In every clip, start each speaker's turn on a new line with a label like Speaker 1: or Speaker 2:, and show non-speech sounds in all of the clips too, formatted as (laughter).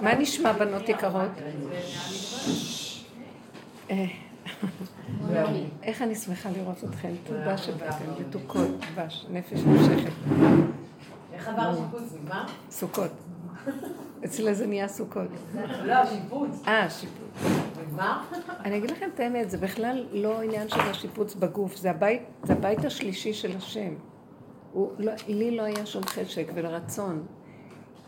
Speaker 1: מה נשמע בנות יקרות? אה, איך אני שמחה לראות אתכם, תודה שבאתם, מתוקות, דבש, נפש נמשכת.
Speaker 2: איך עבר השיפוץ? נגמר?
Speaker 1: סוכות. אצלי זה נהיה סוכות.
Speaker 2: לא, השיפוץ.
Speaker 1: אה, שיפוץ.
Speaker 2: נגמר?
Speaker 1: אני אגיד לכם את האמת, זה בכלל לא עניין של השיפוץ בגוף, זה הבית, השלישי של השם. לא, לי לא היה שום חשק ולרצון.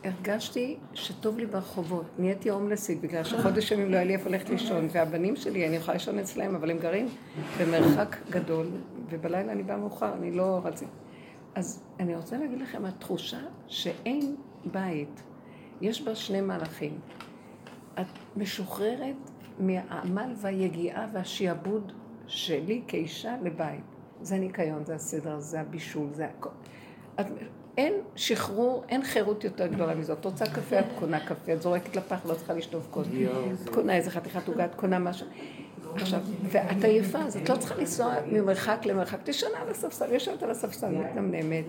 Speaker 1: הרגשתי שטוב לי ברחובות. נהייתי הומלסית בגלל שחודש ימים לא היה לי איפה ללכת לישון, והבנים שלי, אני יכולה לישון אצלם, אבל הם גרים במרחק גדול, ובלילה אני באה מאוחר, אני לא רציתי. אז אני רוצה להגיד לכם, התחושה שאין בית, יש בה שני מהלכים. את משוחררת מהעמל והיגיעה והשיעבוד שלי כאישה לבית. זה ניקיון, זה הסדר, זה הבישול, זה הכל. את, אין שחרור, אין חירות יותר גדולה מזאת. את רוצה קפה, את קונה קפה, את זורקת לפח, לא צריכה לשטוף כוס. את קונה איזה חתיכת עוגה, את קונה משהו. עכשיו, ואת עייפה, אז את לא צריכה לנסוע ממרחק למרחק, תשנה על הספסל, יושבת על הספסל, מתנמנמת.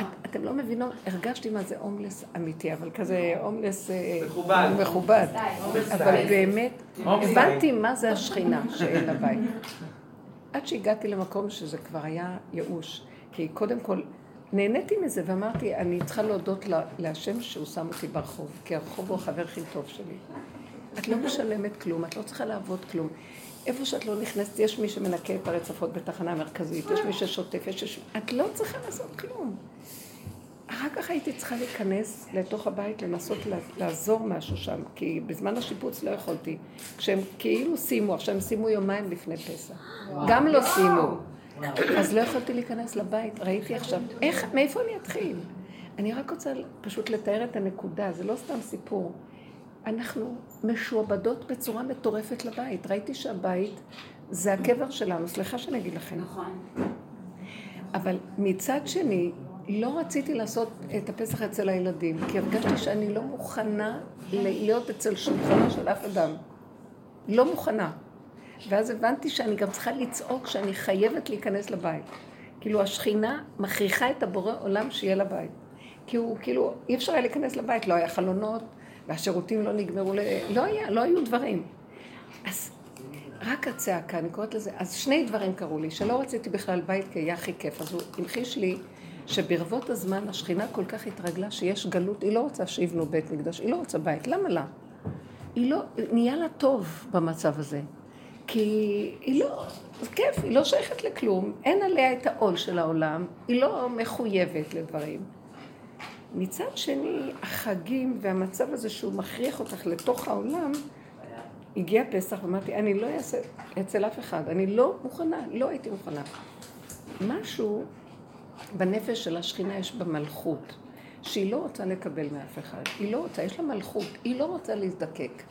Speaker 1: את- אתם לא מבינות, הרגשתי מה זה הומלס אמיתי, אבל כזה הומלס אה,
Speaker 3: מכובד.
Speaker 1: אבל. באמת, הבנתי מה זה השכינה שאין לה בית. עד שהגעתי למקום שזה כבר היה ייאוש. כי קודם כל, נהניתי מזה ואמרתי, אני צריכה להודות לה- להשם שהוא שם אותי ברחוב, כי הרחוב הוא החבר הכי טוב שלי. את לא משלמת כלום, את לא צריכה לעבוד כלום. איפה שאת לא נכנסת, יש מי שמנקה את הרצפות בתחנה המרכזית, יש מי ששוטף, יש... יש- את לא צריכה לעשות כלום. אחר כך הייתי צריכה להיכנס לתוך הבית, לנסות לעזור משהו שם, כי בזמן השיפוץ לא יכולתי. כשהם כאילו סיימו, עכשיו הם סיימו יומיים לפני פסח. גם לא סיימו. אז לא יכולתי להיכנס לבית. ראיתי עכשיו, איך, מאיפה אני אתחיל? אני רק רוצה פשוט לתאר את הנקודה, זה לא סתם סיפור. אנחנו משועבדות בצורה מטורפת לבית. ראיתי שהבית זה הקבר שלנו, סליחה שאני אגיד לכם.
Speaker 2: נכון.
Speaker 1: אבל מצד שני, לא רציתי לעשות את הפסח אצל הילדים, כי הרגשתי שאני לא מוכנה להיות אצל שולחנו של אף אדם. לא מוכנה. ואז הבנתי שאני גם צריכה לצעוק שאני חייבת להיכנס לבית. כאילו השכינה מכריחה את הבורא עולם שיהיה לבית. כי הוא כאילו, אי אפשר היה להיכנס לבית, לא היה חלונות, והשירותים לא נגמרו, ל... לא היה, לא היו דברים. אז רק הצעקה, אני קוראת לזה, אז שני דברים קרו לי, שלא רציתי בכלל בית כי היה הכי כיף, אז הוא המחיש לי שברבות הזמן השכינה כל כך התרגלה שיש גלות, היא לא רוצה שיבנו בית מקדש, היא לא רוצה בית, למה לה? היא לא, נהיה לה טוב במצב הזה, כי היא לא, זה כיף, היא לא שייכת לכלום, אין עליה את העול של העולם, היא לא מחויבת לדברים. מצד שני, החגים והמצב הזה שהוא מכריח אותך לתוך העולם, הגיע פסח ואמרתי, אני לא אעשה אצל אף אחד, אני לא מוכנה, לא הייתי מוכנה. משהו בנפש של השכינה יש בה מלכות, שהיא לא רוצה לקבל מאף אחד, היא לא רוצה, יש לה מלכות, היא לא רוצה להזדקק,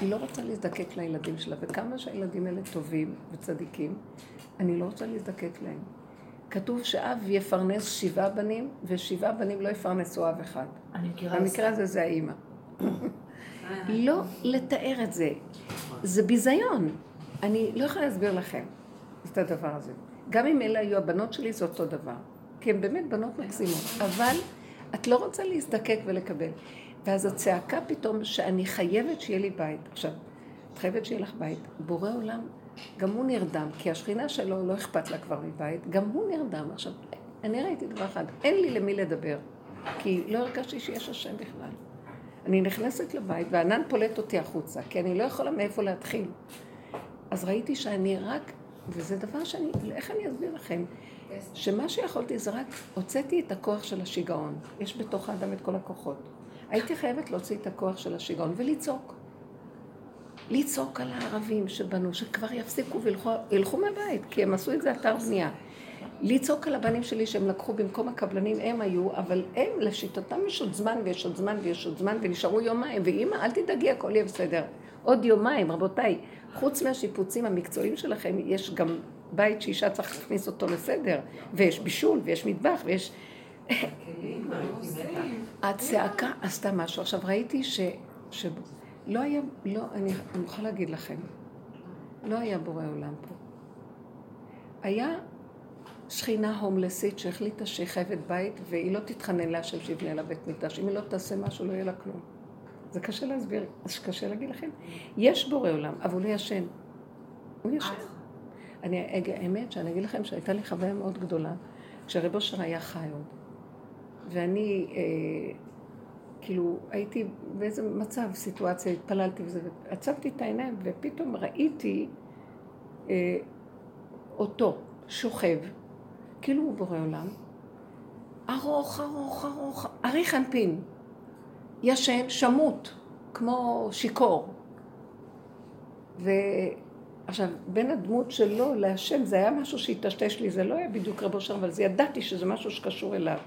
Speaker 1: היא לא רוצה להזדקק לילדים שלה, וכמה שהילדים האלה טובים וצדיקים, אני לא רוצה להזדקק להם. כתוב שאב יפרנס שבעה בנים, ושבעה בנים לא יפרנסו אב אחד.
Speaker 2: אני מכירה
Speaker 1: במקרה הזה זה האימא. לא לתאר את זה. זה ביזיון. אני לא יכולה להסביר לכם את הדבר הזה. גם אם אלה היו הבנות שלי, זה אותו דבר. כי הן באמת בנות מקסימות. אבל את לא רוצה להזדקק ולקבל. ואז הצעקה פתאום שאני חייבת שיהיה לי בית. עכשיו, את חייבת שיהיה לך בית. בורא עולם, גם הוא נרדם, כי השכינה שלו לא אכפת לה כבר מבית, גם הוא נרדם. עכשיו, אני ראיתי דבר אחד, אין לי למי לדבר, כי לא הרגשתי שיש השם בכלל. אני נכנסת לבית והענן פולט אותי החוצה, כי אני לא יכולה מאיפה להתחיל. אז ראיתי שאני רק, וזה דבר שאני, איך אני אסביר לכם? שמה שיכולתי זה רק, הוצאתי את הכוח של השיגעון. יש בתוך האדם את כל הכוחות. הייתי חייבת להוציא את הכוח של השיגעון ולצעוק. לצעוק על הערבים שבנו, שכבר יפסיקו וילכו ילכו מהבית, כי הם עשו את זה אתר בנייה. לצעוק על הבנים שלי שהם לקחו במקום הקבלנים, הם היו, אבל הם לשיטתם יש עוד זמן ויש עוד זמן ויש עוד זמן ונשארו יומיים, ואמא אל תדאגי הכל יהיה בסדר. עוד יומיים, רבותיי, חוץ מהשיפוצים המקצועיים שלכם, יש גם בית שאישה צריך להכניס אותו לסדר, ויש בישול ויש מטבח ויש... הצעקה עשתה משהו. עכשיו ראיתי ש... שלא היה, לא, אני, מוכרחה להגיד לכם, לא היה בורא עולם פה. היה שכינה הומלסית שהחליטה שהיא חייבת בית והיא לא תתחנן להשם שיבנה לה בית מקדש. אם היא לא תעשה משהו, לא יהיה לה כלום. זה קשה להסביר, אז קשה להגיד לכם. יש בורא עולם, אבל הוא ישן. הוא ישן. אני, האמת שאני אגיד לכם שהייתה לי חוויה מאוד גדולה, כשהרב אושר היה חי עוד. ואני, אה, כאילו, הייתי באיזה מצב, סיטואציה, התפללתי וזה, ועצבתי את העיניים, ופתאום ראיתי אה, אותו שוכב, כאילו הוא בורא עולם, ארוך, ארוך, ארוך, אריך אנפין, ישן, שמוט, כמו שיכור. ועכשיו, בין הדמות שלו להשם, זה היה משהו שהטשטש לי, זה לא היה בדיוק רבו שם, אבל זה ידעתי שזה משהו שקשור אליו.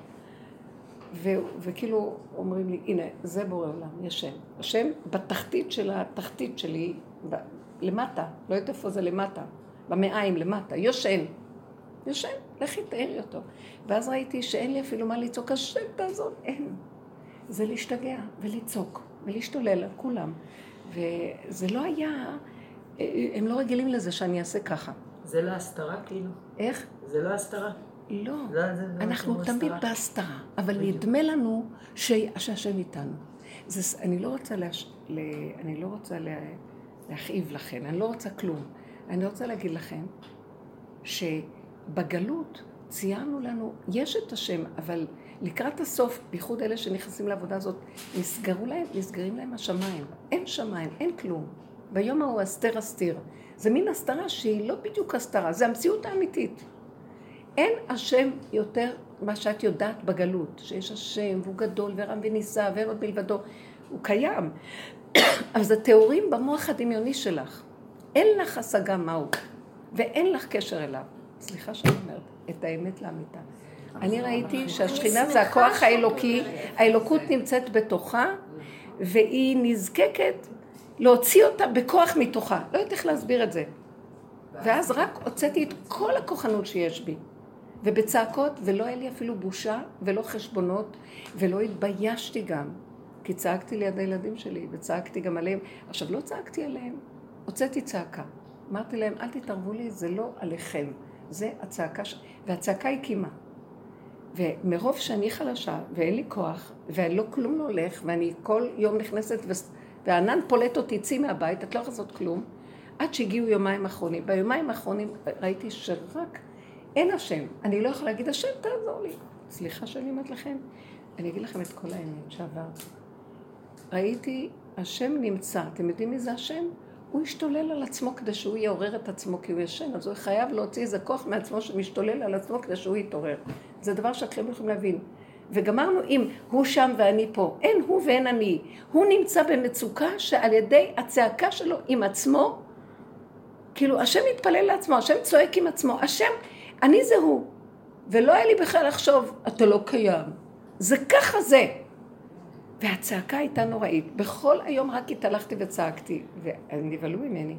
Speaker 1: ו, וכאילו אומרים לי, הנה, זה בורא עולם, ישן. השם בתחתית של התחתית שלי, ב, למטה, לא יודעת איפה זה למטה, במעיים למטה, יושן. יושן, לכי תארי אותו. ואז ראיתי שאין לי אפילו מה לצעוק, השם תעזור, אין. זה להשתגע ולצעוק ולהשתולל על כולם. וזה לא היה, הם לא רגילים לזה שאני אעשה ככה.
Speaker 3: זה לא הסתרה כאילו?
Speaker 1: איך?
Speaker 3: זה לא הסתרה?
Speaker 1: לא, לא זה אנחנו לא תמיד בהסתרה, אבל. נדמה לנו. שהשם איתנו. אני לא רוצה, להש... ל... אני לא רוצה לה... להכאיב לכם, אני לא רוצה כלום. אני רוצה להגיד לכם שבגלות ציינו לנו, יש את השם, אבל לקראת הסוף, בייחוד אלה שנכנסים לעבודה הזאת, נסגרו להם, נסגרים להם השמיים. אין שמיים, אין כלום. ביום ההוא אסתר אסתיר. זה מין הסתרה שהיא לא בדיוק הסתרה, זה המציאות האמיתית. אין השם יותר מה שאת יודעת בגלות, שיש השם והוא גדול ורם ונישא ואין עוד מלבדו, הוא קיים. (coughs) אבל זה תיאורים במוח הדמיוני שלך. אין לך השגה מהו, ואין לך קשר אליו. סליחה שאני אומרת, את האמת לאמיתה. אני ראיתי שהשכינה זה הכוח האלוקי, האלוקות נמצאת בתוכה, והיא נזקקת להוציא אותה בכוח מתוכה. לא יודעת איך להסביר את זה. ואז רק הוצאתי את כל הכוחנות שיש בי. ובצעקות, ולא היה לי אפילו בושה ולא חשבונות, ולא התביישתי גם. כי צעקתי ליד הילדים שלי, וצעקתי גם עליהם. עכשיו, לא צעקתי עליהם, הוצאתי צעקה. אמרתי להם, אל תתערבו לי, זה לא עליכם, זה הצעקה, ש... והצעקה הקימה. ומרוב שאני חלשה, ואין לי כוח, ולא כלום לא הולך, ואני כל יום נכנסת, ו... והענן פולט אותי, צאי מהבית, את לא יכולה לעשות כלום, עד שהגיעו יומיים אחרונים. ביומיים האחרונים ראיתי שרק אין השם. אני לא יכולה להגיד, השם תעזור לי. סליחה שאני אומרת לכם, אני אגיד לכם את כל האמת שעברתי. ראיתי, השם נמצא, אתם יודעים מי זה השם? הוא ישתולל על עצמו כדי שהוא יעורר את עצמו כי הוא ישן, אז הוא חייב להוציא איזה כוח מעצמו שמשתולל על עצמו כדי שהוא יתעורר. זה דבר שאתם יכולים להבין. וגמרנו עם הוא שם ואני פה. אין הוא ואין אני. הוא נמצא במצוקה שעל ידי הצעקה שלו עם עצמו, כאילו השם מתפלל לעצמו, השם צועק עם עצמו, השם, אני זה הוא. ולא היה לי בכלל לחשוב, אתה לא קיים. זה ככה זה. והצעקה הייתה נוראית. בכל היום רק התהלכתי וצעקתי, והם נבהלו ממני.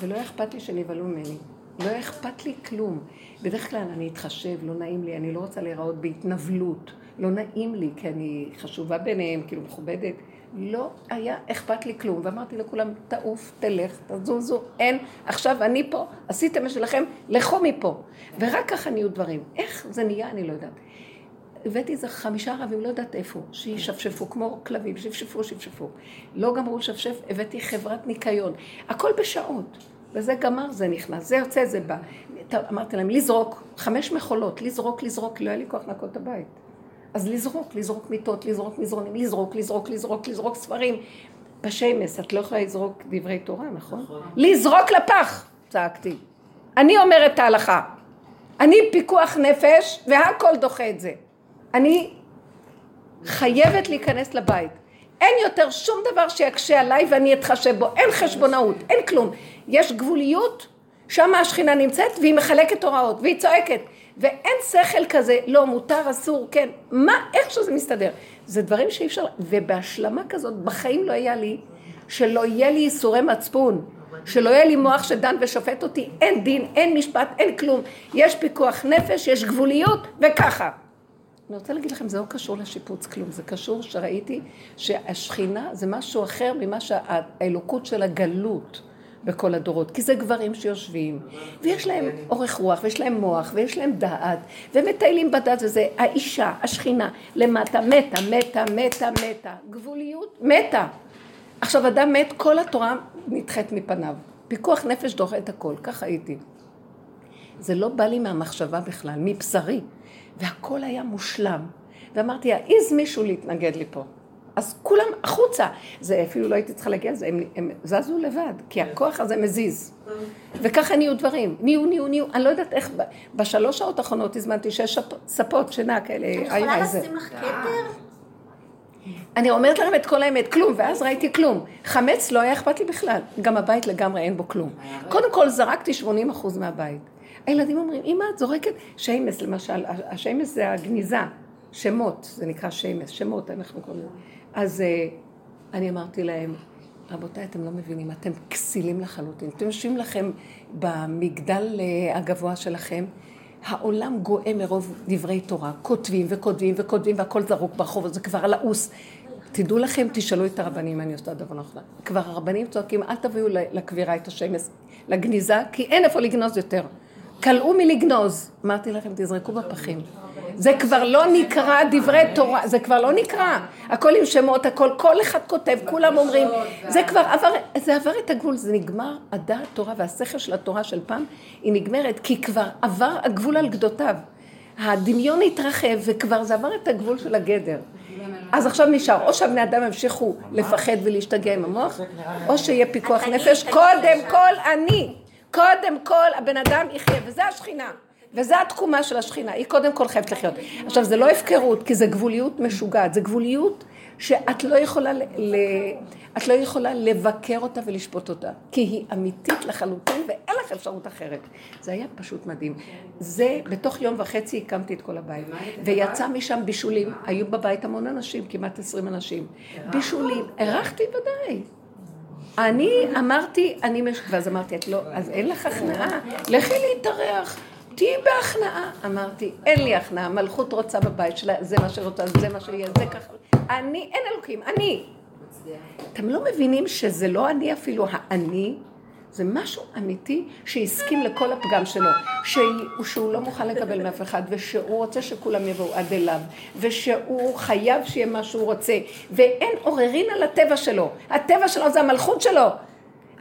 Speaker 1: ולא אכפת לי שנבהלו ממני. לא אכפת לי כלום. בדרך כלל אני אתחשב, לא נעים לי, אני לא רוצה להיראות בהתנבלות. לא נעים לי, כי אני חשובה ביניהם, כאילו מכובדת. לא היה אכפת לי כלום. ואמרתי לכולם, תעוף, תלך, תזוזו, אין, עכשיו אני פה, עשיתם שלכם, לכו מפה. ורק ככה נהיו דברים. איך זה נהיה, אני לא יודעת. הבאתי איזה חמישה ערבים, לא יודעת איפה, שישפשפו, כמו כלבים, שפשפו, שפשפו. לא גמרו לשפשף, הבאתי חברת ניקיון. הכל בשעות. וזה גמר, זה נכנס, זה יוצא, זה בא. אמרתי להם, לזרוק, חמש מכולות, לזרוק, לזרוק, לא היה לי כוח לנקות את הבית. אז לזרוק, לזרוק מיטות, לזרוק מזרונים, לזרוק, לזרוק, לזרוק, לזרוק ספרים. בשיימס, את לא יכולה לזרוק דברי תורה, נכון? נכון. לזרוק לפח, צעקתי. אני אומרת את ההלכה. אני פיקוח נפש, והכל דוחה את זה. אני חייבת להיכנס לבית. אין יותר שום דבר שיקשה עליי ואני אתחשב בו, אין חשבונאות, אין כלום. יש גבוליות, שם השכינה נמצאת והיא מחלקת הוראות והיא צועקת ואין שכל כזה, לא, מותר, אסור, כן, מה, איך שזה מסתדר. זה דברים שאי אפשר, ובהשלמה כזאת בחיים לא היה לי, שלא יהיה לי ייסורי מצפון, שלא יהיה לי מוח שדן ושופט אותי, אין דין, אין משפט, אין כלום. יש פיקוח נפש, יש גבוליות, וככה. אני רוצה להגיד לכם, זה לא קשור לשיפוץ כלום, זה קשור שראיתי שהשכינה זה משהו אחר ממה שהאלוקות של הגלות. בכל הדורות, כי זה גברים שיושבים, ויש להם אורך רוח, ויש להם מוח, ויש להם דעת, ומטיילים בדעת, וזה האישה, השכינה, למטה, מתה, מתה, מתה, מתה, גבוליות, מתה. עכשיו, אדם מת, כל התורה נדחית מפניו. פיקוח נפש דוחה את הכל, כך הייתי. זה לא בא לי מהמחשבה בכלל, מבשרי. והכל היה מושלם. ואמרתי, העז מישהו להתנגד לי פה. אז כולם החוצה. זה אפילו לא הייתי צריכה להגיע לזה, הם, הם זזו לבד, כי הכוח הזה מזיז. וככה נהיו דברים, נהיו, נהיו, נהיו, אני לא יודעת איך, בשלוש שעות האחרונות הזמנתי שש ספות שינה כאלה.
Speaker 4: אני יכולה לשים לך כתר?
Speaker 1: אני אומרת לכם את כל האמת, כלום, ואז ראיתי כלום. חמץ לא היה אכפת לי בכלל, גם הבית לגמרי אין בו כלום. קודם כל זרקתי 80 אחוז מהבית. הילדים אומרים, אמא את זורקת שיימס למשל, השיימס זה הגניזה, שמות, זה נקרא שיימס, שמות אנחנו קוראים לזה. אז אה, אני אמרתי להם, רבותיי, אתם לא מבינים, אתם כסילים לחלוטין. אתם יושבים לכם במגדל אה, הגבוה שלכם, העולם גואה מרוב דברי תורה, כותבים וכותבים וכותבים והכל זרוק ברחוב, זה כבר לעוס. תדעו לכם, תשאלו את הרבנים, אני עושה דבר נכון. כבר הרבנים צועקים, אל תביאו לקבירה את השמש, לגניזה, כי אין איפה לגנוז יותר. כלאו מלגנוז. אמרתי לכם, תזרקו בפחים. זה כבר לא נקרא דברי תורה, זה כבר לא נקרא. הכל עם שמות, הכל, כל אחד כותב, כולם אומרים. זה כבר עבר, זה עבר את הגבול, זה נגמר, הדעת תורה והשכל של התורה של פעם, היא נגמרת, כי כבר עבר הגבול על גדותיו. הדמיון התרחב וכבר זה עבר את הגבול של הגדר. אז עכשיו נשאר, או שהבני אדם ימשיכו לפחד ולהשתגע עם המוח, או שיהיה פיקוח נפש, קודם כל אני. קודם כל הבן אדם יחיה, וזה השכינה. וזה התקומה של השכינה, היא קודם כל חייבת לחיות. עכשיו, זה לא הפקרות, כי זה גבוליות משוגעת, זה גבוליות שאת לא יכולה, ל... את לא יכולה לבקר אותה ולשפוט אותה, כי היא אמיתית לחלוטין ואין לך אפשרות אחרת. זה היה פשוט מדהים. זה, בתוך יום וחצי הקמתי את כל הבית, ויצא משם בישולים, היו בבית המון אנשים, כמעט עשרים אנשים. בישולים, ארחתי ודאי. אני אמרתי, אני מש... ואז אמרתי, את לא, אז אין לך הכנעה? לכי להתארח. תהיי בהכנעה. אמרתי, אין לי הכנעה, מלכות רוצה בבית שלה, זה מה שרוצה, זה מה שיהיה, זה ככה. אני, אין אלוקים, אני. אתם לא מבינים שזה לא אני אפילו האני? זה משהו אמיתי שהסכים לכל הפגם שלו, שהוא, שהוא לא מוכן לקבל מאף אחד, ושהוא רוצה שכולם יבואו עד אליו, ושהוא חייב שיהיה מה שהוא רוצה, ואין עוררין על הטבע שלו. הטבע שלו זה המלכות שלו.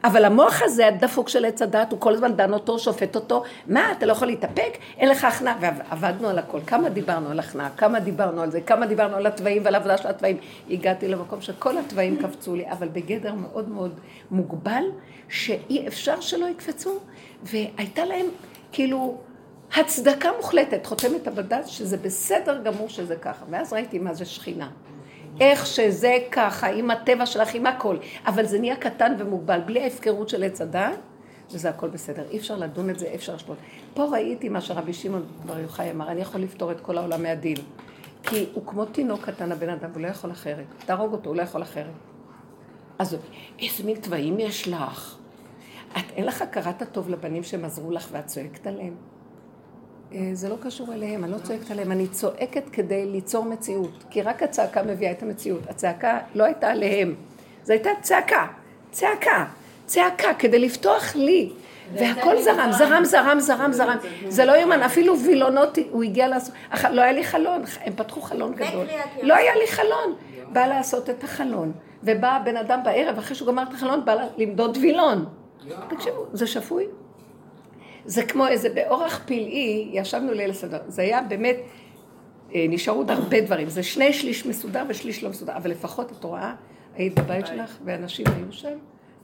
Speaker 1: אבל המוח הזה, הדפוק של עץ הדת, הוא כל הזמן דן אותו, שופט אותו. מה, אתה לא יכול להתאפק? אין לך הכנעה. ועבדנו על הכל. כמה דיברנו על הכנעה? כמה דיברנו על זה? כמה דיברנו על התוואים ועל העבודה של התוואים? הגעתי למקום שכל התוואים קפצו לי, אבל בגדר מאוד מאוד מוגבל, שאי אפשר שלא יקפצו. והייתה להם כאילו הצדקה מוחלטת, חותמת הבד"ץ, שזה בסדר גמור שזה ככה. ואז ראיתי מה זה שכינה. איך שזה ככה, עם הטבע שלך, עם הכל. אבל זה נהיה קטן ומוגבל, בלי ההפקרות של עץ הדת, וזה הכל בסדר. אי אפשר לדון את זה, אי אפשר לשפוט. פה ראיתי מה שרבי שמעון בר יוחאי אמר, אני יכול לפתור את כל העולם מהדין. כי הוא כמו תינוק קטן, הבן אדם, הוא לא יכול אחרת. תהרוג אותו, הוא לא יכול אחרת. אז איזה מין תוואים יש לך? את, אין לך הכרת הטוב לבנים שהם עזרו לך ואת צועקת עליהם? אה, זה לא קשור אליהם, אני לא צועקת עליהם, אני צועקת כדי ליצור מציאות, כי רק הצעקה מביאה את המציאות. הצעקה לא הייתה עליהם, זו הייתה צעקה, צעקה, צעקה, כדי לפתוח לי. והכל זרם, זרם, זרם, זרם, זרם. זה לא יאומן, אפילו וילונות, הוא הגיע לעשות, לא היה לי חלון, הם פתחו חלון גדול. לא היה לי חלון. בא לעשות את החלון. ובא הבן אדם בערב, אחרי שהוא גמר את החלון, בא למדוד וילון. תקשיבו, זה שפוי? זה כמו איזה באורח פלאי, ישבנו ליל הסדר, זה היה באמת, אה, נשארו עוד הרבה דברים, זה שני שליש מסודר ושליש לא מסודר, אבל לפחות את רואה, היית בבית שלך ואנשים היו שם,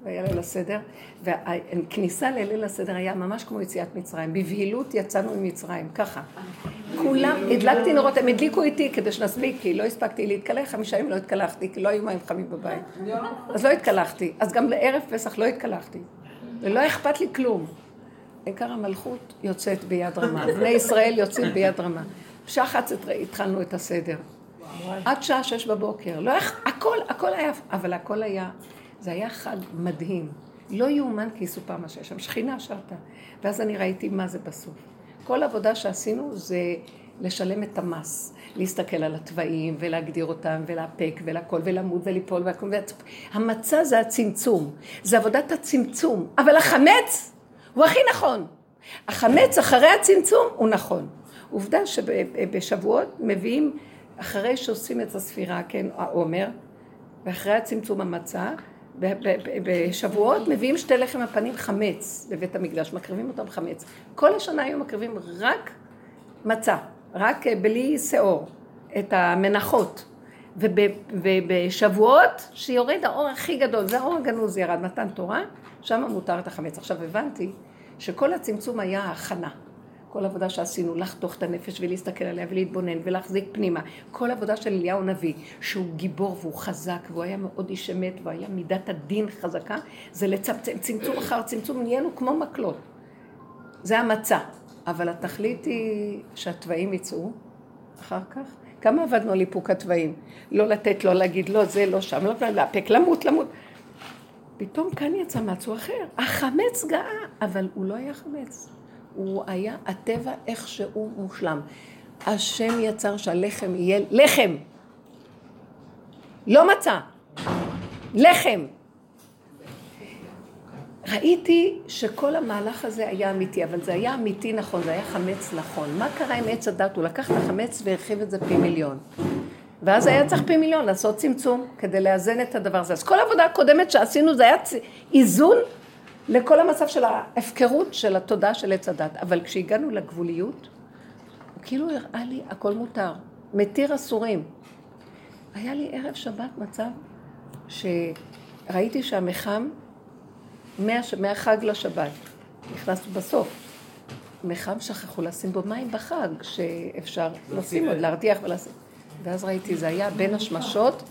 Speaker 1: והיה ליל הסדר, והכניסה לליל הסדר היה ממש כמו יציאת מצרים, בבהילות יצאנו ממצרים, ככה. כולם, הדלקתי נורות, הם הדליקו איתי כדי שנספיק, כי לא הספקתי להתקלח, חמישה ימים לא התקלחתי, כי לא היו מים חמים בבית. אז לא התקלחתי, אז גם לערב פסח לא התקלחתי, ולא אכפת לי כלום. עיקר המלכות יוצאת ביד רמה, בני ישראל יוצאים ביד רמה. בשעה אחת התחלנו את הסדר. עד שעה שש בבוקר. לא, הכל, הכל היה, אבל הכל היה, זה היה חג מדהים. לא יאומן כי יסופר מה שיש שם. שכינה שרתה. ואז אני ראיתי מה זה בסוף. כל עבודה שעשינו זה לשלם את המס, להסתכל על התוואים ולהגדיר אותם ולאפק ולכל ולמות וליפול והכל. המצה זה הצמצום, זה עבודת הצמצום, אבל החמץ הוא הכי נכון. החמץ אחרי הצמצום הוא נכון. עובדה שבשבועות מביאים, אחרי שעושים את הספירה, כן, העומר, ואחרי הצמצום המצה, בשבועות מביאים שתי לחם הפנים חמץ בבית המקדש, מקריבים אותם חמץ. כל השנה היו מקריבים רק מצה, רק בלי שאור, את המנחות. ובשבועות שיורד האור הכי גדול, זה האור הגנוז ירד, מתן תורה, שם מותר את החמץ. עכשיו הבנתי שכל הצמצום היה הכנה. כל עבודה שעשינו, לחתוך את הנפש ולהסתכל עליה ולהתבונן ולהחזיק פנימה. כל עבודה של אליהו הנביא, שהוא גיבור והוא חזק והוא היה מאוד איש אמת והיה מידת הדין חזקה, זה לצמצם, צמצום אחר צמצום, נהיינו כמו מקלות. זה המצע. אבל התכלית היא שהתוואים יצאו אחר כך. כמה עבדנו על איפוק התוואים? לא לתת, לא להגיד, לא זה, לא שם, לא לאפק, למות, למות. פתאום כאן יצא משהו אחר. החמץ גאה, אבל הוא לא היה חמץ. הוא היה הטבע איך שהוא מושלם. השם יצר שהלחם יהיה לחם. לא מצה. לחם. ראיתי שכל המהלך הזה היה אמיתי, אבל זה היה אמיתי נכון, זה היה חמץ נכון. מה קרה עם עץ הדת? הוא לקח את החמץ והרחיב את זה פי מיליון. ואז היה צריך פי מיליון לעשות צמצום כדי לאזן את הדבר הזה. אז כל העבודה הקודמת שעשינו זה היה איזון לכל המצב של ההפקרות של התודעה של עץ הדת. אבל כשהגענו לגבוליות, הוא כאילו הראה לי הכל מותר, מתיר אסורים. היה לי ערב שבת מצב שראיתי שהמחם, מהחג לשבת, נכנסנו בסוף. מחם שכחו לשים בו מים בחג, שאפשר לשים עוד, להרתיח ולשים. ואז ראיתי, זה היה בין השמשות,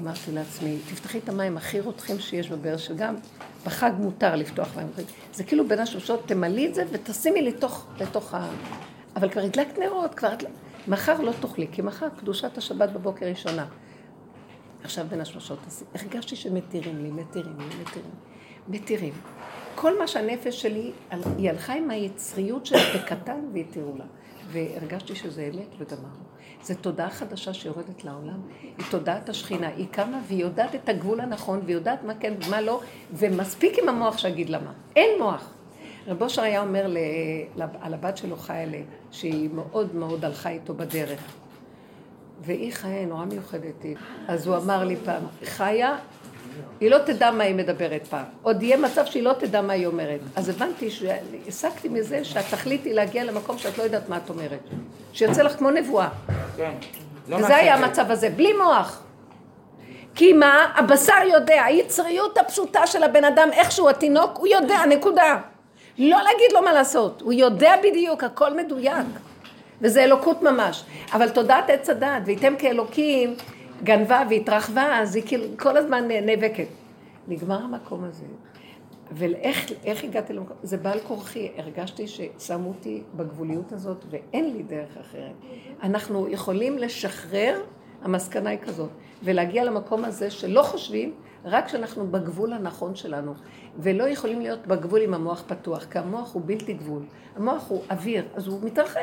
Speaker 1: אמרתי לעצמי, תפתחי את המים הכי רותחים שיש בבאר, שגם בחג מותר לפתוח מים. זה כאילו בין השמשות, תמלאי את זה ותשימי לתוך, לתוך ה... אבל כבר הדלקת נרות, כבר... מחר לא תאכלי, כי מחר קדושת השבת בבוקר ראשונה. עכשיו בין השמשות, הרגשתי שמתירים לי, מתירים לי, מתירים לי, מתירים. כל מה שהנפש שלי, היא הלכה עם היצריות שלה בקטן והתירו לה. והרגשתי שזה אמת וגמרנו. זו תודעה חדשה שיורדת לעולם, היא תודעת השכינה, היא קמה והיא יודעת את הגבול הנכון, והיא יודעת מה כן ומה לא, ומספיק עם המוח שיגיד למה. אין מוח. רב אושר היה אומר ל... על הבת שלו חיילה, שהיא מאוד מאוד הלכה איתו בדרך. והיא חיה נורא מיוחדת. אז הוא אמר לי פעם, חיה, היא לא תדע מה היא מדברת פעם. עוד יהיה מצב שהיא לא תדע מה היא אומרת. אז הבנתי, הסקתי מזה שהתכלית היא להגיע למקום שאת לא יודעת מה את אומרת. שיוצא לך כמו נבואה. כן. לא וזה היה המצב הזה, בלי מוח. כי מה? הבשר יודע, היצריות הפשוטה של הבן אדם, איכשהו התינוק, הוא יודע, נקודה. לא להגיד לו מה לעשות, הוא יודע בדיוק, הכל מדויק. וזה אלוקות ממש. אבל תודעת עץ הדעת, וייתם כאלוקים, גנבה והתרחבה, אז היא כאילו כל הזמן נאבקת. נגמר המקום הזה. ואיך הגעתי למקום? זה בעל כורחי, הרגשתי ששמו אותי בגבוליות הזאת ואין לי דרך אחרת. אנחנו יכולים לשחרר, המסקנה היא כזאת, ולהגיע למקום הזה שלא חושבים, רק כשאנחנו בגבול הנכון שלנו, ולא יכולים להיות בגבול עם המוח פתוח, כי המוח הוא בלתי גבול. המוח הוא אוויר, אז הוא מתרחב.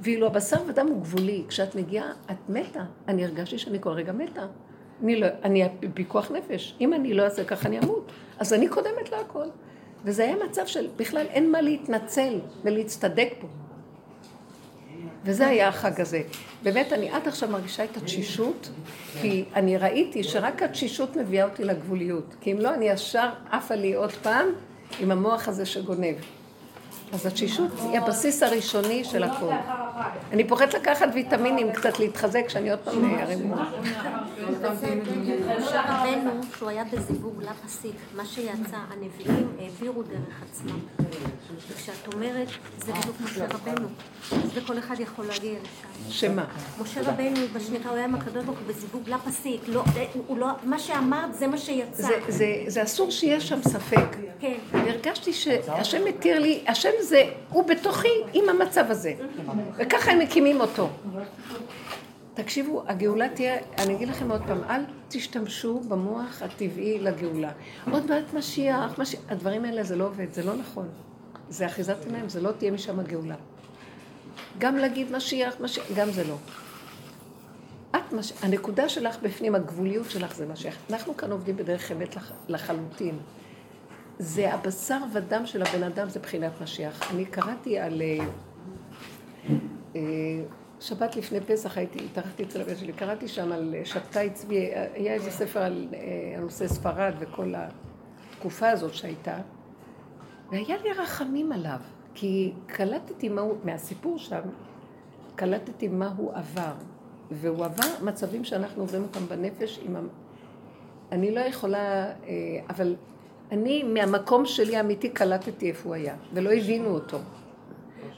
Speaker 1: ואילו הבשר ודם הוא גבולי, כשאת מגיעה, את מתה. אני הרגשתי שאני כל רגע מתה. אני, לא, אני פיקוח נפש. אם אני לא אעשה ככה, אני אמות. אז אני קודמת להכל. וזה היה מצב של בכלל אין מה להתנצל ולהצטדק פה. וזה היה החג הזה. באמת, אני עד עכשיו מרגישה את התשישות, כי אני ראיתי שרק התשישות מביאה אותי לגבוליות. כי אם לא, אני ישר עפה לי עוד פעם עם המוח הזה שגונב. אז התשישות היא הבסיס הראשוני של הכול. אני פוחדת לקחת ויטמינים, קצת להתחזק, כשאני עוד פעם ארים
Speaker 4: רבנו, שהוא היה בזיווג לא פסיק, מה שיצא, הנביאים העבירו דרך עצמם. וכשאת אומרת, זה בדיוק משה רבנו. זה כל אחד יכול להגיע לשם.
Speaker 1: שמה?
Speaker 4: משה רבנו, בשנקה, הוא היה עם הקדוש ברוך הוא בזיווג לא פסיק. לא, לא, מה שאמרת, זה מה שיצא.
Speaker 1: זה אסור שיהיה שם ספק. כן. הרגשתי שהשם מתיר לי, השם זה, הוא בתוכי עם המצב הזה. וככה הם מקימים אותו. תקשיבו, הגאולה תהיה, אני אגיד לכם עוד פעם, אל תשתמשו במוח הטבעי לגאולה. עוד מעט משיח, משיח, הדברים האלה זה לא עובד, זה לא נכון. זה אחיזת עיניים, זה לא תהיה משם הגאולה. גם להגיד משיח, משיח, גם זה לא. את, מש... הנקודה שלך בפנים, הגבוליות שלך זה משיח. אנחנו כאן עובדים בדרך אמת לח... לחלוטין. זה הבשר ודם של הבן אדם, זה בחינת משיח. אני קראתי על... אה, אה, שבת לפני פסח הייתי, התארחתי אצל הבן שלי, קראתי שם על שבתאי צבי, היה איזה ספר על הנושא ספרד וכל התקופה הזאת שהייתה, והיה לי רחמים עליו, כי קלטתי מה הוא, מהסיפור שם, קלטתי מה הוא עבר. והוא עבר מצבים שאנחנו עוברים אותם בנפש עם ה... אני לא יכולה, אה, אבל אני מהמקום שלי האמיתי קלטתי איפה הוא היה, ולא הבינו אותו.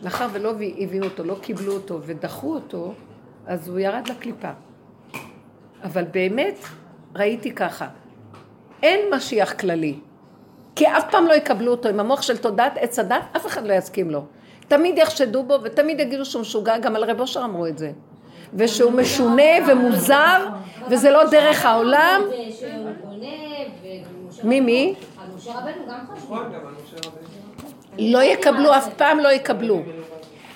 Speaker 1: מאחר ולא הבינו אותו, לא קיבלו אותו ודחו אותו, אז הוא ירד לקליפה. אבל באמת ראיתי ככה, אין משיח כללי, כי אף פעם לא יקבלו אותו עם המוח של תודעת עץ הדת, אף אחד לא יסכים לו. תמיד יחשדו בו ותמיד יגידו שהוא משוגע, גם על רב אושר אמרו את זה. ושהוא משונה ומוזר, וזה לא דרך העולם. מי מי? לא יקבלו, אף פעם לא יקבלו.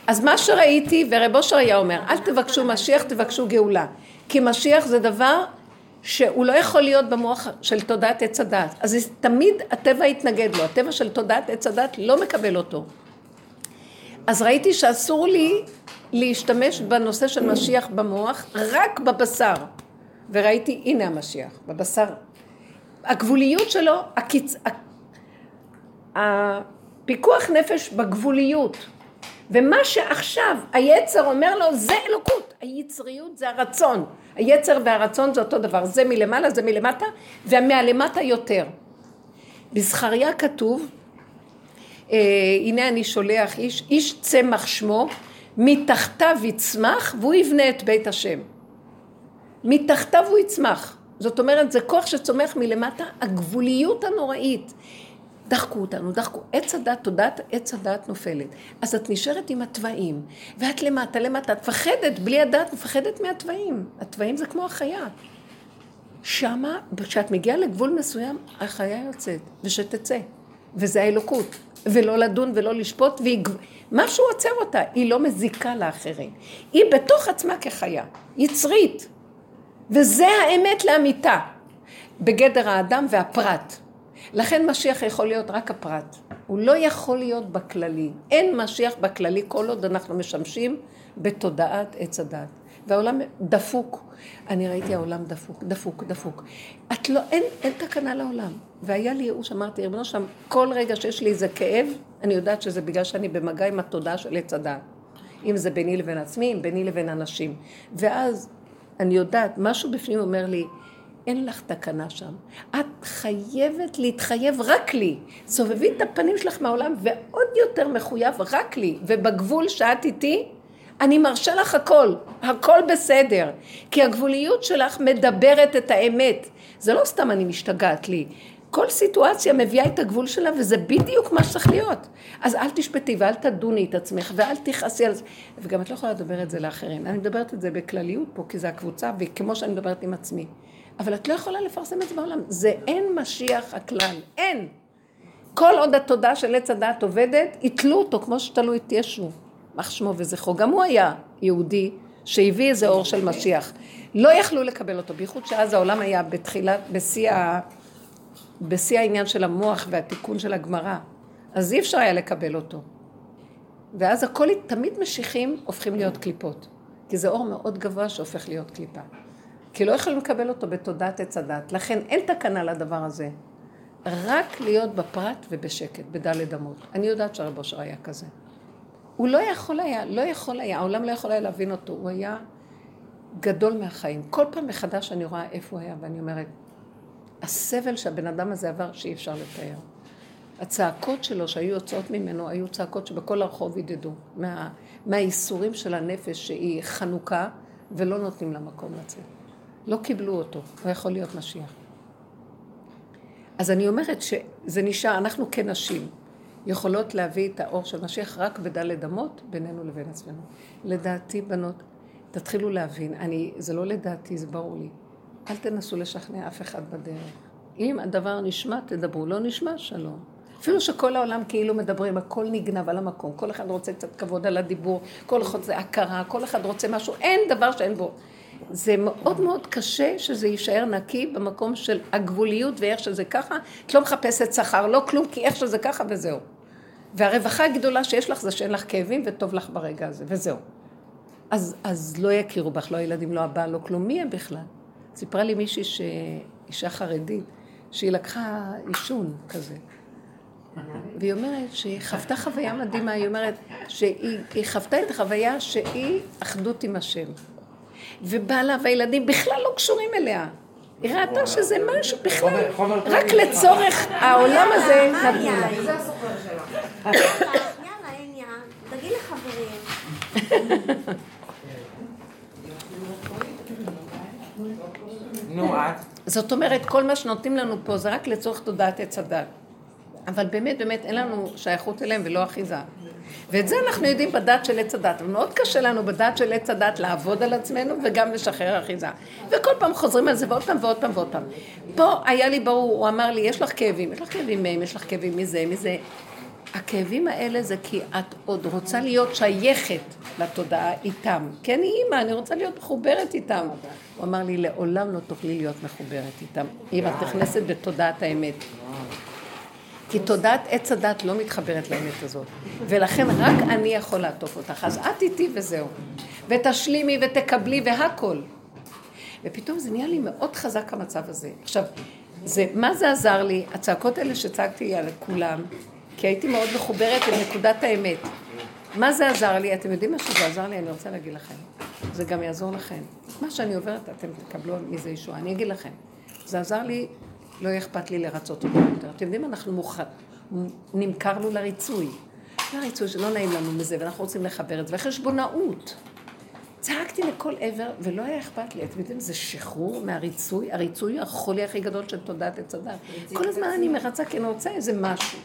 Speaker 1: אז מה שראיתי, ורב אושר היה אומר, אל תבקשו משיח, תבקשו גאולה. כי משיח זה דבר שהוא לא יכול להיות במוח של תודעת עץ הדת. אז תמיד הטבע יתנגד לו, הטבע של תודעת עץ הדת לא מקבל אותו. אז ראיתי שאסור לי להשתמש בנושא של משיח במוח רק בבשר. וראיתי, הנה המשיח, בבשר. הגבוליות שלו, הקיצ... הפיקוח נפש בגבוליות. ומה שעכשיו היצר אומר לו זה אלוקות, היצריות זה הרצון, היצר והרצון זה אותו דבר, זה מלמעלה זה מלמטה ומהלמטה יותר. בזכריה כתוב, אה, הנה אני שולח איש, איש צמח שמו מתחתיו יצמח והוא יבנה את בית השם. מתחתיו הוא יצמח. זאת אומרת, זה כוח שצומח מלמטה, הגבוליות הנוראית. דחקו אותנו, דחקו. עץ הדת, תודעת עץ הדת נופלת. אז את נשארת עם התוואים, ואת למטה, למטה. את מפחדת, בלי הדעת, מפחדת מהתוואים. התוואים זה כמו החיה. שמה, כשאת מגיעה לגבול מסוים, החיה יוצאת, ושתצא. וזה האלוקות. ולא לדון ולא לשפוט, והיא... משהו עוצר אותה, היא לא מזיקה לאחרים. היא בתוך עצמה כחיה, יצרית. וזה האמת לאמיתה, בגדר האדם והפרט. לכן משיח יכול להיות רק הפרט. הוא לא יכול להיות בכללי. אין משיח בכללי כל עוד אנחנו משמשים בתודעת עץ הדת. והעולם דפוק. אני ראיתי העולם דפוק, דפוק, דפוק. את לא, אין, אין תקנה לעולם. והיה לי ייאוש, אמרתי, ריבונו שם, כל רגע שיש לי איזה כאב, אני יודעת שזה בגלל שאני במגע עם התודעה של עץ הדת. אם זה ביני לבין עצמי, אם ביני לבין אנשים. ואז אני יודעת, משהו בפנים אומר לי, אין לך תקנה שם. את חייבת להתחייב רק לי. סובבי את הפנים שלך מהעולם, ועוד יותר מחויב רק לי. ובגבול שאת איתי, אני מרשה לך הכל, הכל בסדר. כי הגבוליות שלך מדברת את האמת. זה לא סתם אני משתגעת לי. כל סיטואציה מביאה את הגבול שלה, וזה בדיוק מה שצריך להיות. אז אל תשפטי ואל תדוני את עצמך ואל תכעסי על זה. וגם את לא יכולה לדבר את זה לאחרים. אני מדברת את זה בכלליות פה, כי זה הקבוצה, וכמו שאני מדברת עם עצמי. אבל את לא יכולה לפרסם את זה בעולם. זה אין משיח הכלל, אין. כל עוד התודעה של עץ הדעת עובדת, יתלו אותו כמו שתלו את ישו, מח שמו וזכרו. גם הוא היה יהודי שהביא איזה אור של משיח. לא יכלו לקבל אותו, בייחוד שאז העולם היה בתחילת, בשיא, בשיא העניין של המוח והתיקון של הגמרא. אז אי אפשר היה לקבל אותו. ואז הכל תמיד משיחים הופכים להיות קליפות. כי זה אור מאוד גבוה שהופך להיות קליפה. כי לא יכולים לקבל אותו בתודעת עץ הדת. לכן אין תקנה לדבר הזה. רק להיות בפרט ובשקט, בדלת אמות. אני יודעת שהרב אושר היה כזה. הוא לא יכול היה, לא יכול היה, העולם לא יכול היה להבין אותו, הוא היה גדול מהחיים. כל פעם מחדש אני רואה איפה הוא היה, ואני אומרת, הסבל שהבן אדם הזה עבר שאי אפשר לתאר. הצעקות שלו שהיו יוצאות ממנו, היו צעקות שבכל הרחוב ידדו, מה, מהאיסורים של הנפש שהיא חנוכה ולא נותנים לה מקום לצאת. לא קיבלו אותו, הוא יכול להיות משיח. אז אני אומרת שזה נשאר, אנחנו כנשים יכולות להביא את האור של משיח רק בדלת אמות בינינו לבין עצמנו. לדעתי, בנות, תתחילו להבין, אני, זה לא לדעתי, זה ברור לי. אל תנסו לשכנע אף אחד בדרך. אם הדבר נשמע, תדברו, לא נשמע, שלום. אפילו שכל העולם כאילו מדברים, הכל נגנב על המקום, כל אחד רוצה קצת כבוד על הדיבור, כל אחד רוצה הכרה, כל אחד רוצה משהו, אין דבר שאין בו. זה מאוד מאוד קשה שזה יישאר נקי במקום של הגבוליות ואיך שזה ככה. את לא מחפשת שכר, לא כלום, כי איך שזה ככה וזהו. והרווחה הגדולה שיש לך זה שאין לך כאבים וטוב לך ברגע הזה, וזהו. אז, אז לא יכירו בך, לא הילדים, לא הבעל, לא כלום. מי הם בכלל? סיפרה לי מישהי, ש... אישה חרדית, שהיא לקחה עישון כזה. והיא אומרת שהיא חוותה חוויה מדהימה, היא אומרת שהיא חוותה את החוויה שהיא אחדות עם השם. ובעלה והילדים בכלל לא קשורים אליה. היא ראתה שזה משהו בכלל, רק לצורך העולם הזה נתנו לה.
Speaker 2: זה הסוחר שלה.
Speaker 4: יאללה, אין יא, תגיד לחברים.
Speaker 5: נו, את?
Speaker 1: זאת אומרת, כל מה שנותנים לנו פה זה רק לצורך תודעת עץ הדת. אבל באמת, באמת, אין לנו שייכות אליהם ולא אחיזה. ואת זה אנחנו יודעים בדת של עץ הדת. מאוד קשה לנו בדת של עץ הדת לעבוד על עצמנו וגם לשחרר אחיזה. וכל פעם חוזרים על זה ועוד פעם ועוד פעם ועוד פעם. פה היה לי ברור, הוא אמר לי, יש לך כאבים, יש לך כאבים מהם, יש לך כאבים מזה, מזה. הכאבים האלה זה כי את עוד רוצה להיות שייכת לתודעה איתם. כן, היא אימא, אני רוצה להיות מחוברת איתם. הוא אמר לי, לעולם לא תוכלי להיות מחוברת איתם, אם את נכנסת בתודעת האמת. כי תודעת עץ הדת לא מתחברת לאמת הזאת. ולכן רק אני יכול לעטוף אותך. אז את איתי וזהו. ותשלימי ותקבלי והכל. ופתאום זה נהיה לי מאוד חזק המצב הזה. עכשיו, זה, מה זה עזר לי? הצעקות האלה שצעקתי על כולם, כי הייתי מאוד מחוברת לנקודת האמת. מה זה עזר לי? אתם יודעים מה שזה עזר לי? אני רוצה להגיד לכם. זה גם יעזור לכם. מה שאני עוברת, אתם תקבלו מזה ישועה. אני אגיד לכם. זה עזר לי, לא יהיה אכפת לי לרצות אותו יותר. אתם יודעים, אנחנו מוכ... נמכרנו לריצוי. לריצוי שלא נעים לנו מזה, ואנחנו רוצים לחבר את זה, וחשבונאות. צעקתי לכל עבר, ולא היה אכפת לי. אתם יודעים, זה שחרור מהריצוי, הריצוי החולי הכי גדול של תודעת עץ הדת. כל הזמן אני מרצה כי אני רוצה איזה משהו.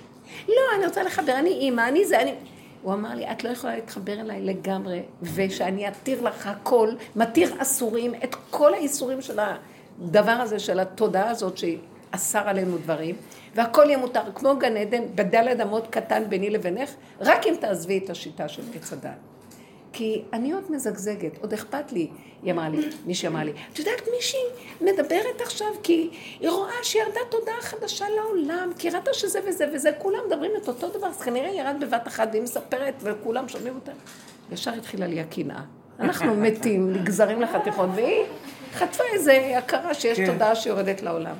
Speaker 1: לא, אני רוצה לחבר, אני אימא, אני זה, אני... הוא אמר לי, את לא יכולה להתחבר אליי לגמרי, ושאני אתיר לך הכל, מתיר אסורים, את כל האיסורים של הדבר הזה, של התודעה הזאת שאסר עלינו דברים, והכל יהיה מותר, כמו גן עדן, בדלת אמות קטן ביני לבינך, רק אם תעזבי את השיטה של עץ הדת. כי אני עוד מזגזגת, עוד אכפת לי, היא אמרה לי, מישהי אמרה לי, את יודעת, מישהי מדברת עכשיו כי היא רואה שירדה תודעה חדשה לעולם, כי ראתה שזה וזה וזה, כולם מדברים את אותו דבר, אז כנראה ירד בבת אחת, והיא מספרת וכולם שומעים אותה. ישר התחילה לי הקנאה. אנחנו מתים, נגזרים לחתיכות, והיא חטפה איזה הכרה שיש
Speaker 5: כן.
Speaker 1: תודעה שיורדת לעולם.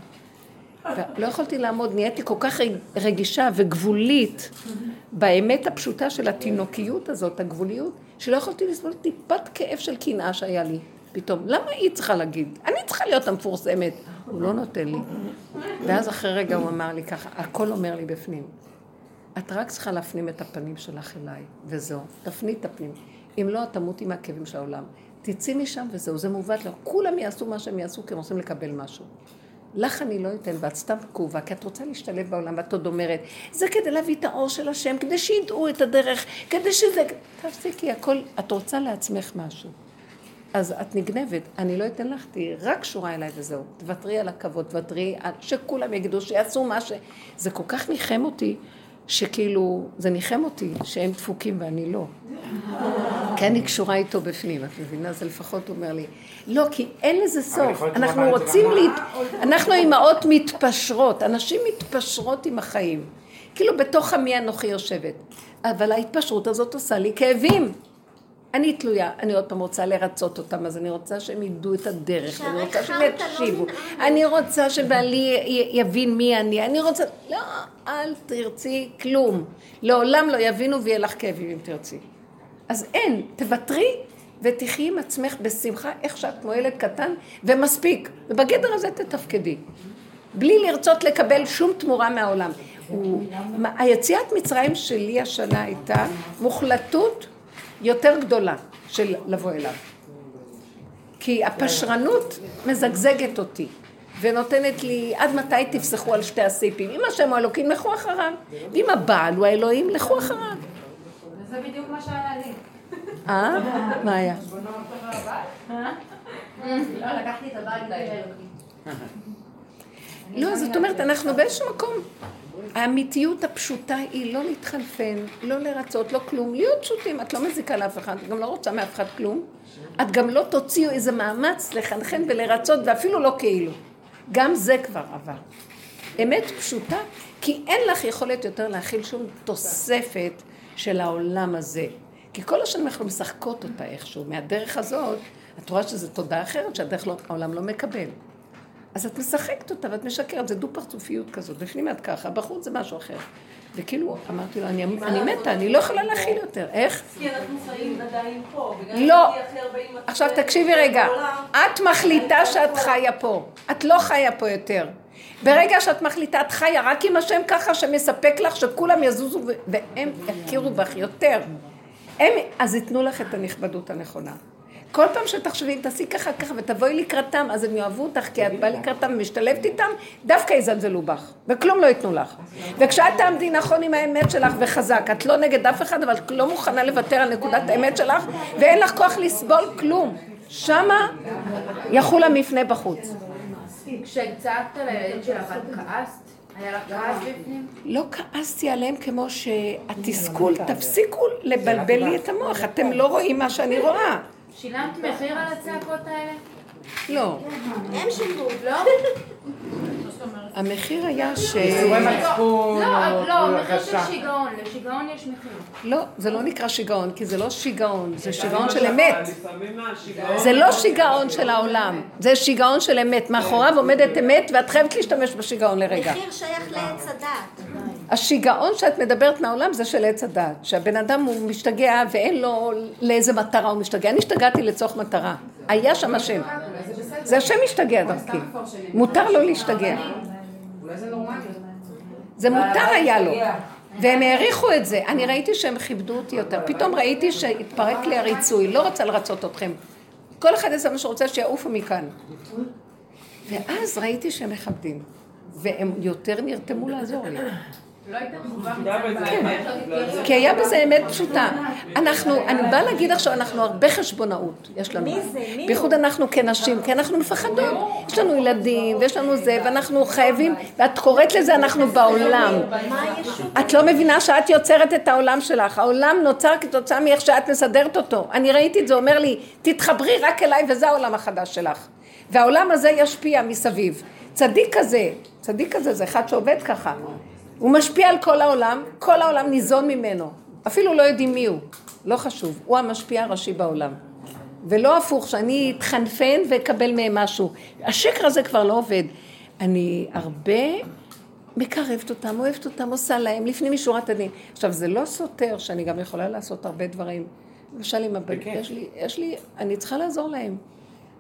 Speaker 1: ולא יכולתי לעמוד, נהייתי כל כך רגישה וגבולית באמת הפשוטה של התינוקיות הזאת, הגבוליות, שלא יכולתי לסבול טיפת כאב של קנאה שהיה לי פתאום. למה היא צריכה להגיד? אני צריכה להיות המפורסמת. הוא לא נותן לי. ואז אחרי רגע הוא אמר לי ככה, הכל אומר לי בפנים. את רק צריכה להפנים את הפנים שלך אליי, וזהו. תפני את הפנים. אם לא, את תמותי מהכאבים של העולם. תצאי משם וזהו, זה מעוות לך. כולם יעשו מה שהם יעשו כי הם רוצים לקבל משהו. לך אני לא אתן, ואת סתם כאובה, כי את רוצה להשתלב בעולם, ואת עוד אומרת, זה כדי להביא את האור של השם, כדי שידעו את הדרך, כדי שזה... תפסיקי, הכל, את רוצה לעצמך משהו. אז את נגנבת, אני לא אתן לך, תהיי רק קשורה אליי וזהו. תוותרי על הכבוד, תוותרי, שכולם יגידו, שיעשו מה ש... זה כל כך ניחם אותי, שכאילו, זה ניחם אותי שהם דפוקים ואני לא. כי אני קשורה איתו בפנים, את מבינה? זה לפחות אומר לי. לא, כי אין לזה סוף. אנחנו רוצים להת... אנחנו אימהות מתפשרות, אנשים מתפשרות עם החיים. כאילו בתוך עמי אנוכי יושבת. אבל ההתפשרות הזאת עושה לי כאבים. אני תלויה, אני עוד פעם רוצה לרצות אותם, אז אני רוצה שהם ידעו את הדרך, אני רוצה שהם
Speaker 4: לא
Speaker 1: יקשיבו, אני רוצה שבעלי יבין מי אני, אני רוצה... לא, אל תרצי כלום. לעולם לא יבינו ויהיה לך כאבים אם תרצי. אז אין, תוותרי ותחי עם עצמך בשמחה, איך שאת כמו ילד קטן, ומספיק. ובגדר הזה תתפקדי. בלי לרצות לקבל שום תמורה מהעולם. היציאת מצרים שלי השנה הייתה מוחלטות יותר גדולה של לבוא אליו. כי הפשרנות מזגזגת אותי, ונותנת לי, עד מתי תפסחו על שתי הסיפים? אם השם הוא אלוקים, לכו אחריו. ואם הבעל הוא האלוהים, לכו אחריו.
Speaker 2: זה בדיוק מה שהיה לי.
Speaker 1: אה? מה היה?
Speaker 2: לא, לקחתי את הבית לאלוקים. (laughs)
Speaker 1: לא, זאת אומרת, אנחנו באיזשהו מקום האמיתיות הפשוטה היא לא להתחלפן, לא לרצות, לא כלום, להיות פשוטים, את לא מזיקה לאף אחד, את גם לא רוצה מאף אחד כלום, את גם לא תוציאו איזה מאמץ לחנכן ולרצות, ואפילו לא כאילו. גם זה כבר עבר. אמת פשוטה, כי אין לך יכולת יותר להכיל שום תוספת של העולם הזה. כי כל השנים אנחנו משחקות אותה איכשהו. מהדרך הזאת, את רואה שזו תודעה אחרת שהדרך לא, העולם לא מקבל. אז את משחקת אותה ואת משקרת, זה דו-פרצופיות כזאת. בפנים את ככה, בחוץ זה משהו אחר. וכאילו, אמרתי לו, אני, אני מתה, אני לא יכולה להכיל יותר. איך?
Speaker 6: כי אנחנו חיים עדיין פה. וגם
Speaker 1: לא. עכשיו תקשיבי רגע, את מחליטה שאת חיה פה, את לא חיה פה יותר. ברגע שאת מחליטה, את חיה רק עם השם ככה שמספק לך שכולם יזוזו והם יכירו בך יותר. הם אז ייתנו לך את הנכבדות הנכונה. כל פעם שתחשבי, תעשי ככה ככה ותבואי לקראתם, אז הם יאהבו אותך כי את באה לקראתם ומשתלבת איתם, דווקא יזלזלו בך, וכלום לא ייתנו לך. וכשאת תעמדי נכון עם האמת שלך וחזק, את לא נגד אף אחד, אבל את לא מוכנה לוותר על נקודת האמת שלך, ואין לך כוח לסבול כלום. שמה יחול המפנה בחוץ.
Speaker 2: כשצעקת על הילדים שלך, את כעסת? היה לך כעס בפנים?
Speaker 1: לא כעסתי עליהם כמו שהתסכול, תפסיקו לבלבל לי את המוח, אתם לא רואים מה שאני רואה.
Speaker 2: שילמת מחיר על הצעקות האלה?
Speaker 1: לא.
Speaker 4: הם שילמו.
Speaker 2: לא?
Speaker 1: המחיר היה ש...
Speaker 5: ייסורי מצפון,
Speaker 2: לא, לא, מחיר של
Speaker 5: הרגשה.
Speaker 2: שיגעון, לשיגעון יש מחיר.
Speaker 1: לא, זה לא נקרא שיגעון, כי זה לא שיגעון, זה שיגעון של אמת. זה לא שיגעון של העולם, זה שיגעון של אמת. מאחוריו עומדת אמת, ואת חייבת להשתמש בשיגעון לרגע.
Speaker 4: מחיר שייך לעץ הדעת.
Speaker 1: השיגעון שאת מדברת מהעולם זה של עץ הדת. שהבן אדם הוא משתגע ואין לו לאיזה מטרה הוא משתגע. אני השתגעתי לצורך מטרה. היה שם השם. זה השם משתגע דרכי. מותר לו להשתגע.
Speaker 2: זה
Speaker 1: מותר היה לו. והם העריכו את זה. אני ראיתי שהם כיבדו אותי יותר. פתאום ראיתי שהתפרק לי הריצוי. לא רוצה לרצות אתכם. כל אחד יעשה מה שרוצה שיעופו מכאן. ואז ראיתי שהם מכבדים. והם יותר נרתמו לעזור לי.
Speaker 2: לא
Speaker 7: האמת, לא,
Speaker 1: כי היה בזה אמת פשוטה. אנחנו, אני באה להגיד עכשיו, אנחנו הרבה חשבונאות, יש לנו.
Speaker 4: מי זה? מי
Speaker 1: בייחוד אנחנו כנשים, כי אנחנו מפחדות. יש לנו ילדים, ויש לנו זה, ואנחנו חייבים, ואת קוראת לזה, אנחנו בעולם. את לא מבינה שאת יוצרת את העולם שלך. העולם נוצר כתוצאה מאיך שאת מסדרת אותו. אני ראיתי את זה, אומר לי, תתחברי רק אליי וזה העולם החדש שלך. והעולם הזה ישפיע מסביב. צדיק כזה, צדיק כזה זה אחד שעובד ככה. הוא משפיע על כל העולם, כל העולם ניזון ממנו. אפילו לא יודעים מי הוא, לא חשוב. הוא המשפיע הראשי בעולם. ולא הפוך, שאני אתחנפן ואקבל מהם משהו. השקר הזה כבר לא עובד. אני הרבה מקרבת אותם, אוהבת אותם, עושה להם, לפנים משורת הדין. עכשיו, זה לא סותר שאני גם יכולה לעשות הרבה דברים. למשל, עם הבן. יש לי, יש לי, אני צריכה לעזור להם.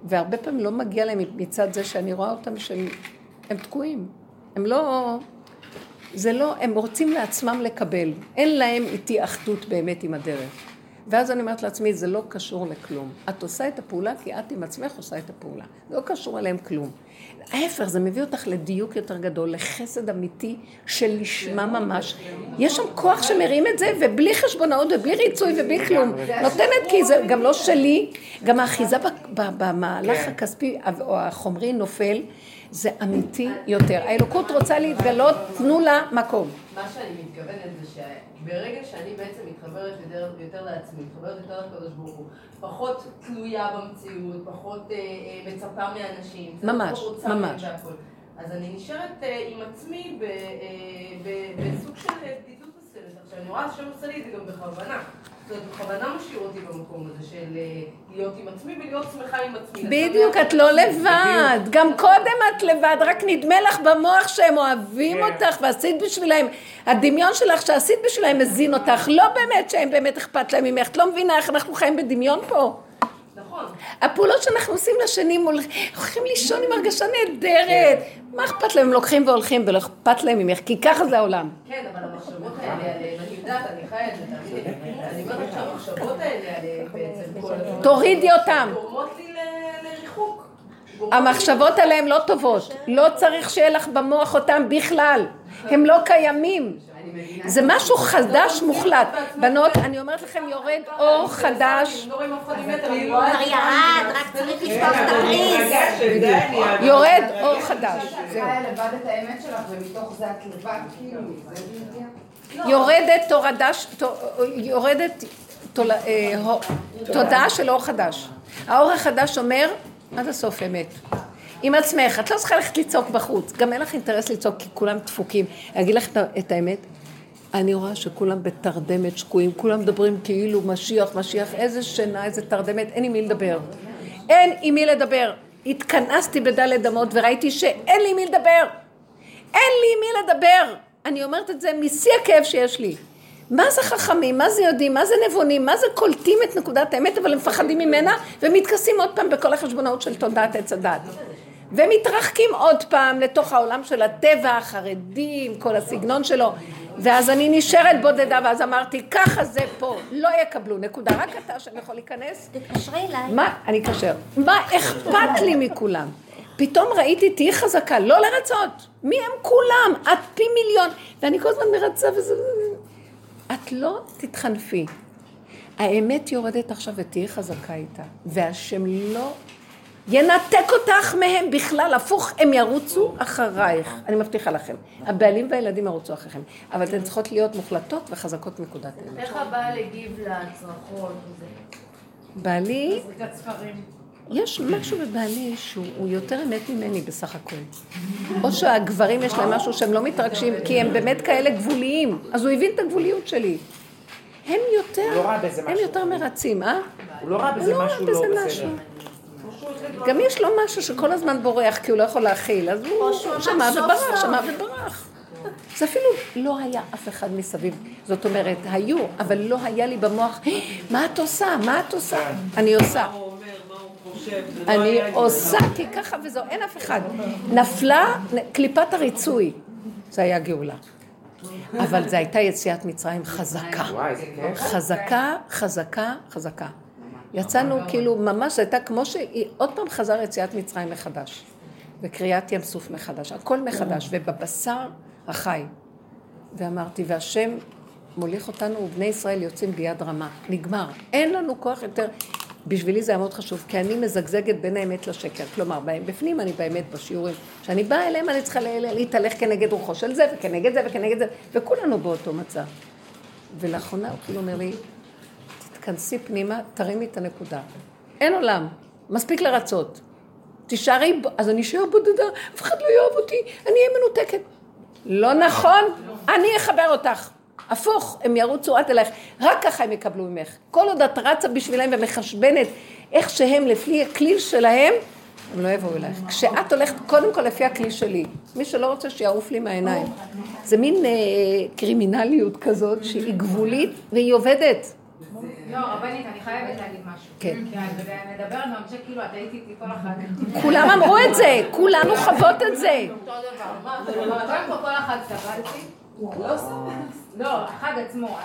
Speaker 1: והרבה פעמים לא מגיע להם מצד זה שאני רואה אותם שהם הם תקועים. הם לא... זה לא, הם רוצים לעצמם לקבל. אין להם איתי אחדות באמת עם הדרך. ואז אני אומרת לעצמי, זה לא קשור לכלום. את עושה את הפעולה כי את עם עצמך עושה את הפעולה. זה לא קשור אליהם כלום. ההפך, זה מביא אותך לדיוק יותר גדול, לחסד אמיתי של לשמה ממש. יש שם כוח שמרים את זה, ובלי חשבונאות ובלי ריצוי ובלי כלום. נותנת כי זה גם לא שלי, גם האחיזה במהלך הכספי או החומרי נופל, זה אמיתי יותר. האלוקות רוצה להתגלות, תנו לה מקום.
Speaker 6: מה שאני מתכוונת זה שברגע שאני בעצם מתחברת יותר, לעצמי, מתחברת יותר לקדוש ברוך הוא, פחות תלויה במציאות, פחות אה, אה, מצפה מאנשים,
Speaker 1: ממש, ממש.
Speaker 6: אז אני נשארת אה, עם עצמי בסוג של בדידות מסוימת. עכשיו, אני רואה שהשם עושה לי את זה גם בכוונה. זאת אומרת, בכוונה משאיר אותי במקום הזה של אה, להיות עם עצמי ולהיות שמחה עם עצמי.
Speaker 1: בדיוק, את לא לבד. גם קודם את לבד, רק נדמה לך במוח שהם אוהבים
Speaker 5: כן.
Speaker 1: אותך ועשית בשבילהם. הדמיון שלך שעשית בשבילהם מזין אותך. לא באמת שהם באמת אכפת להם ממך. את לא מבינה איך אנחנו חיים בדמיון פה.
Speaker 6: נכון.
Speaker 1: הפעולות שאנחנו עושים לשני, מול- הולכים לישון עם הרגשה נהדרת. מה אכפת להם? הם לוקחים והולכים ולא אכפת להם ממך, כי ככה זה העולם.
Speaker 6: כן, אבל המחשבות האלה עליהם, אני יודעת, אני חיה את זה. אני אומרת שהמחשבות האלה עליהם בעצם כל הזמן.
Speaker 1: תורידי אותם.
Speaker 6: גורמות לי לריחוק.
Speaker 1: המחשבות עליהם לא טובות. לא צריך שיהיה לך במוח אותם בכלל. הם לא קיימים. זה משהו חדש מוחלט. בנות, אני אומרת לכם, יורד אור חדש,
Speaker 6: לא מטר, אני
Speaker 4: כבר
Speaker 6: את
Speaker 4: ירד, רק צריך לפתוח את הפריז.
Speaker 1: יורד אור חדש. זהו.
Speaker 2: כאילו.
Speaker 1: יורדת יורדת תול- אה, תודעה של אור חדש. האור החדש אומר, עד הסוף אמת. עם עצמך, את לא צריכה ללכת לצעוק בחוץ, גם אין לך אינטרס לצעוק כי כולם דפוקים. אני אגיד לך את האמת, אני רואה שכולם בתרדמת שקועים, כולם מדברים כאילו משיח, משיח, איזה שינה, איזה תרדמת, אין עם מי לדבר. אין עם מי לדבר. התכנסתי בדלת אמות וראיתי שאין לי עם מי לדבר. אין לי עם מי לדבר. אני אומרת את זה משיא הכאב שיש לי. מה זה חכמים, מה זה יודעים, מה זה נבונים, מה זה קולטים את נקודת האמת, אבל הם מפחדים ממנה, ומתכסים עוד פעם בכל החשבונאות של תודעת עץ הדת. ומתרחקים עוד פעם לתוך העולם של הטבע, החרדים, כל הסגנון שלו. ואז אני נשארת בודדה, ואז אמרתי, ככה זה פה, לא יקבלו, נקודה. רק אתה שם יכול להיכנס.
Speaker 4: תתקשרי אליי.
Speaker 1: מה, אני אקשר. מה אכפת לי מכולם? פתאום ראיתי, תהיי חזקה, לא לרצות. מי הם כולם? את פי מיליון. ואני כל הזמן מרצה וזה... את לא תתחנפי. האמת יורדת עכשיו ותהיי חזקה איתה. והשם לא ינתק אותך מהם בכלל, הפוך, הם ירוצו אחרייך. אני מבטיחה לכם. הבעלים והילדים ירוצו אחריכם. אבל אתן צריכות להיות מוחלטות וחזקות מנקודת האמת.
Speaker 2: איך הבעל הגיב לצרחות?
Speaker 1: בעלי... יש משהו בבעלי שהוא הוא יותר אמת ממני בסך הכל. או שהגברים יש להם משהו שהם לא מתרגשים, כי הם באמת כאלה גבוליים. אז הוא הבין את הגבוליות שלי. הם יותר,
Speaker 5: הוא לא ראה בזה
Speaker 1: הם. יותר מרצים, אה?
Speaker 5: הוא לא ראה בזה
Speaker 1: לא
Speaker 5: משהו לא. בסדר.
Speaker 1: גם יש לו משהו שכל הזמן בורח, כי הוא לא יכול להכיל, אז הוא שמע וברח. שמע וברח. זה אפילו לא היה אף אחד מסביב. זאת אומרת, היו, אבל לא היה לי במוח, "אה, מה את עושה? מה את עושה? אני עושה.
Speaker 7: לא
Speaker 1: אני. עושה כי ככה וזהו, אין אף אחד. נפלה קליפת הריצוי, זה היה גאולה. אבל זו הייתה יציאת מצרים חזקה.
Speaker 5: כיף.
Speaker 1: חזקה, חזקה, חזקה. יצאנו כאילו, ממש זו הייתה כמו שעוד פעם חזר יציאת מצרים מחדש. וקריעת ים סוף מחדש, הכל מחדש, ובבשר החי. ואמרתי, והשם מוליך אותנו, ובני ישראל יוצאים ביד רמה. נגמר. אין לנו כוח יותר. בשבילי זה היה מאוד חשוב, כי אני מזגזגת בין האמת לשקר. כלומר, בפנים אני באמת בשיעורים. כשאני באה אליהם אני צריכה להתהלך כנגד רוחו של זה, וכנגד זה, וכנגד זה, וכולנו באותו מצב. ולאחרונה הוא כאילו אומר לי, תתכנסי פנימה, תרימי את הנקודה. אין עולם, מספיק לרצות. תישארי, אז אני אשאר בודדה, אף אחד לא יאהב אותי, אני אהיה מנותקת. לא נכון, אני אחבר אותך. הפוך, הם ירוצו עד אלייך, רק ככה הם יקבלו ממך. כל עוד את רצה בשבילם ומחשבנת איך שהם לפי הכליל שלהם, הם לא יבואו אלייך. כשאת הולכת קודם כל לפי הכלי שלי, מי שלא רוצה שיעוף לי מהעיניים. זה מין אה, קרימינליות כזאת שהיא גבולית והיא עובדת.
Speaker 2: לא, רבנית, אני חייבת להגיד משהו.
Speaker 1: כן.
Speaker 2: כי את מדברת מהמשך כאילו את היית איתי כל אחד.
Speaker 1: כולם אמרו את זה, כולנו חוות את זה.
Speaker 2: אותו דבר. מה, זה אומר, קודם כל כל אחד סבלתי. לא סבלתי. לא, החג עצמו,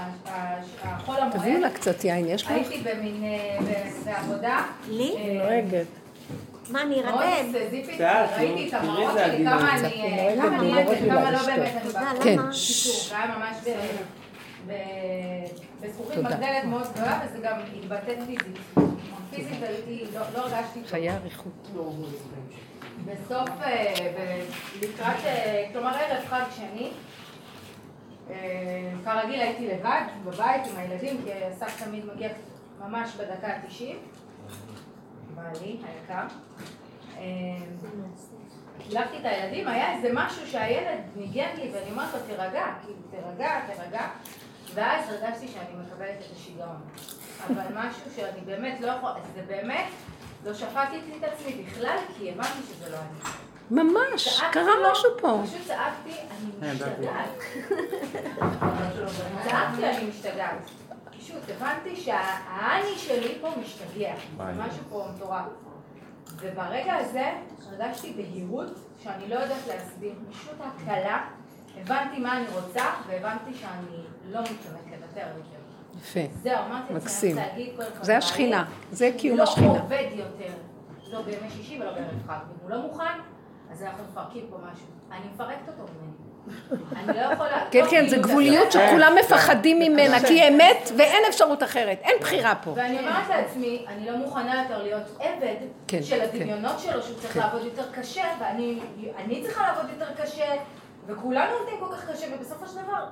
Speaker 2: החול
Speaker 1: תביאו
Speaker 2: המועד.
Speaker 1: לה קצת יין, יש לך?
Speaker 2: הייתי במין, אה, בעבודה.
Speaker 4: לי?
Speaker 2: אה,
Speaker 4: מה, אני
Speaker 2: מאוד
Speaker 4: ארדם?
Speaker 2: ראיתי את המראות שלי, כמה. אני, אה, כמה אני אצל, כמה לא באמת אני.
Speaker 1: כן.
Speaker 2: זה היה ממש
Speaker 1: תודה.
Speaker 2: מגדלת מאוד גדולה, וזה גם התבטא פיזית. פיזית הייתי, לא לא הרגשתי טוב.
Speaker 1: חיי אריכות.
Speaker 2: בסוף, אה, לקראת, אה, כלומר ערב חג שני, אה, כרגיל הייתי לבד בבית עם הילדים, כי הסף תמיד מגיע ממש בדקה ה-90, בעלי היקר. קילחתי את הילדים, היה איזה משהו שהילד ניגן לי, ואני אומרת לו, תירגע, כאילו, תירגע, תירגע. ואז הרגשתי שאני מקבלת את השיגעון. אבל משהו שאני באמת לא יכול, זה באמת, לא שפטתי את עצמי בכלל, כי הבנתי שזה לא אני.
Speaker 1: ממש, קרה משהו פה.
Speaker 2: פשוט צעקתי, אני
Speaker 5: אה,
Speaker 2: משתגעת. צעקתי, אני משתגעת. פשוט הבנתי שהאני שלי פה משתגע. משהו פה מטורף. וברגע הזה הרגשתי בהירות שאני לא יודעת להסביר. פשוט הקלה. הבנתי מה אני רוצה, והבנתי שאני לא מתכוונת לוותר יותר.
Speaker 1: יפה.
Speaker 2: זהו, אמרתי לעצמי. אני להגיד קודם כל
Speaker 1: זה השכינה, זה קיום
Speaker 2: לא
Speaker 1: השכינה.
Speaker 2: עובד יותר, לא בימי שישי ולא בערב חג. אם הוא לא מוכן, אז אנחנו מפרקים פה משהו. אני מפרקת אותו ממני. אני לא יכולה... (laughs)
Speaker 1: כן,
Speaker 2: לא,
Speaker 1: כן, זה
Speaker 2: כאילו,
Speaker 1: גבוליות
Speaker 2: זה-
Speaker 1: שכולם מפחדים ממנה, כי היא אמת ואין אפשרות אחרת, אין בחירה פה.
Speaker 2: ואני אומרת לעצמי, אני לא מוכנה יותר להיות עבד
Speaker 1: כן,
Speaker 2: של
Speaker 1: כן.
Speaker 2: הדמיונות שלו, שהוא צריך
Speaker 1: כן.
Speaker 2: לעבוד יותר קשה, ואני אני צריכה לעבוד יותר קשה, וכולנו עובדים כל כך קשה, ובסופו של דבר,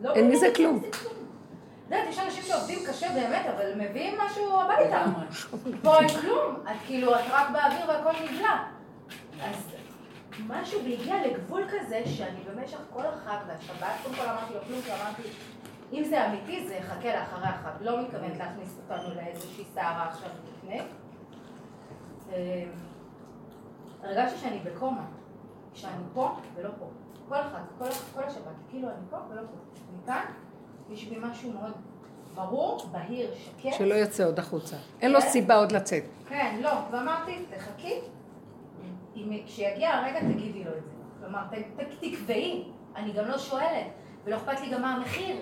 Speaker 2: לא
Speaker 1: אין מזה כלום.
Speaker 2: את יודעת, יש אנשים שעובדים קשה באמת, אבל מביאים משהו הביתה. פה אין כלום, את כאילו, את רק באוויר והכל נבלע. אז משהו והגיע לגבול כזה, שאני במשך כל החג והשבת, קודם כל אמרתי לו כלום, כי אמרתי, אם זה אמיתי, זה יחכה לאחרי החג. לא מתכוונת להכניס אותנו לאיזושהי סערה עכשיו לפני. אה, הרגשתי שאני בקומה, שאני פה ולא פה. כל אחד, כל, כל השבת, כאילו אני פה ולא פה. מכאן יש בי משהו מאוד ברור, בהיר, שקט.
Speaker 1: שלא יוצא עוד החוצה. אין לו סיבה עוד לצאת.
Speaker 2: כן, לא, ואמרתי, תחכי, אם- כשיגיע הרגע תגידי לו את זה. כלומר, תקבעי, אני גם לא שואלת, ולא אכפת לי גם מה המחיר.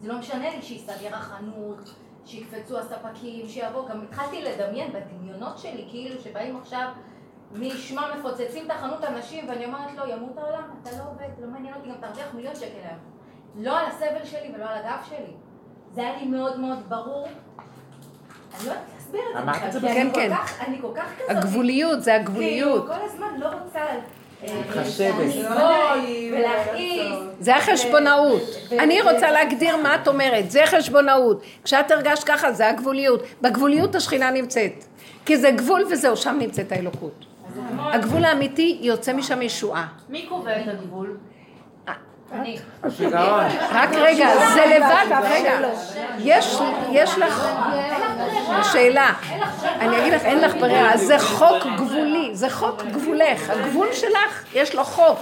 Speaker 2: זה לא משנה לי שיסתגר החנות, שיקפצו הספקים, שיבוא, גם התחלתי לדמיין בדמיונות שלי, כאילו שבאים עכשיו, מי ישמע מפוצצים את החנות אנשים, ואני אומרת לו, ימות העולם, אתה לא עובד, לא מעניין אותי, גם תרוויח מיליון שקל היום. לא על הסבל שלי ולא על הגב שלי. זה היה לי מאוד מאוד ברור. אני לא יודעת להסביר את זה
Speaker 3: אמרת את זה
Speaker 1: כן,
Speaker 2: אני כל
Speaker 1: כן.
Speaker 2: כך- אני כל כך כזאת.
Speaker 1: הגבוליות, זה הגבוליות.
Speaker 2: כאילו, כל הזמן לא רוצה... אה,
Speaker 3: מתחשבת.
Speaker 2: לסבול ולהכעיס.
Speaker 1: זה החשבונאות. אני רוצה להגדיר מה את אומרת, זה חשבונאות. כשאת הרגשת ככה, זה הגבוליות. בגבוליות השכינה נמצאת. כי זה גבול וזהו, שם נמצאת האלוקות. הגבול האמיתי יוצא משם ישועה.
Speaker 2: מי קובע את הגבול? אני.
Speaker 1: רק רגע, זה לבד, רגע. יש לך שאלה. אני אגיד לך, אין לך ברירה. זה חוק גבולי, זה חוק גבולך. הגבול שלך, יש לו חוק.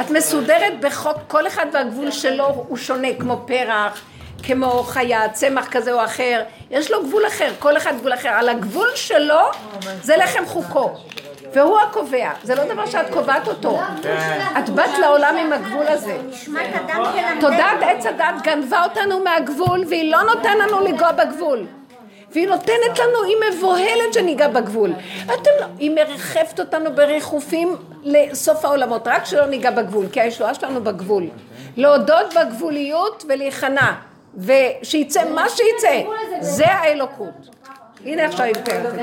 Speaker 1: את מסודרת בחוק, כל אחד והגבול שלו הוא שונה, כמו פרח, כמו חיה, צמח כזה או אחר. יש לו גבול אחר, כל אחד גבול אחר. על הגבול שלו, זה לחם חוקו. והוא הקובע, זה לא דבר שאת קובעת אותו. את באת לעולם עם הגבול הזה. תודעת עץ הדת גנבה אותנו מהגבול והיא לא נותנת לנו לנגוע בגבול. והיא נותנת לנו, היא מבוהלת שניגע בגבול. אתם לא, היא מרחפת אותנו בריחופים לסוף העולמות, רק שלא ניגע בגבול, כי הישועה שלנו בגבול. להודות בגבוליות ולהיכנע, ושיצא מה שיצא, זה האלוקות. הנה עכשיו היא מתארת.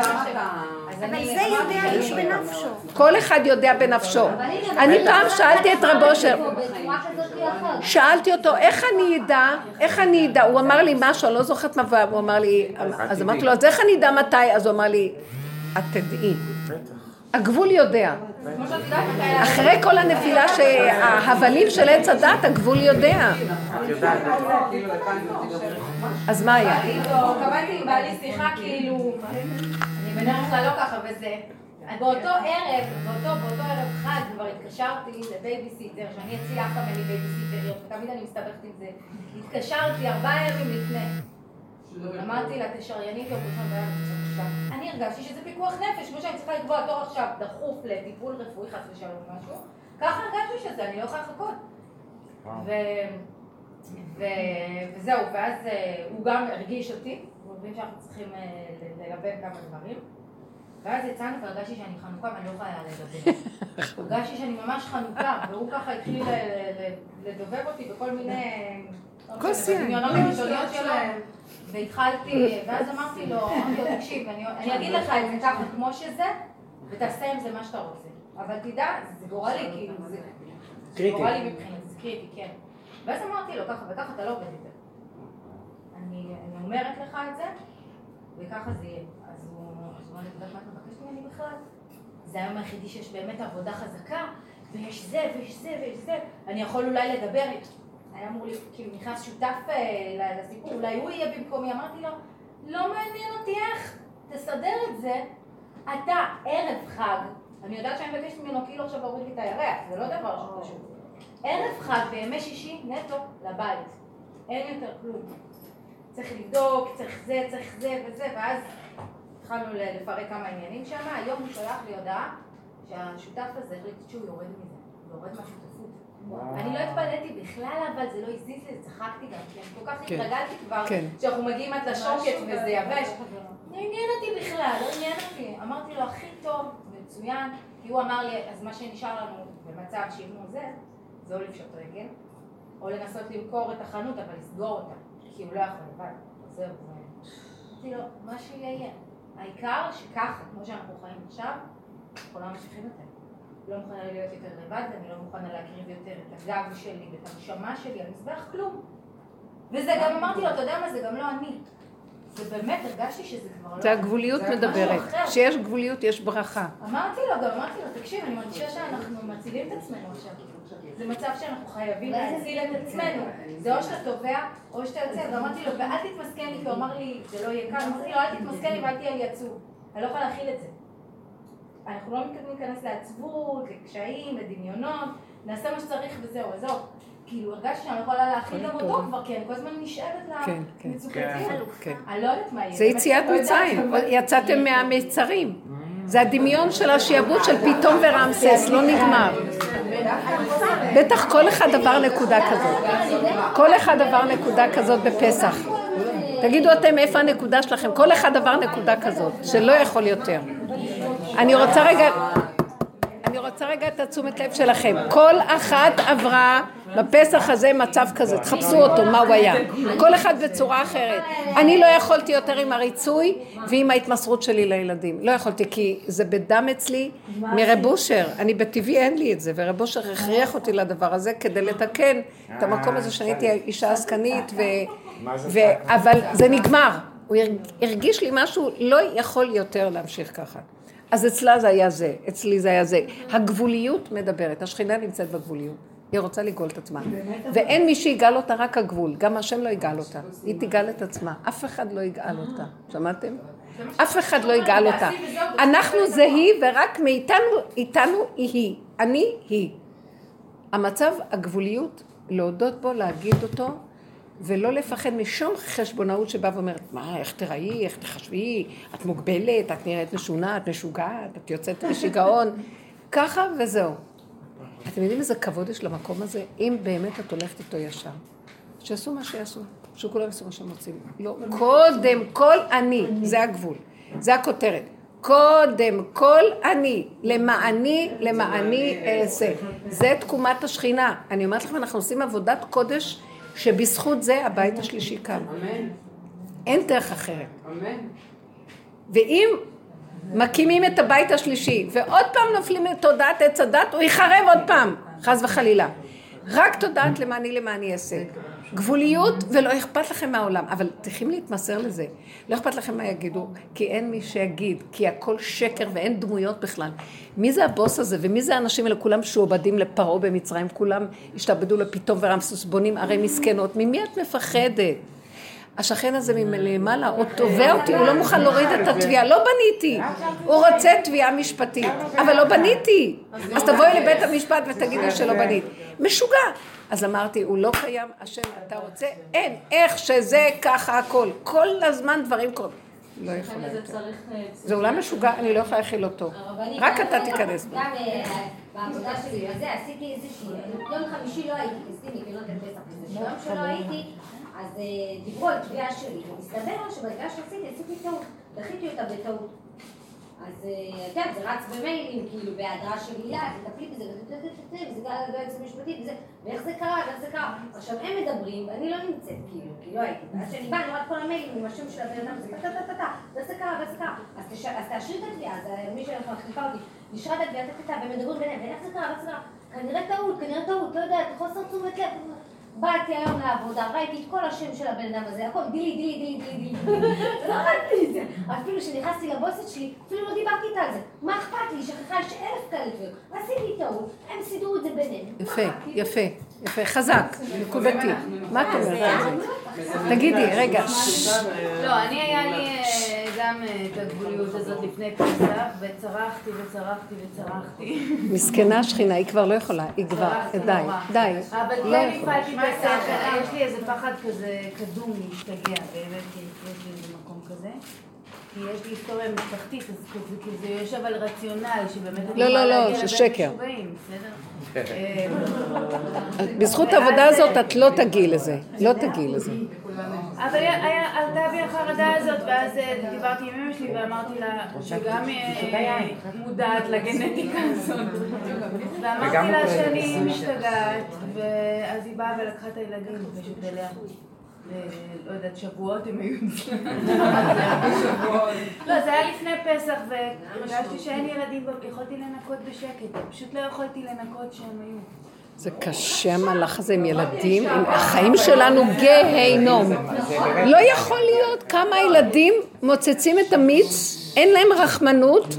Speaker 4: אבל זה יודע איש בנפשו.
Speaker 1: כל אחד יודע בנפשו. אני פעם שאלתי את רב אושר, שאלתי אותו, איך אני אדע, איך אני אדע, הוא אמר לי משהו, אני לא זוכרת מה, הוא אמר לי, אז אמרתי לו, אז איך אני אדע מתי? אז הוא אמר לי, את תדעי. הגבול יודע. אחרי כל הנפילה שההבלים של עץ הדת, הגבול יודע. אז מה היה?
Speaker 2: עם בעלי שיחה כאילו, בדרך כלל לא ככה וזה. באותו ערב, באותו, באותו ערב חג כבר התקשרתי לבייביסיטר, שאני אציע אף פעם לי בייביסיטריות, תמיד אני מסתבכת עם זה. התקשרתי ארבעה ימים לפני. אמרתי לה, תשרייני אותו ראשון בערב בבקשה. אני הרגשתי שזה פיקוח נפש, כמו שאני צריכה לקבוע תור עכשיו דחוף לטיפול רפואי חס ושלום משהו, ככה הרגשתי שזה, אני לא יכולה לחכות. ו... ו... וזהו, ואז אה, הוא גם הרגיש אותי, הוא מבין שאנחנו צריכים אה, ל- ללבן כמה דברים. ואז יצאנו והרגשתי שאני חנוכה ואני לא יכולה לדבר. (laughs) הרגשתי שאני ממש חנוכה, והוא ככה התחיל ל- ל- לדובב אותי בכל מיני... לא משנה,
Speaker 1: כוס יין.
Speaker 2: בדמיונות הראשוניות שלו. והתחלתי, ואז אמרתי לו, אמרתי לו, תקשיב, אני אני אגיד לך את זה ככה כמו שזה, ותעשה עם זה מה שאתה רוצה. אבל תדע, זה גורלי, כאילו, זה...
Speaker 3: קריטי.
Speaker 2: גורלי מבחינתי, זה קריטי, כן. ואז אמרתי לו, ככה וככה אתה לא עובד יותר. אני, אני אומרת לך את זה, וככה זה יהיה. אז הוא לי, את יודעת מה את מבקשת ממני בכלל? זה היום היחידי שיש באמת עבודה חזקה, ויש זה, ויש זה, ויש זה. אני יכול אולי לדבר, היה אמור לי, כאילו נכנס שותף אה, לסיפור, אולי הוא יהיה במקומי. אמרתי לו, לא מעניין אותי איך, תסדר את זה. אתה, ערב חג, אני יודעת שאני מבקשת ממנו כאילו עכשיו להוריד לי את הירח, זה לא דבר שפשוט. ערב חג בימי שישי נטו לבית. אין יותר כלום. צריך לבדוק, צריך זה, צריך זה וזה, ואז התחלנו לפרק כמה עניינים שם. היום הוא שלח לי הודעה שהשותף הזה החליט שהוא יורד מזה, הוא יורד מהשותפות. אני לא התפלאתי בכלל, אבל זה לא הזיז לי, צחקתי גם, כי אני כל כך
Speaker 1: כן.
Speaker 2: התרגלתי כבר,
Speaker 1: כן.
Speaker 2: שאנחנו מגיעים עד לשוקת וזה יבש. לא עניין אותי בכלל, לא עניין אותי. אמרתי לו, הכי טוב, מצוין, כי הוא אמר לי, אז מה שנשאר לנו במצב שאם הוא זה, זה או לפשוט רגל, או לנסות למכור את החנות, אבל לסגור אותה, כי הוא לא יכול לבד. זהו, זה... אמרתי לו, מה שיהיה. העיקר שככה, כמו שאנחנו חיים עכשיו, אנחנו לא ממשיכים יותר. לא מוכנה להיות יותר לבד, ואני לא מוכנה להקריב יותר את הגב שלי ואת הנשמה שלי על מזבח כלום. וזה גם אמרתי לו, אתה יודע מה, זה גם לא אני. זה באמת, הרגשתי שזה כבר לא...
Speaker 1: זה הגבוליות מדברת. כשיש גבוליות יש ברכה.
Speaker 2: אמרתי לו, גם אמרתי לו, תקשיב, אני מרגישה שאנחנו מצילים את עצמנו עכשיו. זה מצב שאנחנו חייבים להציל את עצמנו. זה או שאתה תובע, או שאתה יוצא. ואמרתי לו, ואל תתמסכן לי, כי הוא אמר לי, זה לא יהיה קל. אמרתי לו, אל תתמסכן לי ואל תהיה לי עצוב. אני לא יכולה להכיל את זה. אנחנו לא מתכוונים להיכנס לעצבות, לקשיים, לדמיונות, נעשה מה שצריך וזהו, עזוב. כאילו, הרגשתי שאני לא יכולה להכיל גם אותו כבר, כי אני כל הזמן נשאבת
Speaker 1: כן, כן.
Speaker 2: למצוקתיות.
Speaker 1: כן.
Speaker 2: אני לא יודעת מה יהיה.
Speaker 1: זה יציאת
Speaker 2: לא
Speaker 1: מצרים, יצאתם מהמצרים. זה הדמיון של השיעבוד של פתאום ורמסס, לא נגמר. בטח כל אחד עבר נקודה כזאת. כל אחד עבר נקודה כזאת בפסח. תגידו אתם איפה הנקודה שלכם. כל אחד עבר נקודה כזאת, שלא יכול יותר. אני רוצה רגע... אני רוצה רגע את התשומת לב שלכם. כל אחת עברה בפסח הזה מצב כזה, תחפשו אותו, מה הוא היה. כל אחד בצורה אחרת. אני לא יכולתי יותר עם הריצוי ועם ההתמסרות שלי לילדים. לא יכולתי, כי זה בדם אצלי מרב אושר. אני בטבעי אין לי את זה, ורב אושר הכריח אותי לדבר הזה כדי לתקן את המקום הזה שאני הייתי אישה עסקנית, ו... ו... אבל זה נגמר. הוא הרג- הרגיש לי משהו, לא יכול יותר להמשיך ככה. אז אצלה זה היה זה, אצלי זה היה זה. הגבוליות מדברת, השכינה נמצאת בגבוליות. היא רוצה לגאול את עצמה. ואין מי שיגאל אותה, רק הגבול. גם השם לא יגאל אותה. היא תגאל את עצמה. אף אחד לא יגאל אותה. שמעתם? אף אחד לא יגאל אותה. אנחנו זה היא, ורק מאיתנו, איתנו היא היא. אני היא. המצב, הגבוליות, להודות בו, להגיד אותו, ולא לפחד משום חשבונאות שבאה ואומרת, מה, איך תראי, איך תחשבי, את מוגבלת, את נראית משונה, את משוגעת, את יוצאת לשיגעון, (laughs) ככה וזהו. אתם יודעים איזה כבוד יש למקום הזה? אם באמת את הולכת איתו ישר. שיעשו מה שיעשו, שכולם יעשו מה שהם רוצים. לא, קודם כל אני, זה הגבול, זה הכותרת. קודם כל אני, למעני, למעני אעשה. זה תקומת השכינה. אני אומרת לכם, אנחנו עושים עבודת קודש שבזכות זה הבית השלישי קם.
Speaker 3: אמן.
Speaker 1: אין דרך אחרת.
Speaker 3: אמן.
Speaker 1: ואם מקימים את הבית השלישי, ועוד פעם נופלים לתודעת עץ הדת, הוא יחרב עוד פעם, חס וחלילה. רק תודעת למעני למעני אעשה. גבוליות, ולא אכפת לכם מהעולם, אבל צריכים להתמסר לזה. לא אכפת לכם מה יגידו, כי אין מי שיגיד, כי הכל שקר ואין דמויות בכלל. מי זה הבוס הזה, ומי זה האנשים האלה? כולם משועבדים לפרעה במצרים, כולם השתעבדו לפתאום ורמסוס, בונים ערי מסכנות. ממי את מפחדת? השכן הזה מלמעלה, הוא תובע אותי, הוא לא מוכן להוריד את התביעה, לא בניתי. הוא רוצה תביעה משפטית, אבל לא בניתי. אז תבואי לבית המשפט ותגידי שלא בנית. משוגע. אז אמרתי, הוא לא קיים, השם, אתה רוצה? אין, איך שזה ככה הכל. כל הזמן דברים קורים. לא יכולה יותר. זה עולם משוגע, אני לא יכולה להכיל אותו. רק אתה תיכנס בו.
Speaker 8: גם אה, בעבודה שלי וזה, עשיתי איזושהי, יום חמישי לא הייתי, עשיתי ניקיונות לפסח וזה, שיום שלא הייתי, אז אה, דיברו על תביעה שלי, ומסתבר שבתביעה שעשיתי, עשיתי טעות, דחיתי אותה בטעות. אז אה, את יודעת, זה רץ במיילים, כאילו, בהיעדרה של הילה, תטפלי בזה, וזה גם ליועץ המשפטי וזה, ואיך זה קרה, ואיך זה קרה. עכשיו, הם מדברים, ואני לא נמצאת, כאילו, כי לא הייתי. ואז כשאני באה, אני רואה את כל המיילים עם השם של הבן אדם, זה טה טה, ואיך זה קרה, ואיך זה קרה. אז תאשרי את התביעה, אז אה, מי שמחליפה אותי, אישרה את התביעה, טה טה טה, והם מדברים ביניהם, ואיך זה קרה, ואיך זה קרה. כנראה טעות, כנראה טעות, לא יודעת, חוסר תשומת לב. באתי היום לעבודה, ראיתי את כל השם של הבן אדם הזה, הכל דילי, דילי, דילי, דילי, דילי. לא ראיתי את זה. אפילו כשנכנסתי לבוסת שלי, אפילו לא דיברתי איתה על זה. מה אכפת לי? שכחה יש אלף כאלה תביעות. עשיתי טעות, הם סידרו את זה ביניהם.
Speaker 1: יפה, יפה, יפה, חזק, נקודתי. מה את אומרת? תגידי, רגע,
Speaker 2: לא, אני היה לי אה, גם אה, את הגבוליות הזאת לפני פסח, וצרחתי וצרחתי וצרחתי.
Speaker 1: מסכנה השכינה, היא כבר לא יכולה, היא כבר, די. די.
Speaker 2: אבל
Speaker 1: לא
Speaker 2: כן. הפעלתי בשכל, יש לי איזה פחד כזה קדום להשתגע, באמת, כי יש לי איזה מקום כזה. כי יש לי היסטוריה משפחתית, אז זה יושב על רציונל, שבאמת
Speaker 1: לא, לא, לא.
Speaker 2: משוגעים, בסדר? אה,
Speaker 1: בזכות העבודה הזאת את לא תגיעי לזה, לא תגיעי לזה.
Speaker 9: אבל עלתה בי החרדה הזאת, ואז אה, דיברתי עם אמא שלי ואמרתי לה, שגם אה, מודעת לגנטיקה הזאת. ואמרתי לה שאני. משתגעת, ואז היא באה ולקחה את הילדים פשוט אליה. ו- לא יודעת, שבועות הם היו לא, זה היה לפני פסח, והרגשתי שאין ילדים, יכולתי לנקות בשקט, פשוט לא יכולתי לנקות שהם היו.
Speaker 1: זה קשה המהלך הזה עם ילדים, עם החיים שלנו גיהינום. לא יכול להיות כמה ילדים מוצצים את המיץ, אין להם רחמנות,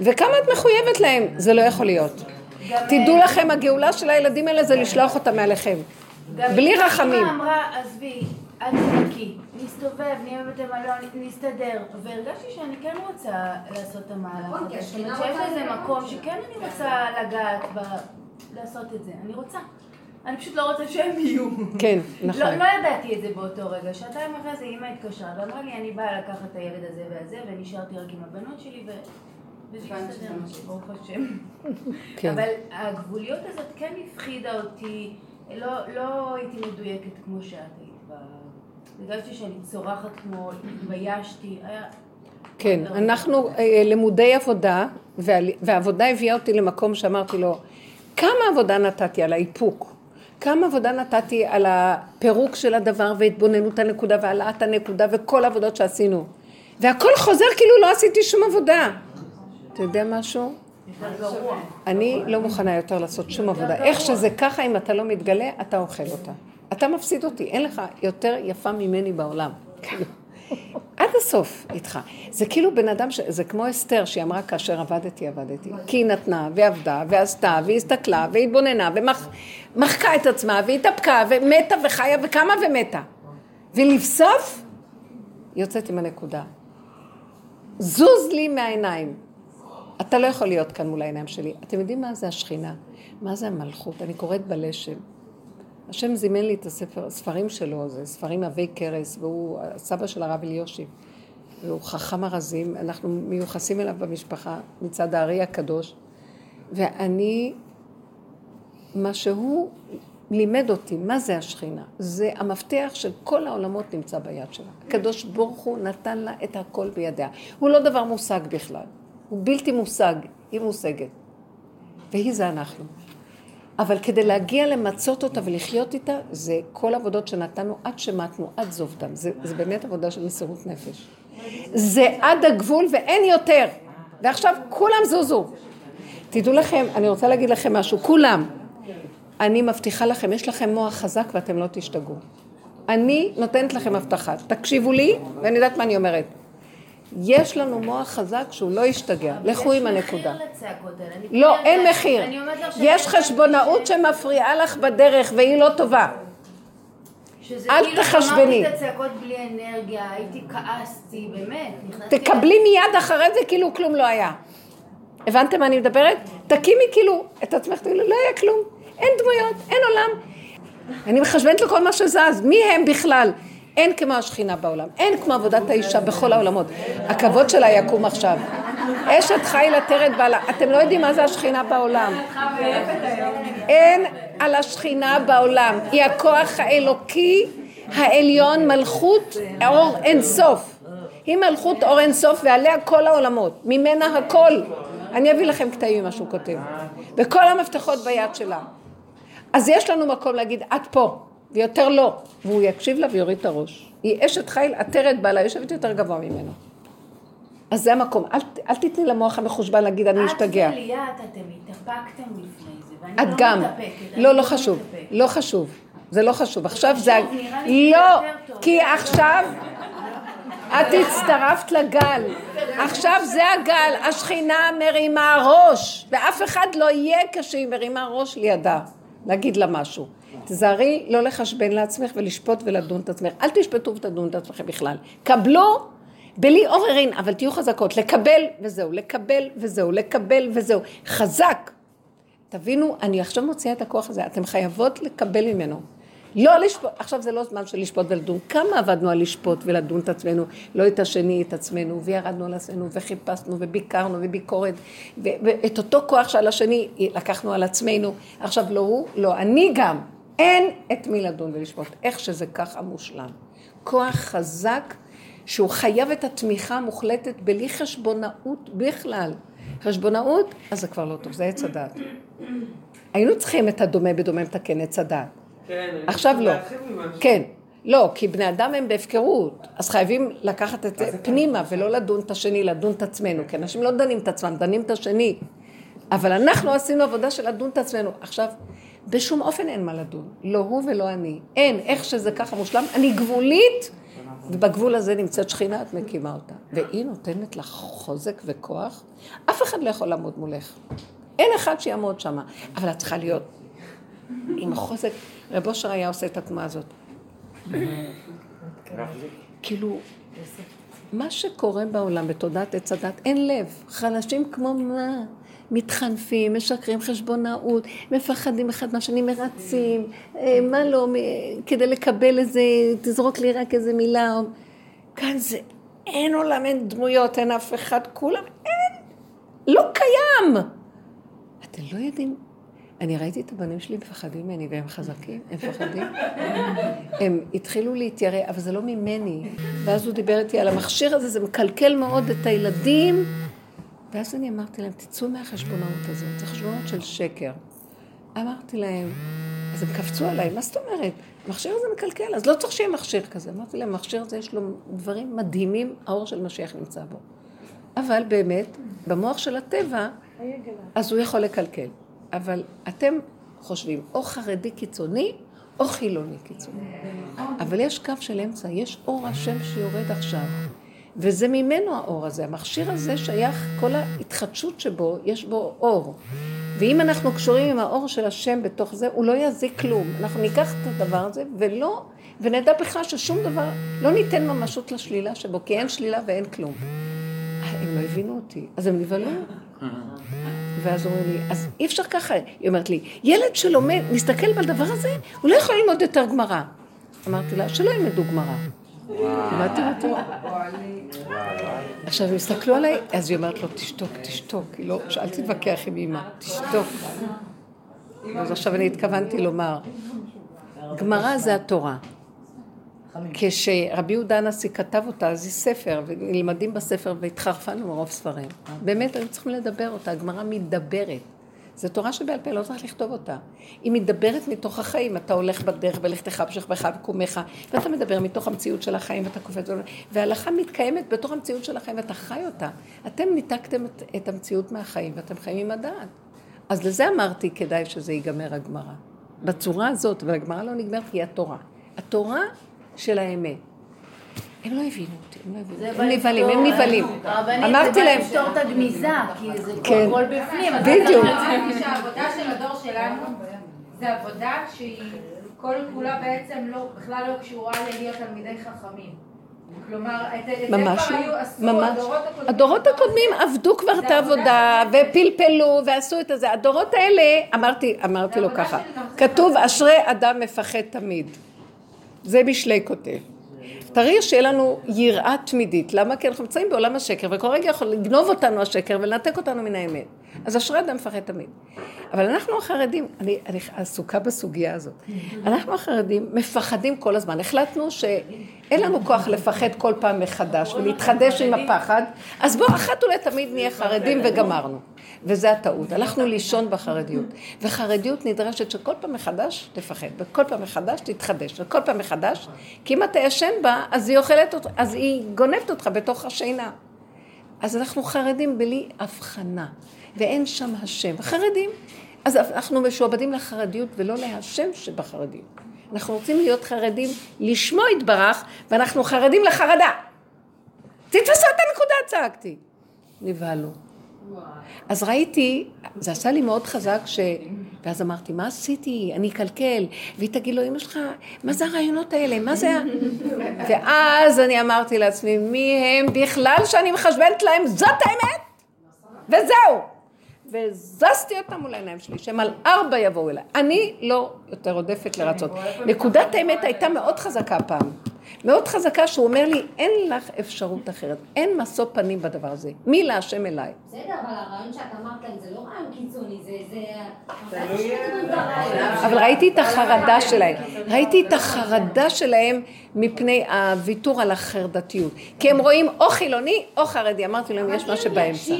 Speaker 1: וכמה את מחויבת להם, זה לא יכול להיות. תדעו לכם, הגאולה של הילדים האלה זה לשלוח אותם מעליכם.
Speaker 9: גם
Speaker 1: בלי רחמים.
Speaker 9: אמרה, עזבי, אל תחכי, נסתובב, נהיה בבתי מלון, נסתדר. והרגשתי שאני כן רוצה לעשות את המהלך
Speaker 8: נכון,
Speaker 9: הזה. זאת אומרת שיש איזה
Speaker 8: זה.
Speaker 9: מקום שכן אני רוצה לגעת ב... לעשות את זה. אני רוצה. אני פשוט לא רוצה שהם יהיו.
Speaker 1: כן, (laughs)
Speaker 9: לא,
Speaker 1: נכון.
Speaker 9: לא ידעתי את זה באותו רגע. שעתיים אחרי זה אימא התקשרה ואמרה לי, אני באה לקחת את הילד הזה והזה, ונשארתי רק עם הבנות שלי ו... ברוך השם.
Speaker 1: כן.
Speaker 9: אבל הגבוליות הזאת כן הפחידה אותי, לא, לא הייתי מדויקת כמו שאת היית. הרגשתי שאני צורחת כמו, התביישתי.
Speaker 1: כן, אנחנו אה, למודי עבודה, והעבודה הביאה אותי למקום שאמרתי לו, כמה עבודה נתתי על האיפוק, כמה עבודה נתתי על הפירוק של הדבר והתבוננות הנקודה והעלאת הנקודה וכל העבודות שעשינו. והכל חוזר כאילו לא עשיתי שום עבודה. אתה יודע משהו? אני לא מוכנה יותר לעשות שום עבודה. איך שזה ככה, אם אתה לא מתגלה, אתה אוכל אותה. אתה מפסיד אותי, אין לך יותר יפה ממני בעולם. (laughs) עד הסוף איתך. זה כאילו בן אדם, ש... זה כמו אסתר שהיא אמרה כאשר עבדתי, עבדתי. כי היא נתנה, ועבדה, ועשתה, והסתכלה, והתבוננה, ומחקה את עצמה, והתאפקה, ומתה וחיה, וקמה ומתה. ולבסוף, יוצאת עם הנקודה. זוז לי מהעיניים. אתה לא יכול להיות כאן מול העיניים שלי. אתם יודעים מה זה השכינה? מה זה המלכות? אני קוראת בלשם. השם זימן לי את הספר, הספרים שלו, זה ספרים עבי כרס, והוא הסבא של הרב אליושיב. והוא חכם ארזים, אנחנו מיוחסים אליו במשפחה מצד הארי הקדוש. ואני, מה שהוא לימד אותי, מה זה השכינה? זה המפתח של כל העולמות נמצא ביד שלה. הקדוש ברוך הוא נתן לה את הכל בידיה. הוא לא דבר מושג בכלל. הוא בלתי מושג, היא מושגת. והיא זה אנחנו. אבל כדי להגיע למצות אותה ולחיות איתה, זה כל עבודות שנתנו עד שמתנו, עד זוב דם. זה, זה באמת עבודה של מסירות נפש. זה עד הגבול ואין יותר. ועכשיו כולם זוזו. תדעו לכם, אני רוצה להגיד לכם משהו, כולם. אני מבטיחה לכם, יש לכם מוח חזק ואתם לא תשתגעו. אני נותנת לכם הבטחה. תקשיבו לי, ואני יודעת מה אני אומרת. יש לנו מוח חזק שהוא לא ישתגע. לכו עם הנקודה. לא,
Speaker 9: כן
Speaker 1: אין מחיר. יש חשבונאות שמפריעה לך בדרך והיא לא טובה.
Speaker 9: שזה
Speaker 1: אל
Speaker 9: כאילו
Speaker 1: תחשבני.
Speaker 9: אמרתי את הצעקות בלי אנרגיה, הייתי כעסתי, באמת.
Speaker 1: תקבלי מיד אחרי זה כאילו כלום לא היה. הבנתם מה אני מדברת? תקימי כאילו את עצמך, תגידו, לא היה כלום, אין דמויות, אין עולם. אני מחשבנת לכל מה שזז, מי הם בכלל? אין כמו השכינה בעולם, אין כמו עבודת האישה בכל העולמות. הכבוד שלה יקום עכשיו. אשת חיל עטרת בעלה, אתם לא יודעים מה זה השכינה בעולם. אין על השכינה בעולם, היא הכוח האלוקי העליון, מלכות אור אינסוף. היא מלכות אור אינסוף ועליה כל העולמות, ממנה הכל. אני אביא לכם קטעים ממה שהוא כותב. וכל המפתחות ביד שלה. אז יש לנו מקום להגיד, את פה, ויותר לא. והוא יקשיב לה ויוריד את הראש. היא אשת חיל עטרת בעלה, יושבת יותר גבוה ממנו. אז זה המקום. אל, אל תתני למוח המחושבן להגיד, אני אשתגע.
Speaker 9: את וליאת, אתם התאפקתם לפני זה, ואני
Speaker 1: את
Speaker 9: לא
Speaker 1: גם.
Speaker 9: מתאפקת. אני
Speaker 1: לא, לא חשוב.
Speaker 9: מתאפקת.
Speaker 1: לא חשוב. זה לא חשוב. עכשיו זה...
Speaker 9: חשוב, נראה לי
Speaker 1: לא. כי עכשיו... את הצטרפת לגל. עכשיו זה הגל. השכינה מרימה ראש. ואף אחד לא יהיה כשהיא מרימה ראש לידה. להגיד לה משהו. תזהרי לא לחשבן לעצמך ולשפוט ולדון את עצמך. אל תשפטו ותדון את עצמכם בכלל. קבלו בלי עוררין, אבל תהיו חזקות. לקבל וזהו, לקבל וזהו, לקבל וזהו. חזק. תבינו, אני עכשיו מוציאה את הכוח הזה, אתן חייבות לקבל ממנו. לא לשפוט, עכשיו זה לא זמן של לשפוט ולדון. כמה עבדנו על לשפוט ולדון את עצמנו, לא את השני, את עצמנו, וירדנו על עצמנו, וחיפשנו, וביקרנו, וביקורת, ואת אותו כוח שעל השני לקחנו על עצמנו. עכשיו לא הוא, לא אני גם. אין את מי לדון ולשפוט, איך שזה ככה מושלם. כוח חזק שהוא חייב את התמיכה המוחלטת בלי חשבונאות בכלל. חשבונאות, אז זה כבר לא טוב, זה עץ הדעת. היינו צריכים את הדומה בדומה מתקן עץ הדעת.
Speaker 7: כן,
Speaker 1: עכשיו לא. כן. לא, כי בני אדם הם בהפקרות, אז חייבים לקחת את זה פנימה ולא לדון את השני, לדון את עצמנו, כי אנשים לא דנים את עצמם, דנים את השני. אבל אנחנו עשינו עבודה של לדון את עצמנו. עכשיו, בשום אופן אין מה לדון, לא הוא ולא אני. אין, איך שזה ככה מושלם, אני גבולית, ובגבול הזה נמצאת שכינה, את מקימה אותה. והיא נותנת לך חוזק וכוח, אף אחד לא יכול לעמוד מולך. אין אחד שיעמוד שם, אבל את צריכה להיות עם החוזק. רב אושר היה עושה את התנועה הזאת. כאילו, מה שקורה בעולם בתודעת עץ הדת, אין לב. חלשים כמו מה? מתחנפים, משקרים חשבונאות, מפחדים אחד מהשני, מרצים, אה, מה לא, כדי לקבל איזה, תזרוק לי רק איזה מילה. כאן זה, אין עולם, אין דמויות, אין אף אחד, כולם, אין, לא קיים. אתם לא יודעים, אני ראיתי את הבנים שלי מפחדים ממני והם חזקים, הם מפחדים. הם התחילו להתיירא, אבל זה לא ממני. ואז הוא דיבר איתי על המכשיר הזה, זה מקלקל מאוד את הילדים. ואז אני אמרתי להם, תצאו מהחשבונאות הזאת, זה חשבונות של שקר. אמרתי להם, אז הם קפצו עליי, מה זאת אומרת? המכשיר הזה מקלקל, אז לא צריך שיהיה מכשיר כזה. אמרתי להם, המכשיר הזה יש לו דברים מדהימים, האור של משיח נמצא בו. אבל באמת, במוח של הטבע, אז הוא יכול לקלקל. אבל אתם חושבים, או חרדי קיצוני, או חילוני קיצוני. אבל יש קו של אמצע, יש אור השם שיורד עכשיו. וזה ממנו האור הזה. המכשיר הזה שייך, כל ההתחדשות שבו, יש בו אור. ואם אנחנו קשורים עם האור של השם בתוך זה, הוא לא יזיק כלום. אנחנו ניקח את הדבר הזה ולא, ונדע בכלל ששום דבר, לא ניתן ממשות לשלילה שבו, כי אין שלילה ואין כלום. הם לא הבינו אותי, אז הם נבהלו. ואז אומרים לי, אז אי אפשר ככה. היא אומרת לי, ילד שלומד, מסתכל בדבר הזה, הוא לא יכול ללמוד יותר גמרא. אמרתי לה, שלא ילמדו גמרא. שמעתם אותי? עכשיו, הם הסתכלו עליי, אז היא אומרת לו, תשתוק, תשתוק. היא לא, אל תתווכח עם אמא, תשתוק. אז עכשיו אני התכוונתי לומר, גמרא זה התורה. כשרבי יהודה הנשיא כתב אותה, אז היא ספר, ונלמדים בספר, והתחרפנו מרוב ספרים. באמת, היו צריכים לדבר אותה, הגמרא מדברת. זו תורה שבעל פה, לא צריך לכתוב אותה. היא מדברת מתוך החיים, אתה הולך בדרך בלכתך בשכבך וקומך, ואתה מדבר מתוך המציאות של החיים ואתה קופץ, וההלכה מתקיימת בתוך המציאות של החיים ואתה חי אותה. אתם ניתקתם את, את המציאות מהחיים ואתם חיים עם הדעת. אז לזה אמרתי, כדאי שזה ייגמר הגמרא. בצורה הזאת, והגמרא לא נגמרת, היא התורה. התורה של האמת. הם לא הבינו אותי, הם לא הבינו. הם נבהלים, הם נבהלים. אמרתי להם,
Speaker 2: לפתור את הגניזה, כי זה
Speaker 1: כן.
Speaker 2: הכל בפנים. אז
Speaker 1: בדיוק.
Speaker 2: אמרתי שהעבודה של הדור שלנו זה עבודה שהיא כל כולה בעצם לא, בכלל לא קשורה ללהיות תלמידי חכמים. כלומר, את זה
Speaker 1: ממש
Speaker 2: כבר
Speaker 1: לא,
Speaker 2: היו, עשו
Speaker 1: ממש.
Speaker 2: הדורות הקודמים.
Speaker 1: הדורות הקודמים עבדו כבר את
Speaker 2: זה
Speaker 1: העבודה,
Speaker 2: עבודה
Speaker 1: ופלפלו, ועשו את הזה. הדורות האלה, אמרתי, אמרתי
Speaker 2: זה
Speaker 1: לו ככה, כתוב, אשרי אדם מפחד תמיד. זה משלי כותב. צריך שיהיה לנו יראה תמידית. למה? כי אנחנו נמצאים בעולם השקר, וכל רגע יכול לגנוב אותנו השקר ולנתק אותנו מן האמת. אז אשרי אדם מפחד תמיד. אבל אנחנו החרדים, אני, אני עסוקה בסוגיה הזאת, אנחנו החרדים מפחדים כל הזמן. החלטנו שאין לנו כוח לפחד כל פעם מחדש ולהתחדש עם הפחד, אז בואו אחת ולתמיד נהיה חרדים וגמרנו. וזה הטעות. הלכנו לישון בחרדיות. וחרדיות נדרשת שכל פעם מחדש תפחד, וכל פעם מחדש תתחדש, וכל פעם מחדש, כי אם אתה ישן בה, אז היא אוכלת אותך, אז היא גונבת אותך בתוך השינה. אז אנחנו חרדים בלי הבחנה, ואין שם השם. חרדים. אז אנחנו משועבדים לחרדיות ולא להשם שבחרדיות. אנחנו רוצים להיות חרדים לשמו יתברך, ואנחנו חרדים לחרדה. תתפסו את הנקודה, צעקתי. נבהלו. אז ראיתי, זה עשה לי מאוד חזק, ש... ואז אמרתי, מה עשיתי? אני אקלקל. והיא תגיד לו, אמא שלך, מה זה הרעיונות האלה? מה זה ה... ואז אני אמרתי לעצמי, מי הם בכלל שאני מחשבנת להם? זאת האמת! וזהו! וזזתי אותם מול העיניים שלי, שהם על ארבע יבואו אליי. אני לא יותר עודפת לרצות. נקודת האמת הייתה מאוד חזקה פעם. מאוד חזקה שהוא אומר לי, אין לך אפשרות אחרת, אין משוא פנים בדבר הזה. מי להשם אליי?
Speaker 8: בסדר, אבל הרעיון שאת אמרת להם זה לא רעיון קיצוני, זה...
Speaker 1: אבל ראיתי את החרדה שלהם, ראיתי את החרדה שלהם מפני הוויתור על החרדתיות. כי הם רואים או חילוני או חרדי, אמרתי להם, יש מה
Speaker 8: אבל
Speaker 1: שבאמצע.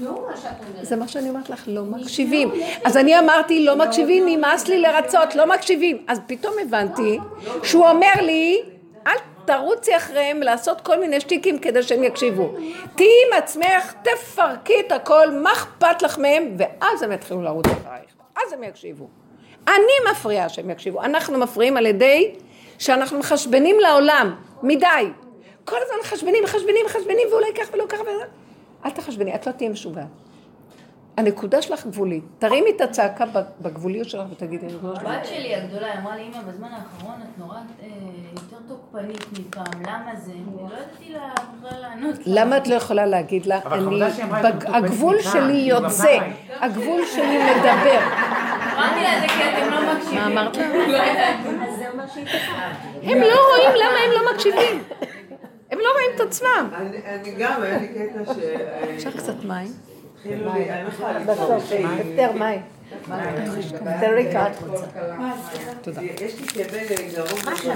Speaker 8: מה שאת אומרת.
Speaker 1: זה מה שאני אומרת לך, לא מקשיבים. אז אני אמרתי, לא מקשיבים, נמאס לי לרצות, לא מקשיבים. אז פתאום הבנתי שהוא אומר לי, אל תרוצי אחריהם לעשות כל מיני שטיקים כדי שהם יקשיבו. תהיי עם עצמך, תפרקי את הכל, מה אכפת לך מהם, ואז הם יתחילו לרוץ אחרייך. אז הם יקשיבו. אני מפריעה שהם יקשיבו. אנחנו מפריעים על ידי שאנחנו מחשבנים לעולם, מדי. כל הזמן מחשבנים, מחשבנים, מחשבנים, ואולי כך ולא ככה ולא... אל תחשבני, את לא תהיה משוגעת. הנקודה שלך גבולית. תרימי את הצעקה בגבוליות שלך ותגידי, עולם.
Speaker 9: הבת שלי הגדולה אמרה לי, אמא, בזמן האחרון את נורא אה, יותר תוקפנית מפעם, למה זה? אני לא ידעתי לה בכלל לענות.
Speaker 1: למה את לא יכולה להגיד לה, אני,
Speaker 3: חמודה שהיא אמרה,
Speaker 1: בג-
Speaker 3: "את תוקפת
Speaker 1: הגבול
Speaker 3: מפעם",
Speaker 1: שלי יוצא. הגבול שלי מדבר.
Speaker 9: אמרתי לה, זה כי אתם לא מקשיבים.
Speaker 1: מה אמרת? (laughs)
Speaker 9: לא.
Speaker 1: הם לא רואים למה הם לא מקשיבים. הם לא רואים את עצמם.
Speaker 7: אני אני גם, היה לי קטע ש...
Speaker 1: אפשר קצת מים?
Speaker 7: לי, אני
Speaker 1: בסוף,
Speaker 7: לקרוא.
Speaker 1: הפטר מים. הפטר ריקה.
Speaker 7: תודה. יש לי כאבי גרון בחול,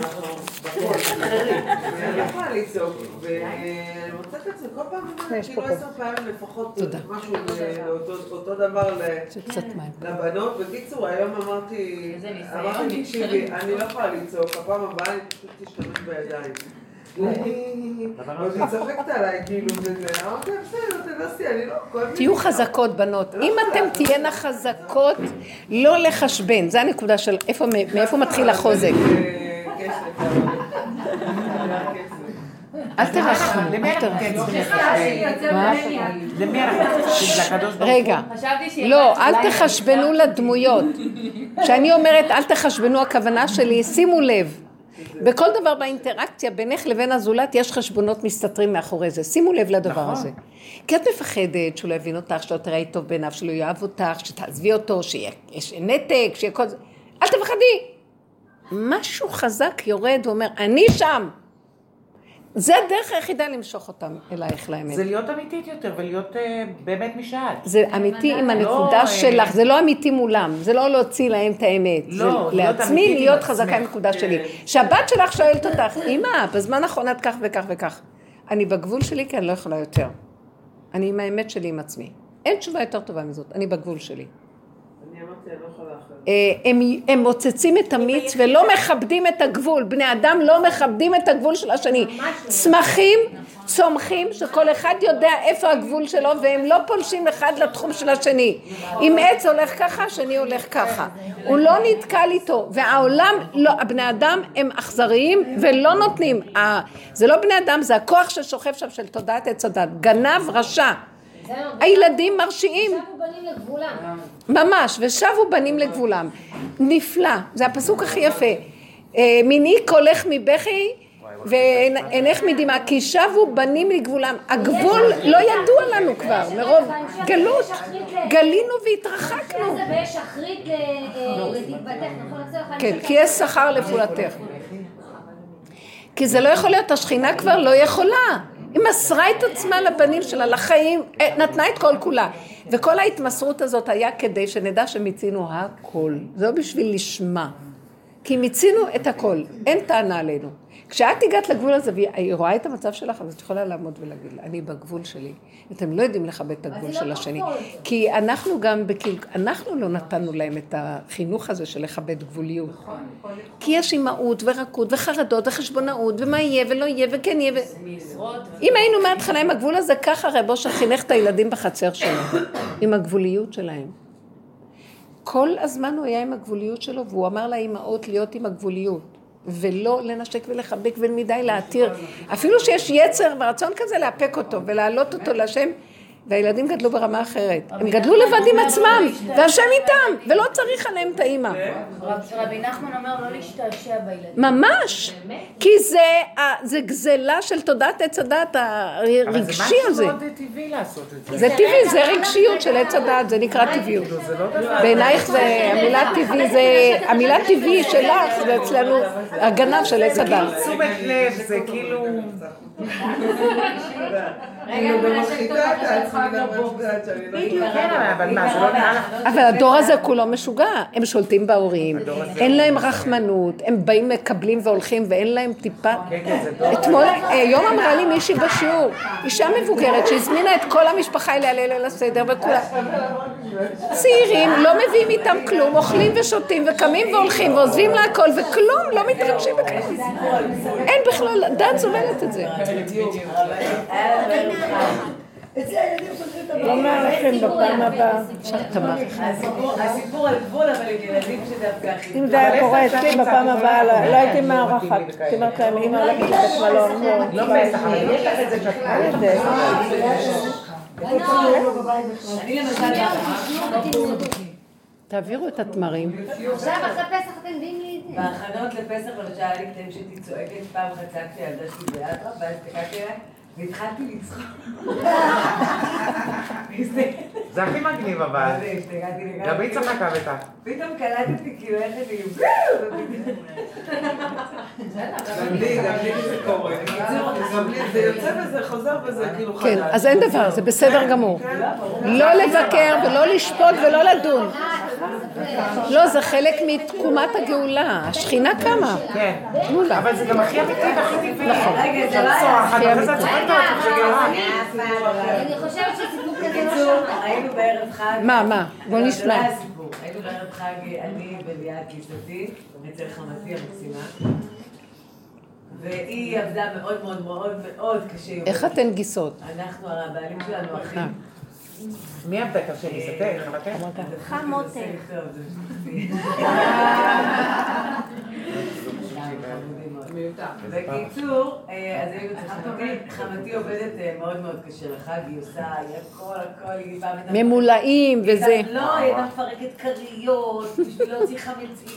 Speaker 7: ואני לא יכולה לצעוק, ואני מוצאת את זה כל פעם,
Speaker 1: יש
Speaker 7: כאילו
Speaker 1: פה
Speaker 7: עשר פעמים לפחות,
Speaker 1: תודה.
Speaker 7: משהו, אה, אותו- דבר. לבנות. בקיצור, היום אמרתי. אמרתי, תקשיבי, אני לא יכולה לצעוק, הפעם הבאה אני פשוט תשתמש בידיים. עליי, כאילו, אמרתי, בסדר, תנסי, אני לא...
Speaker 1: תהיו
Speaker 7: נורא."
Speaker 1: חזקות בנות. אם אתם תהיינה חזקות, לא לחשבן. זה הנקודה של איפה, מאיפה מתחיל החוזק.
Speaker 7: אה, כסף.
Speaker 1: אל תרחמו, אל
Speaker 3: כן
Speaker 1: תרחמו.
Speaker 3: הוא?
Speaker 1: רגע, לא, אל תחשבנו לדמויות. כשאני אומרת אל תחשבנו, הכוונה שלי, שימו לב, בכל דבר באינטראקציה בינך לבין הזולת יש חשבונות מסתתרים מאחורי זה. שימו לב לדבר
Speaker 3: נכון.
Speaker 1: הזה. כי את מפחדת שהוא לא יבין אותך, שלא תראי טוב בעיניו, שלא יאהב אותך, שתעזבי אותו, שיהיה יש נתק, שיהיה כל זה. אל תפחדי. משהו חזק יורד ואומר, אני שם. זה הדרך היחידה למשוך אותם אלייך לאמת.
Speaker 3: זה להיות אמיתית יותר ולהיות אה, באמת מי שאת.
Speaker 1: זה אמיתי עם הנקודה
Speaker 3: לא,
Speaker 1: שלך,
Speaker 3: אה,
Speaker 1: זה לא אמיתי מולם, זה לא להוציא להם את האמת.
Speaker 3: לא,
Speaker 1: זה
Speaker 3: להיות
Speaker 1: לעצמי
Speaker 3: אמיתית עם
Speaker 1: להיות. חזקה עם הנקודה שלי. שהבת שלך שואלת אותך, אמא, בזמן האחרון את כך וכך וכך. אני בגבול שלי כי אני לא יכולה יותר. אני עם האמת שלי עם עצמי. אין תשובה יותר טובה מזאת, אני בגבול שלי.
Speaker 7: אני אמרתי, אני לא יכולה אחרת.
Speaker 1: אה, הם, הם מוצצים את המיץ ולא מכבדים את הגבול. בני אדם לא מכבדים את הגבול של השני. צמחים, צומחים, שכל אחד יודע איפה הגבול שלו, והם לא פולשים אחד לתחום של השני. אם עץ הולך ככה, השני הולך ככה. הוא לא נתקל איתו, והעולם, לא, הבני אדם הם אכזריים ולא נותנים. זה לא בני אדם, זה הכוח ששוכב שם של תודעת עץ הדת. גנב, רשע. הילדים מרשיעים.
Speaker 8: שבו בנים לגבולם.
Speaker 1: ממש, ושבו בנים לגבולם. נפלא, זה הפסוק הכי יפה. אה, מיני קולך מבכי ועינך מדמעה, כי שבו בנים לגבולם. הגבול לא ידוע לנו כבר, מרוב גלות. גלינו והתרחקנו.
Speaker 8: אה, לתקוותך, נכון?
Speaker 1: כן, כי יש שכר לפעולתך. כי זה לא יכול להיות, השכינה כבר לא יכולה. היא מסרה את עצמה לבנים שלה, לחיים, אה, נתנה את כל כולה. וכל ההתמסרות הזאת היה כדי שנדע שמיצינו הכל. זה לא בשביל לשמה. כי מיצינו את הכל, אין טענה עלינו. כשאת הגעת לגבול הזה והיא רואה את המצב שלך, אז את יכולה לעמוד ולהגיד לה, אני בגבול שלי. אתם לא יודעים לכבד את הגבול
Speaker 8: היא
Speaker 1: של
Speaker 8: לא
Speaker 1: השני. כי אנחנו גם, בקיל... אנחנו לא נתנו להם את החינוך הזה של לכבד גבוליות. כי יש אימהות ורקות וחרדות וחשבונאות ומה יהיה ולא יהיה וכן יהיה. אם היינו מההתחלה עם הגבול הזה, ככה רב אושר חינך את הילדים בחצר שלו, עם הגבוליות שלהם. כל הזמן הוא היה עם הגבוליות שלו, והוא אמר לאימהות להיות עם הגבוליות, ולא לנשק ולחבק ומדי להתיר. אפילו שיש יצר ורצון כזה לאפק אותו ולהעלות אותו להשם, והילדים גדלו ברמה אחרת. הם גדלו לבד עם עצמם, והשם איתם, ולא צריך עליהם את האימא.
Speaker 9: רב- רבי נחמן אומר לא להשתעשע בילדים.
Speaker 1: ממש, כי זה, זה גזלה של תודעת עץ הדת
Speaker 3: אבל זה
Speaker 1: הרגשי
Speaker 3: משהו
Speaker 1: הזה.
Speaker 3: מאוד טבעי לעשות את זה.
Speaker 1: זה טבעי, זה רגשיות של עץ הדת, זה נקרא טבעיות.
Speaker 3: זה לא.
Speaker 1: בעינייך זה, המילה טבעי זה, המילה טבעי שלך זה אצלנו הגנב של עץ הדת.
Speaker 3: תשומת לב, זה כאילו...
Speaker 5: במחיקה את עצמי גם את יודעת שאני לא
Speaker 3: בדיוק, כן, אבל מה, זה לא נראה לך...
Speaker 1: אבל הדור הזה כולו משוגע, הם שולטים בהורים, אין להם רחמנות, הם באים, מקבלים והולכים ואין להם טיפה.
Speaker 3: כן, כן.
Speaker 1: אתמול, אה, היום אמרה לי מישהי בשיעור, אישה מבוגרת שהזמינה את כל המשפחה להלל ליל הסדר וכולם. צעירים, לא מביאים איתם כלום, אוכלים ושותים וקמים והולכים ועוזבים לה הכל וכלום, לא מתרגשים בכלום. אין בכלל, דת סובלת את זה.
Speaker 10: אומר לכם בפעם הבאה.
Speaker 7: הסיפור על גבול, אבל עם ילדים שדווקא הכי...
Speaker 10: אם זה היה קורה אצלי בפעם הבאה, לא לא הייתי מארחת. הייתי אומרת להם, אמא הולכת לבית מלון.
Speaker 3: לא פסח, אבל יש לך את זה שאת
Speaker 10: אין את זה.
Speaker 7: אני למשל...
Speaker 1: תעבירו את התמרים.
Speaker 8: עכשיו אחרי פסח אתם מביאים לי.
Speaker 7: בהכנות לפסח למשל היה לי קטעים שהייתי צועקת, פעם אחת צעקתי על זה שלי באטרף, ואז הסתכלתי עליה והתחלתי לצחוק.
Speaker 3: זה הכי מגניב אבל.
Speaker 7: השתגעתי לגמרי.
Speaker 3: גם היא צחקה בטח.
Speaker 7: פתאום קלטתי כאילו איך אני...
Speaker 5: גם לי, גם לי זה קורה. גם לי זה יוצא וזה חוזר וזה כאילו חדש.
Speaker 1: כן, אז אין דבר, זה בסדר גמור. לא לבקר ולא לשפוט ולא לדון. לא, זה חלק מתקומת הגאולה. השכינה קמה.
Speaker 3: כן. אבל זה גם הכי אמיתי והכי טבעי.
Speaker 1: נכון.
Speaker 7: רגע, זה לא
Speaker 3: שגרה.
Speaker 8: אני חושבת שסיפור כזה לא.
Speaker 7: היינו בערב חג...
Speaker 1: מה, מה? בוא
Speaker 7: לא,
Speaker 1: נשמע.
Speaker 7: היינו בערב חג, אני וליאת גיסתי, אצל חמתי המקסימה. והיא עבדה מאוד מאוד מאוד מאוד קשה.
Speaker 1: איך אתן גיסות?
Speaker 7: אנחנו, הבעלים שלנו
Speaker 1: אה.
Speaker 7: אחים.
Speaker 3: מי הבטח שלי? סתר, חמתך?
Speaker 6: חמותך.
Speaker 7: בקיצור, אה, אז היינו אצל חמתי, חמתי עובדת אה, מאוד מאוד קשה לחג, היא עושה, היא הכל הכל, היא באה... ותמיד-
Speaker 1: ממולאים וזה.
Speaker 7: לא, היא הייתה מפרקת כריות, בשביל להוציא היא-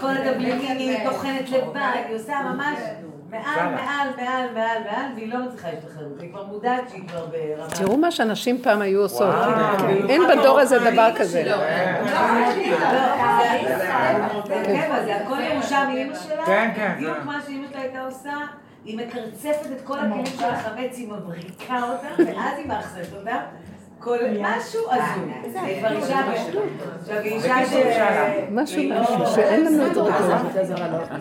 Speaker 7: כל הדבלינים היא טוחנת לבד, היא עושה ממש מעל, מעל, מעל, מעל, מעל, והיא לא מצליחה להשתחרר היא כבר מודעת שהיא כבר ברמה...
Speaker 1: תראו מה שנשים פעם היו עושות. אין בדור הזה דבר כזה.
Speaker 7: לא, זה טבע, זה הכל ירושה מאמא שלה,
Speaker 3: כן, כן.
Speaker 7: בדיוק מה שאמא שלה הייתה עושה, היא מקרצפת את כל הכלים של החמץ, היא מבריקה אותם, ואז היא מאחסנת אותם. כל משהו הזוי. היא כבר אישה, עכשיו היא אישה ש...
Speaker 1: משהו
Speaker 7: לא-
Speaker 1: משהו שאין לנו את זה.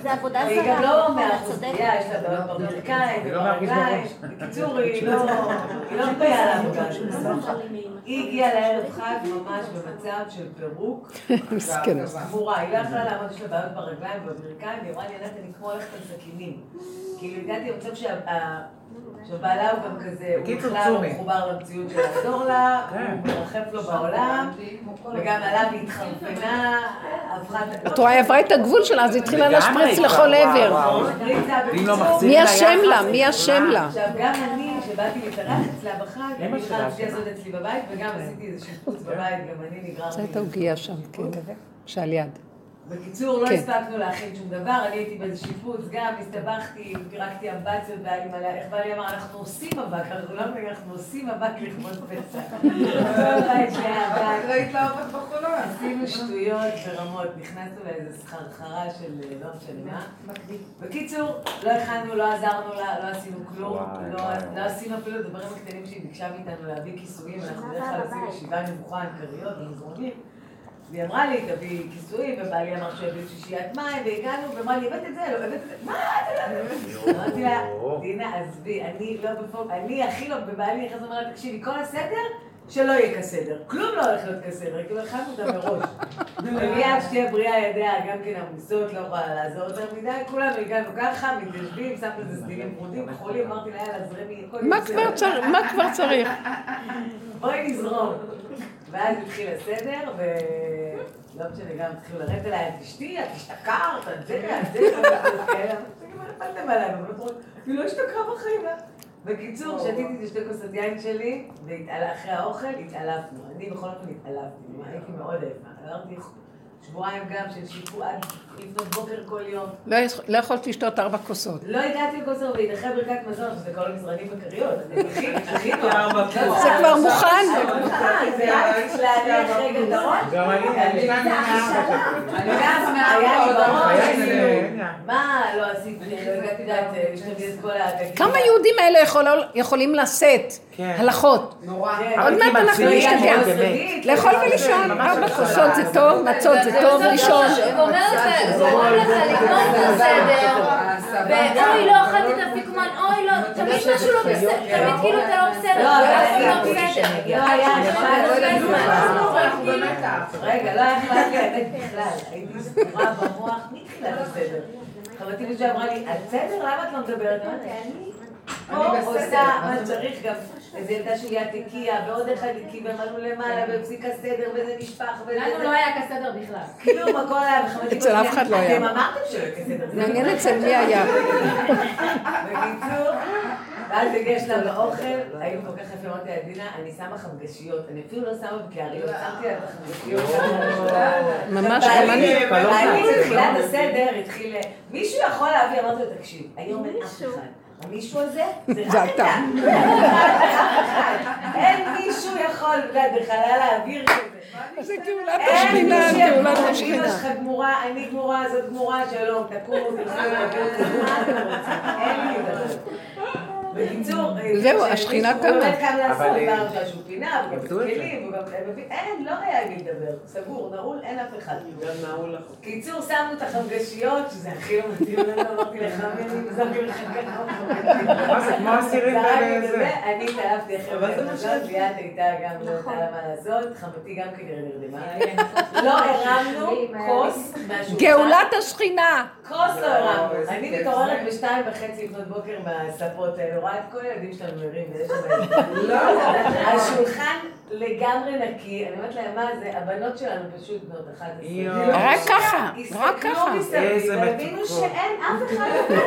Speaker 6: זה עבודה
Speaker 7: גם
Speaker 6: זרה.
Speaker 7: לא
Speaker 6: אתה
Speaker 7: מהאחוז
Speaker 6: צודק.
Speaker 7: בריאה, יש לה בעיות
Speaker 3: היא לא מהרגיש
Speaker 7: ברגליים. בקיצור, היא לא (laughs) היא לא בריאה לעבודה. היא הגיעה לערב חג ממש במצב של פירוק. (laughs)
Speaker 1: מסכנה.
Speaker 7: גמורה, היא לא יכלה לעמוד, יש לה בעיות ברגליים ובברכיים, והיא אמרה לי, ענת, אני כמו הולכת על סכינים. כאילו, הגעתי למצב שה... שבעלה הוא גם כזה, הוא בכלל לא
Speaker 3: צומי.
Speaker 7: מחובר למציאות של לעזור לה,
Speaker 3: כן.
Speaker 7: הוא מרחף לו בעולם, וגם עלה והתחרפנה, הפכה...
Speaker 1: את רואה, היא עברה את הגבול שלה, אז היא התחילה להשפריץ לכל עבר.
Speaker 3: לא
Speaker 1: מי אשם לה? מי אשם לה?
Speaker 7: עכשיו, גם אני, שבאתי להתארח אצלה בחג, אני התחלתי. לעשות אצלי בבית, וגם עשיתי איזה שיפוץ בבית, גם אני נגררתי.
Speaker 1: זו הייתה עוגיה שם, כן. שעל יד.
Speaker 7: בקיצור, לא
Speaker 1: כן.
Speaker 7: הספקנו להכין שום דבר, אני הייתי באיזה שיפוץ, גם הסתבכתי, פירקתי אמבציות, והיה לי מלא, איך בעלי אמר, אנחנו עושים אבק, אנחנו לא אומרים, אנחנו עושים אבק לכבוד פסח. (laughs)
Speaker 5: בחולה.
Speaker 7: עשינו שטויות ברמות, נכנסנו לאיזה סחרחרה של אה, לא משנה מה. בקיצור, לא הכנו, לא עזרנו לה, לא עשינו כלום, לא-. לא עשינו אפילו את הדברים הקטנים שהיא ביקשה מאיתנו להביא כיסויים, אנחנו בדרך כלל עושים ישיבה נמוכה עם כריות ומזרונים. והיא אמרה לי, תביאי כיסויים, ובעלי אמר שהביא שישיית מים, והגענו, ואמרה לי, הבאת את זה, לא הבאת את זה, מה אתה לא... אמרתי לה, דינה, עזבי, אני לא בפוק, אני הכי לא, ובעלי נכנס ואומר לה, תקשיבי, כל הסדר, שלא יהיה כסדר. כלום לא הולך להיות כסדר, כאילו הכנו אותה מראש. (laughs) וליד שתהיה בריאה ידיה, גם כן עמוסות, לא יכולה לעזור יותר מדי, כולנו הגענו ככה, מתיישבים, שמת איזה סדינים פרודים, חולים, אמרתי לה, יאללה, זרמי, הכל
Speaker 1: מה
Speaker 7: בסדר."
Speaker 1: כבר צריך? מה כבר צריך?
Speaker 7: בואי נזרום. ואז התחיל הסדר, ו... לא משנה, גם התחילו לרדת אליי, את אשתי, את השתכרת, את זה, את זה, ואת כאלה. אמרתי, מה נפלתם עליי? היא לא השתכרה בחיים? בקיצור, שתיתי את שתי כוסות יין שלי, ואחרי האוכל התעלפנו. אני בכל אופן התעלפתי, הייתי מאוד עייפה. עברתי שבועיים גם של שיפוע עד לפנות בוקר כל יום.
Speaker 1: לא לא יכולת לשתות ארבע כוסות.
Speaker 7: לא הגעתי לכוסר ואחרי ברכת מזון, שזה כל המזרנים בכריות. אני הכי, הכי טוב.
Speaker 1: זה כבר מוכן.
Speaker 7: זה רק להניח רגע את הראש.
Speaker 3: גם אני, אני מהארבע
Speaker 7: אני גם היה לי בראש, כאילו, מה לא עשיתי, לא הגעתי לדעת, לשתות את כל ה...
Speaker 1: כמה יהודים האלה יכול- יכולים לשאת
Speaker 3: כן.
Speaker 1: הלכות?
Speaker 6: נורא.
Speaker 1: עוד מעט אנחנו נשתגע. לאכול ולישון, ארבע כוסות זה טוב, מצות זה טוב, לישון.
Speaker 9: גומר לך, לגמור את הסדר, ואוי לא אכלתי את האפיקומן, אוי לא, תמיד משהו לא בסדר, תמיד כאילו אתה לא בסדר,
Speaker 7: לא,
Speaker 9: ואף
Speaker 7: אבל
Speaker 9: פעם לא
Speaker 7: אני-
Speaker 9: בסדר.
Speaker 7: לא היה
Speaker 6: במתח.
Speaker 7: רגע, לא היה אכפת לי בכלל, הייתי סגורה במוח מתחילת הסדר. חברתי מישהו אמרה לי, על סדר? למה את לא מדברת? אמרתי, אני פה
Speaker 6: אני בסדר.
Speaker 7: עושה מה שצריך גם. איזה ילדה שלי היה תיקייה, ועוד אחד הקיא, עלו למעלה, והפסיק הסדר, וזה נשפך, וזה...
Speaker 2: לנו לא היה כסדר בכלל.
Speaker 7: כלום, הכל היה, וחברתי
Speaker 1: אצל אף אחד לא היה.
Speaker 7: אתם אמרתם שלא יהיה כסדר.
Speaker 1: מעניין אצל מי היה.
Speaker 7: בקיצור, ואז הגיע שלב האוכל, היינו כל כך יפים, אמרתי לה, דינה, אני שמה חמגשיות, אני אפילו לא שמה בקעריות, שמתי לה את החמגשיות.
Speaker 1: ממש, גם אני.
Speaker 7: ואני בתחילת הסדר התחיל, מישהו יכול להביא, אמרתי לו, תקשיב, היום אין אף אחד. המישהו הזה, זה רק
Speaker 1: אתה.
Speaker 7: אין מישהו יכול, בחלל האוויר כזה.
Speaker 1: זה גאולת
Speaker 7: אין
Speaker 1: השכינה, גאולת השכינה.
Speaker 7: אמא שלך גמורה, אני גמורה, זאת גמורה, שלום, תקומו, אתם רוצים? אין לי לדבר. בקיצור,
Speaker 1: זהו,
Speaker 7: אה,
Speaker 1: השכינה
Speaker 7: מישהו באמת
Speaker 1: קמה.
Speaker 7: קם לעשות
Speaker 3: אה,
Speaker 7: שהוא פינה, וגם. כלים, וגם מבין, אין, לא היה עם מי לדבר, סגור, נעול, אין אף אחד.
Speaker 6: גם נעול לך.
Speaker 7: קיצור, שמנו את החמגשיות, שזה הכי לא מתאים לנו, אמרתי לחברים, זרקתי לך ככה.
Speaker 3: מה זה, כמו אסירים בזה?
Speaker 7: אני התעלפתי אחרי
Speaker 6: אבל זה
Speaker 7: זה
Speaker 6: מה
Speaker 7: מזון, ליאת הייתה גם לא הייתה לה מה לעשות, חמותי גם כנראה נרדמה. לא הרמנו כוס מהשולחן.
Speaker 1: גאולת השכינה.
Speaker 7: כוס לא הרמנו.
Speaker 6: איזה
Speaker 7: אני מתעוררת. בשתיים וחצי לפנות בוקר מהספות האלה, רואה את כל הילדים שלנו ערים ויש שם... (laughs)
Speaker 6: לא.
Speaker 7: השולחן לגמרי נקי, אני אומרת להם, מה זה, הבנות שלנו פשוט בנות 11.
Speaker 3: יואו.
Speaker 1: רק ככה, רק
Speaker 7: הסתכלו
Speaker 1: ככה.
Speaker 7: מסביב,
Speaker 3: איזה
Speaker 7: והבינו
Speaker 3: מתוקות.
Speaker 7: שאין אף אחד. (laughs)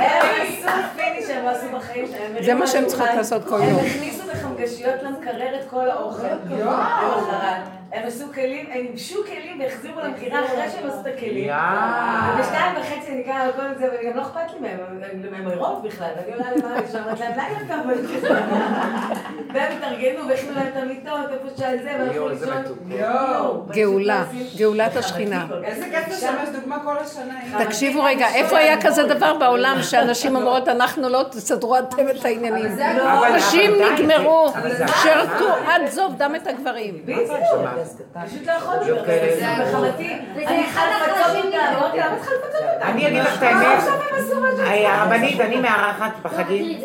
Speaker 7: הם עשו פיניש שהם לא עשו בחיים שלהם.
Speaker 1: זה מה שהן צריכות לעשות כל יום.
Speaker 7: הם הכניסו את החמגשיות למקרר את כל האוכל. הם עשו כלים, הם ייבשו כלים והחזירו למגירה אחרי שהם עשו את הכלים.
Speaker 3: יואו.
Speaker 7: ובשתיים וחצי אני קמה על כל זה, וגם לא אכפת לי מהם, הם- הם ערות בכלל, ואני עולה למעלה, אני אומרת להם, לילה טוב. והם התארגנו והכינו להם את המיטות, איפה שעל זה, והלכו
Speaker 3: איזה
Speaker 7: לישון.
Speaker 1: גאולה, גאולת השכינה.
Speaker 6: איזה כיף לשמש דוגמה כל השנה.
Speaker 1: תקשיבו רגע, איפה היה כזה דבר בעולם שאנשים אומרות, אנחנו לא, תסדרו אתם את העניינים. נשים נגמרו, שרתו עד זוב דם את הגברים.
Speaker 7: בדיוק. פשוט לא יכולתי
Speaker 3: יופי.
Speaker 7: לדבר. וחמתי, אני צריכה לפצות אותה, למה צריכה לפצות אותה?
Speaker 3: אני אגיד לך את האמת, הרבנית, אני מארחת בחגים,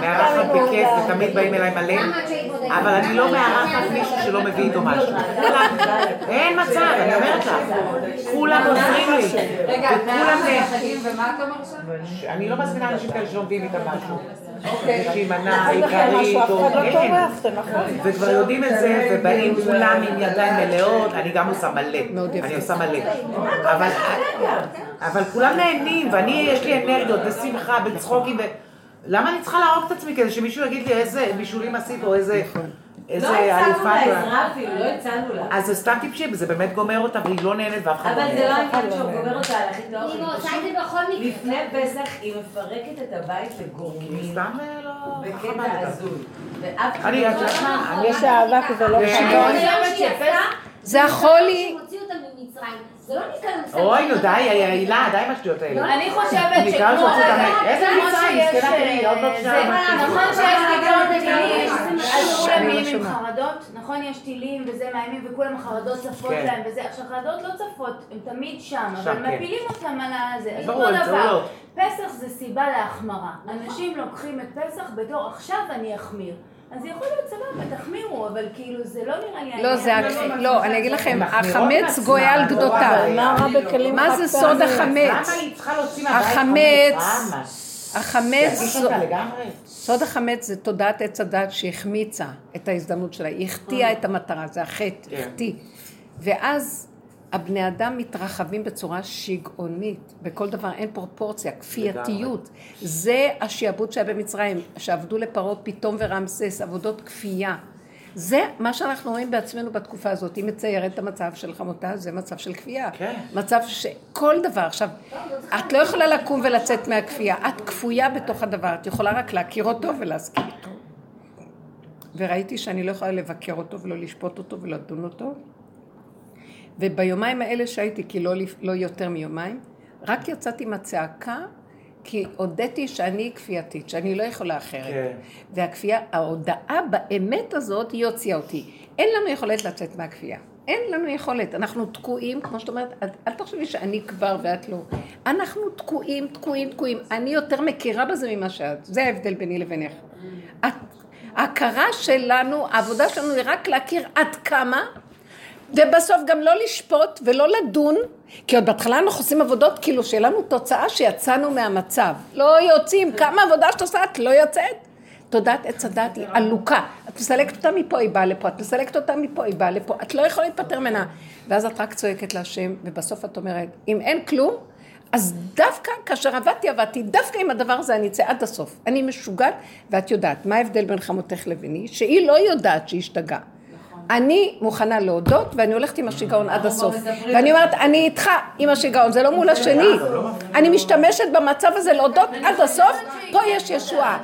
Speaker 3: מארחת בכיף, ותמיד באים אליי מלא, אבל אני לא מארחת מישהו שלא מביא איתו משהו. אין מצב, אני אומרת לך. כולם עוזרים לי.
Speaker 2: רגע,
Speaker 3: וכולם...
Speaker 2: מארחת בחגים, ומה אתה אומר עכשיו?
Speaker 3: אני לא מזמינה אנשים כאלה שלא מביאים איתם משהו.
Speaker 2: אוקיי.
Speaker 3: איזושהי מנה עיקרית,
Speaker 10: לא זה נכון.
Speaker 3: וכבר יודעים את זה, ובאים כולם עם ידיים מלאות, אני גם עושה מלא. אני עושה מלא. אבל, אבל כולם נהנים, ואני, יש לי אנרגיות, בשמחה, בצחוקים. למה אני צריכה להרוג את עצמי כדי שמישהו יגיד לי איזה בישולים עשית, או איזה... איזה
Speaker 7: לא הצענו
Speaker 3: אלופה
Speaker 7: לה עזרה אפילו, לא הצענו לה.
Speaker 3: אז זה סתם טיפשי, וזה באמת גומר אותה, והיא לא נהנית ואף אחד לא
Speaker 7: אבל זה
Speaker 3: נהנה.
Speaker 7: לא העניין שהוא גומר אותה על הכי טוב.
Speaker 8: היא עושה את זה בכל מקרה.
Speaker 7: לפני פסח היא מפרקת את הבית לגורמים.
Speaker 3: סתם אה, לא...
Speaker 7: בקטע. הזוי.
Speaker 3: אני,
Speaker 7: לא
Speaker 3: יודעת מה, אני-
Speaker 10: יש אהבה כי זה לא
Speaker 1: זה החולי.
Speaker 8: זה לא ניסיון.
Speaker 3: אוי, נו די, הילה, די עם השטויות האלה.
Speaker 9: אני חושבת שכמו...
Speaker 3: איזה
Speaker 9: שיש,
Speaker 3: מסכנה תראי, עוד לא
Speaker 9: אה,
Speaker 3: שעה,
Speaker 9: זה-
Speaker 3: מה
Speaker 9: נכון
Speaker 3: זה?
Speaker 9: שיש טילים וטילים, אז כולם
Speaker 1: לא
Speaker 9: נהיים עם. חרדות, נכון יש טילים וזה מאיימים וכולם החרדות צפות
Speaker 3: כן.
Speaker 9: להם וזה, עכשיו חרדות לא צפות, הן תמיד שם, אבל
Speaker 3: כן.
Speaker 9: מפילים אותם על הזה, אז אותו
Speaker 3: זה
Speaker 9: דבר,
Speaker 3: לא.
Speaker 9: פסח זה סיבה להחמרה, אנשים לוקחים את פסח בתור עכשיו אני אחמיר. אז יכול להיות סבבה, תחמירו, אבל כאילו זה לא נראה לי...
Speaker 1: לא, זה,
Speaker 9: העניין.
Speaker 1: הק- לא, אני אגיד לכם, החמץ גויה על
Speaker 3: לא
Speaker 1: גדותיו.
Speaker 10: מה
Speaker 1: זה? סוד החמץ?
Speaker 3: למה היא צריכה להוציא מהבית
Speaker 1: החמץ? החמץ. סוד החמץ זה תודעת עץ הדת שהחמיצה את ההזדמנות שלה, היא החטיאה את המטרה, זה החטא,
Speaker 3: כן.
Speaker 1: החטיא. ואז הבני אדם מתרחבים בצורה שיגעונית, בכל דבר אין פרופורציה, כפייתיות. זה השיעבוד שהיה במצרים, שעבדו לפרעה פתאום ורמסס, עבודות כפייה. זה מה שאנחנו רואים בעצמנו בתקופה הזאת. היא מציירת את המצב של חמותה, זה מצב של כפייה.
Speaker 3: כן.
Speaker 1: מצב שכל דבר, עכשיו, את לא יכולה לקום ולצאת מהכפייה, את כפויה בתוך הדבר, את יכולה רק להכיר אותו ולהסכים איתו. וראיתי שאני לא יכולה לבקר אותו ולא לשפוט אותו ולדון אותו. וביומיים האלה שהייתי, כי לא, לא יותר מיומיים, רק יצאתי עם הצעקה, כי הודיתי שאני כפייתית, שאני לא יכולה אחרת.
Speaker 3: כן.
Speaker 1: והכפייה, ההודעה באמת הזאת, היא הוציאה אותי. אין לנו יכולת לצאת מהכפייה. אין לנו יכולת. אנחנו תקועים, כמו שאת אומרת, אל, אל תחשבי שאני כבר ואת לא. אנחנו תקועים, תקועים, תקועים. אני יותר מכירה בזה ממה שאת. זה ההבדל ביני לבינך. את, ההכרה שלנו, העבודה שלנו היא רק להכיר עד כמה ובסוף גם לא לשפוט ולא לדון, כי עוד בהתחלה אנחנו עושים עבודות כאילו שיהיה לנו תוצאה שיצאנו מהמצב. לא יוצאים, כמה עבודה שאת עושה את לא יוצאת. תודעת עץ הדת היא עלוקה. את מסלקת אותה מפה, היא באה לפה, את מסלקת אותה מפה, היא באה לפה. את לא יכולה להתפטר ממנה. ואז את רק צועקת להשם, ובסוף את אומרת, אם אין כלום, אז דווקא כאשר עבדתי, עבדתי, דווקא עם הדבר הזה אני אצא עד הסוף. אני משוגעת, ואת יודעת, מה ההבדל בין חמותך לביני? שהיא לא יודעת שהיא השתגעה. אני מוכנה להודות, ואני הולכת עם השיגעון עד הסוף. ואני אומרת, אני איתך עם השיגעון, זה לא מול השני. אני משתמשת במצב הזה להודות עד הסוף, פה יש ישועה.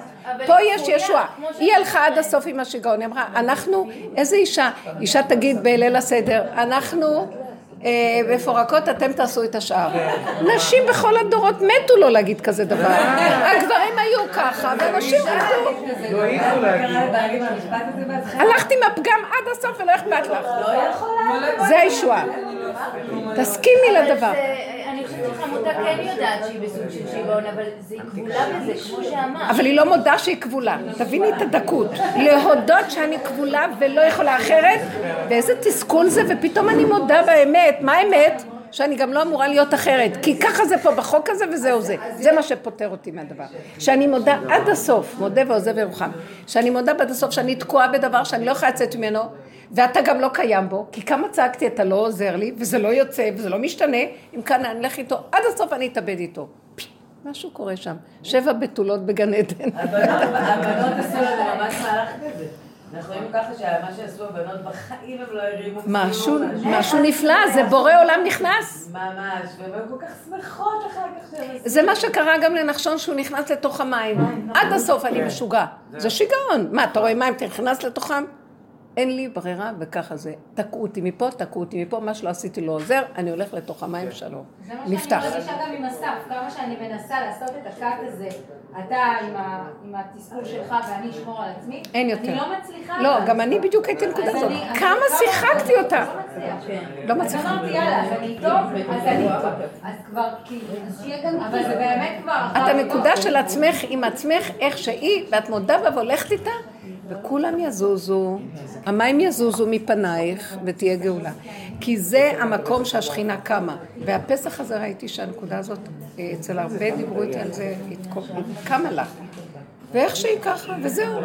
Speaker 1: פה יש ישועה. היא הלכה עד הסוף עם השיגעון, היא אמרה, אנחנו, איזה אישה? אישה תגיד בליל הסדר, אנחנו... אה, מפורקות, אתם תעשו את השאר. נשים בכל הדורות מתו לא להגיד כזה דבר. הגברים היו ככה, והנשים מתו.
Speaker 3: לא העזו להגיד.
Speaker 1: הלכת עם הפגם עד הסוף ולא אכפת לך. זה הישועה. תסכימי לדבר.
Speaker 9: אני חושבת שחמותה כן יודעת שהיא בסוג של שיגעון, אבל היא כבולה בזה, כמו שאמרת.
Speaker 1: אבל היא לא מודה שהיא כבולה. תביני את הדקות. להודות שאני כבולה ולא יכולה אחרת, ואיזה תסכול זה, ופתאום אני מודה באמת. מה האמת? שאני גם לא אמורה להיות אחרת, כי ככה זה פה בחוק הזה וזהו זה. זה מה שפוטר אותי מהדבר. שאני מודה עד הסוף, מודה ועוזב ירוחם. שאני מודה עד הסוף שאני תקועה בדבר שאני לא יכולה לצאת ממנו, ואתה גם לא קיים בו, כי כמה צעקתי אתה לא עוזר לי, וזה לא יוצא, וזה לא משתנה, אם כאן אני אלך איתו, עד הסוף אני אתאבד איתו. משהו קורה שם. שבע בתולות בגן עדן.
Speaker 7: הבנות עשו לנו ממש מהלך כזה. אנחנו רואים ככה שמה שעשו הבנות בחיים הם לא הרימו
Speaker 1: משהו, משהו נפלא, זה בורא עולם נכנס.
Speaker 7: ממש, והן היו כל כך שמחות אחר כך עשו.
Speaker 1: זה מה שקרה גם לנחשון שהוא נכנס לתוך המים. עד הסוף אני משוגע. זה שיגעון. מה, אתה רואה מים, אתה נכנס לתוכם? אין לי ברירה, וככה זה. תקעו אותי מפה, תקעו אותי מפה, מה שלא עשיתי לא עוזר, אני הולך לתוך המים שלום.
Speaker 2: זה מה שאני. מרגישה גם עם אסף, כמה שאני מנסה לעשות את הקאט הזה, אתה עם התסכול שלך ואני אשמור על עצמי,
Speaker 1: אין יותר.
Speaker 2: אני לא מצליחה.
Speaker 1: לא. גם אני בדיוק הייתי נקודה הזאת. כמה שיחקתי אותה.
Speaker 2: לא מצליח.
Speaker 1: לא מצליחה.
Speaker 2: אז אמרתי, יאללה, אז אני איתו, אז אני איתו. אז כבר, כאילו, אז שיהיה גם אבל זה באמת כבר...
Speaker 1: את הנקודה. של עצמך עם עצמך, איך שהיא, ואת מודה בה והולכת איתה, וכולם יזוזו, המים יזוזו מפנייך ותהיה גאולה. כי זה המקום שהשכינה קמה. והפסח הזה ראיתי שהנקודה הזאת, אה, אצל הרבה דיברו איתי על זה, קמה לה. ואיך שהיא ככה, וזהו.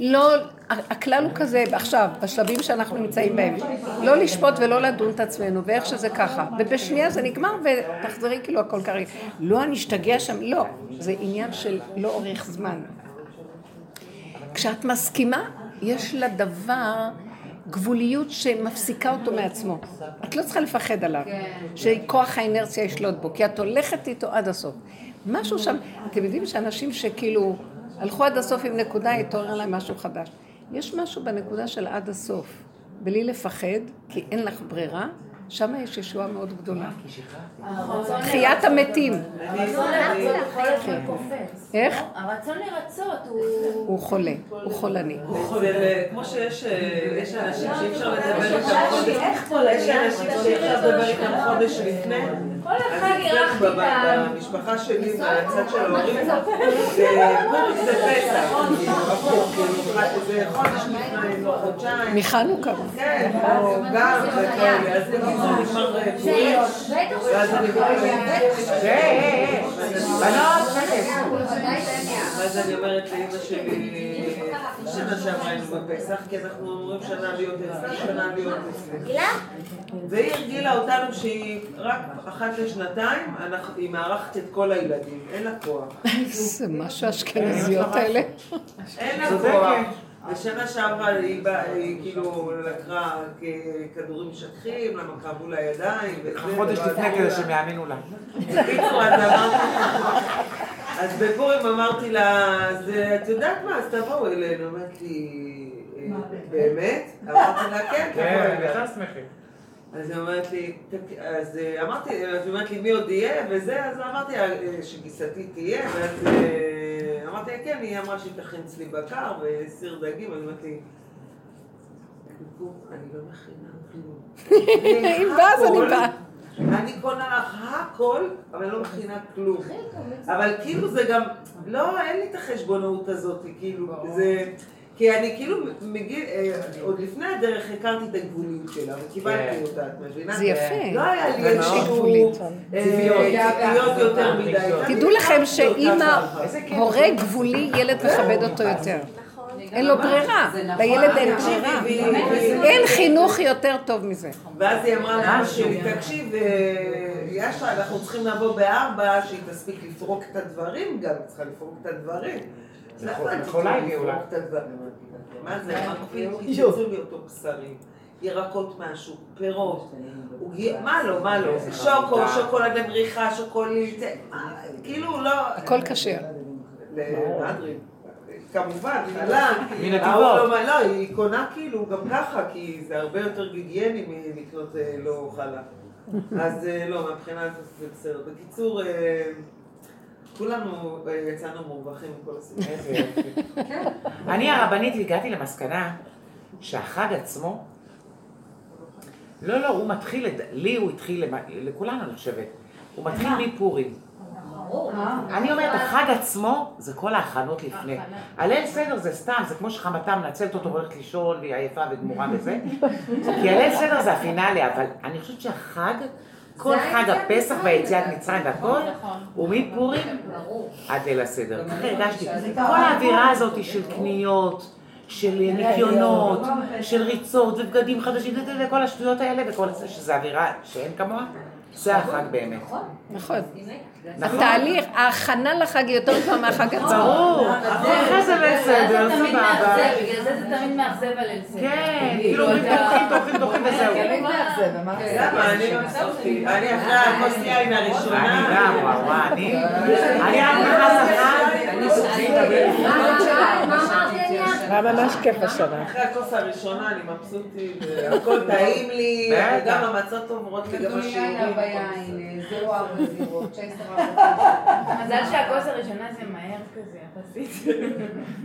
Speaker 1: לא, הכלל הוא כזה, עכשיו, בשלבים שאנחנו נמצאים בהם, לא לשפוט ולא לדון את עצמנו, ואיך שזה ככה. ובשנייה זה נגמר ותחזרי כאילו הכל כרגע. לא, אני אשתגע שם, לא. זה עניין של לא אורך זמן. כשאת מסכימה, יש לדבר גבוליות שמפסיקה אותו מעצמו. את לא צריכה לפחד עליו, שכוח האינרציה ישלוט בו, כי את הולכת איתו עד הסוף. משהו שם, אתם יודעים שאנשים שכאילו הלכו עד הסוף עם נקודה, התעורר להם משהו חדש. יש משהו בנקודה של עד הסוף, בלי לפחד, כי אין לך ברירה, שם יש ישועה מאוד גדולה. תחיית המתים.
Speaker 9: קופץ.
Speaker 1: איך?
Speaker 9: הרצון לרצות הוא...
Speaker 1: הוא חולה, הוא חולני.
Speaker 5: כמו שיש אה, אנשים שאי אפשר לדבר איתם חודש לפני.
Speaker 2: כל אחד אירחתי את
Speaker 5: במשפחה שלי, מהצד של ההורים, זה פורים זה פסח, זה חודש לפני, לא חודשיים.
Speaker 1: מחנוכה.
Speaker 5: כן, או גם וכאלה, אז נגמר אה, פורים, ואז אני
Speaker 3: זה, בנות, שקט.
Speaker 5: ואז אני אומרת לאמא שלי, שנה שעברה היינו בפסח, כי אנחנו אומרים שנה להיות אצלי, שנה להיות אצלי. והיא הרגילה אותנו שהיא רק אחת לשנתיים, אנחנו- היא מארחת את כל הילדים, אין לה כוח.
Speaker 1: זה משהו האשכנזיות האלה.
Speaker 5: אין לה. כוח. בשנה שעברה היא כאילו לקחה כדורים משככים, למה כאבו לה ידיים, וזה,
Speaker 3: חודש לפני כדי. שהם יאמינו לה.
Speaker 5: בקיצור, אז אמרתי, אז בפורים אמרתי לה, אז את יודעת מה, אז תבואו אלינו. אמרת לי, "אה, באמת? אמרתי לה, כן, תבואו
Speaker 3: כן,
Speaker 5: אלינו. אז היא אומרת לי, "תק- אז אה, אמרתי, אז היא אומרת לי, מי עוד יהיה וזה, אז אמרתי אה, שגיסתי תהיה, ואז אה, אמרתי לה, כן, היא אמרה שהיא תכין אצלי בקר וסיר דגים, אז לי, "קוקו, אני לא מכינה כלום.
Speaker 1: אם ואז אני
Speaker 5: הכל,
Speaker 1: באה.
Speaker 5: אני קונה לך הכל, אבל אני לא מכינה כלום. אבל כאילו זה גם, לא, אין לי את החשבונאות הזאת, כאילו, זה... כי אני כאילו מגיע, אה, עוד לפני הדרך הכרתי את הגבוליות שלה, וקיבלתי
Speaker 3: כן.
Speaker 5: אותה, את מבינה?
Speaker 1: זה יפה.
Speaker 5: לא היה לי איזשהו... אה,
Speaker 3: ציפיות.
Speaker 5: ציפיות יותר מדי.
Speaker 1: תדעו לכם שאם. ההורה גבולי, ילד מכבד אותו יותר. אין לו ברירה, לילד אין ברירה. אין חינוך יותר טוב מזה.
Speaker 5: ואז היא אמרה לאבא שלי, תקשיב, אה, יאשה, אנחנו צריכים לבוא בארבע, שהיא תספיק לפרוק את הדברים גם, צריכה לפרוק את הדברים. הבנתי
Speaker 3: יכולה הגיעו לה.
Speaker 5: לפרוק את הדברים. מה זה, לי אותו בשרים. ירקות מהשוק, פירות, עוגיה- מה לא, מה לא, שוקו, שוקולד למריחה, שוקולית, מה, כאילו לא...
Speaker 1: הכל כשר.
Speaker 5: כמובן. ההוא לא- לא, היא קונה כאילו גם ככה, כי זה הרבה יותר היגייני מלקנות אה, לא חלב. אז אה, לא, מהבחינה הזאת זה בסדר. בקיצור, אה, כולנו אה, יצאנו מורווחים מכל הסיפור.
Speaker 3: יופי. (laughs) (laughs) אני הרבנית הגעתי למסקנה שהחג עצמו, לא, לא, הוא מתחיל, לד- לי הוא התחיל, לכולנו אני חושבת, הוא מתחיל מפורים. אני אומרת, החג עצמו זה כל ההכנות לפני. הליל סדר זה סתם, זה כמו שחמתה מנצלת אותו והולכת לישון והיא עייפה וגמורה וזה. כי הליל סדר זה הפינאלי, אבל אני חושבת שהחג, כל חג הפסח והיציאת מצרים והכל, הוא מפורים עד ליל הסדר. ככה הרגשתי, כל האווירה הזאת של קניות, של ניקיונות, של ריצות ובגדים חדשים, וכל השטויות האלה, וכל זה, שזה אווירה שאין כמוה, זה החג באמת.
Speaker 1: נכון.
Speaker 3: נכון?
Speaker 1: התהליך, ההכנה לחג היא יותר טובה מהחג עצמו.
Speaker 3: ברור, אחרי זה בסדר, סבבה.
Speaker 9: בגלל זה זה תמיד מאכזב הליל סדר.
Speaker 3: כן, כאילו אומרים דוחים, דוחים, דוחים וזהו.
Speaker 5: אני. אני אחרי הכוס יין הראשונה.
Speaker 3: אני גם, וואו, וואו, אני, אני רק נכנס לחג,
Speaker 10: היה ממש כיף השנה.
Speaker 5: אחרי הכוס הראשונה אני מבסוטי, והכל טעים לי. וגם המצות אומרות לי, גם השיעורים.
Speaker 2: יין, זירו ארבע זירו, צ'ייסר (laughs) ארבע
Speaker 9: מזל שהכוס הראשונה זה מהר כזה, יחסית.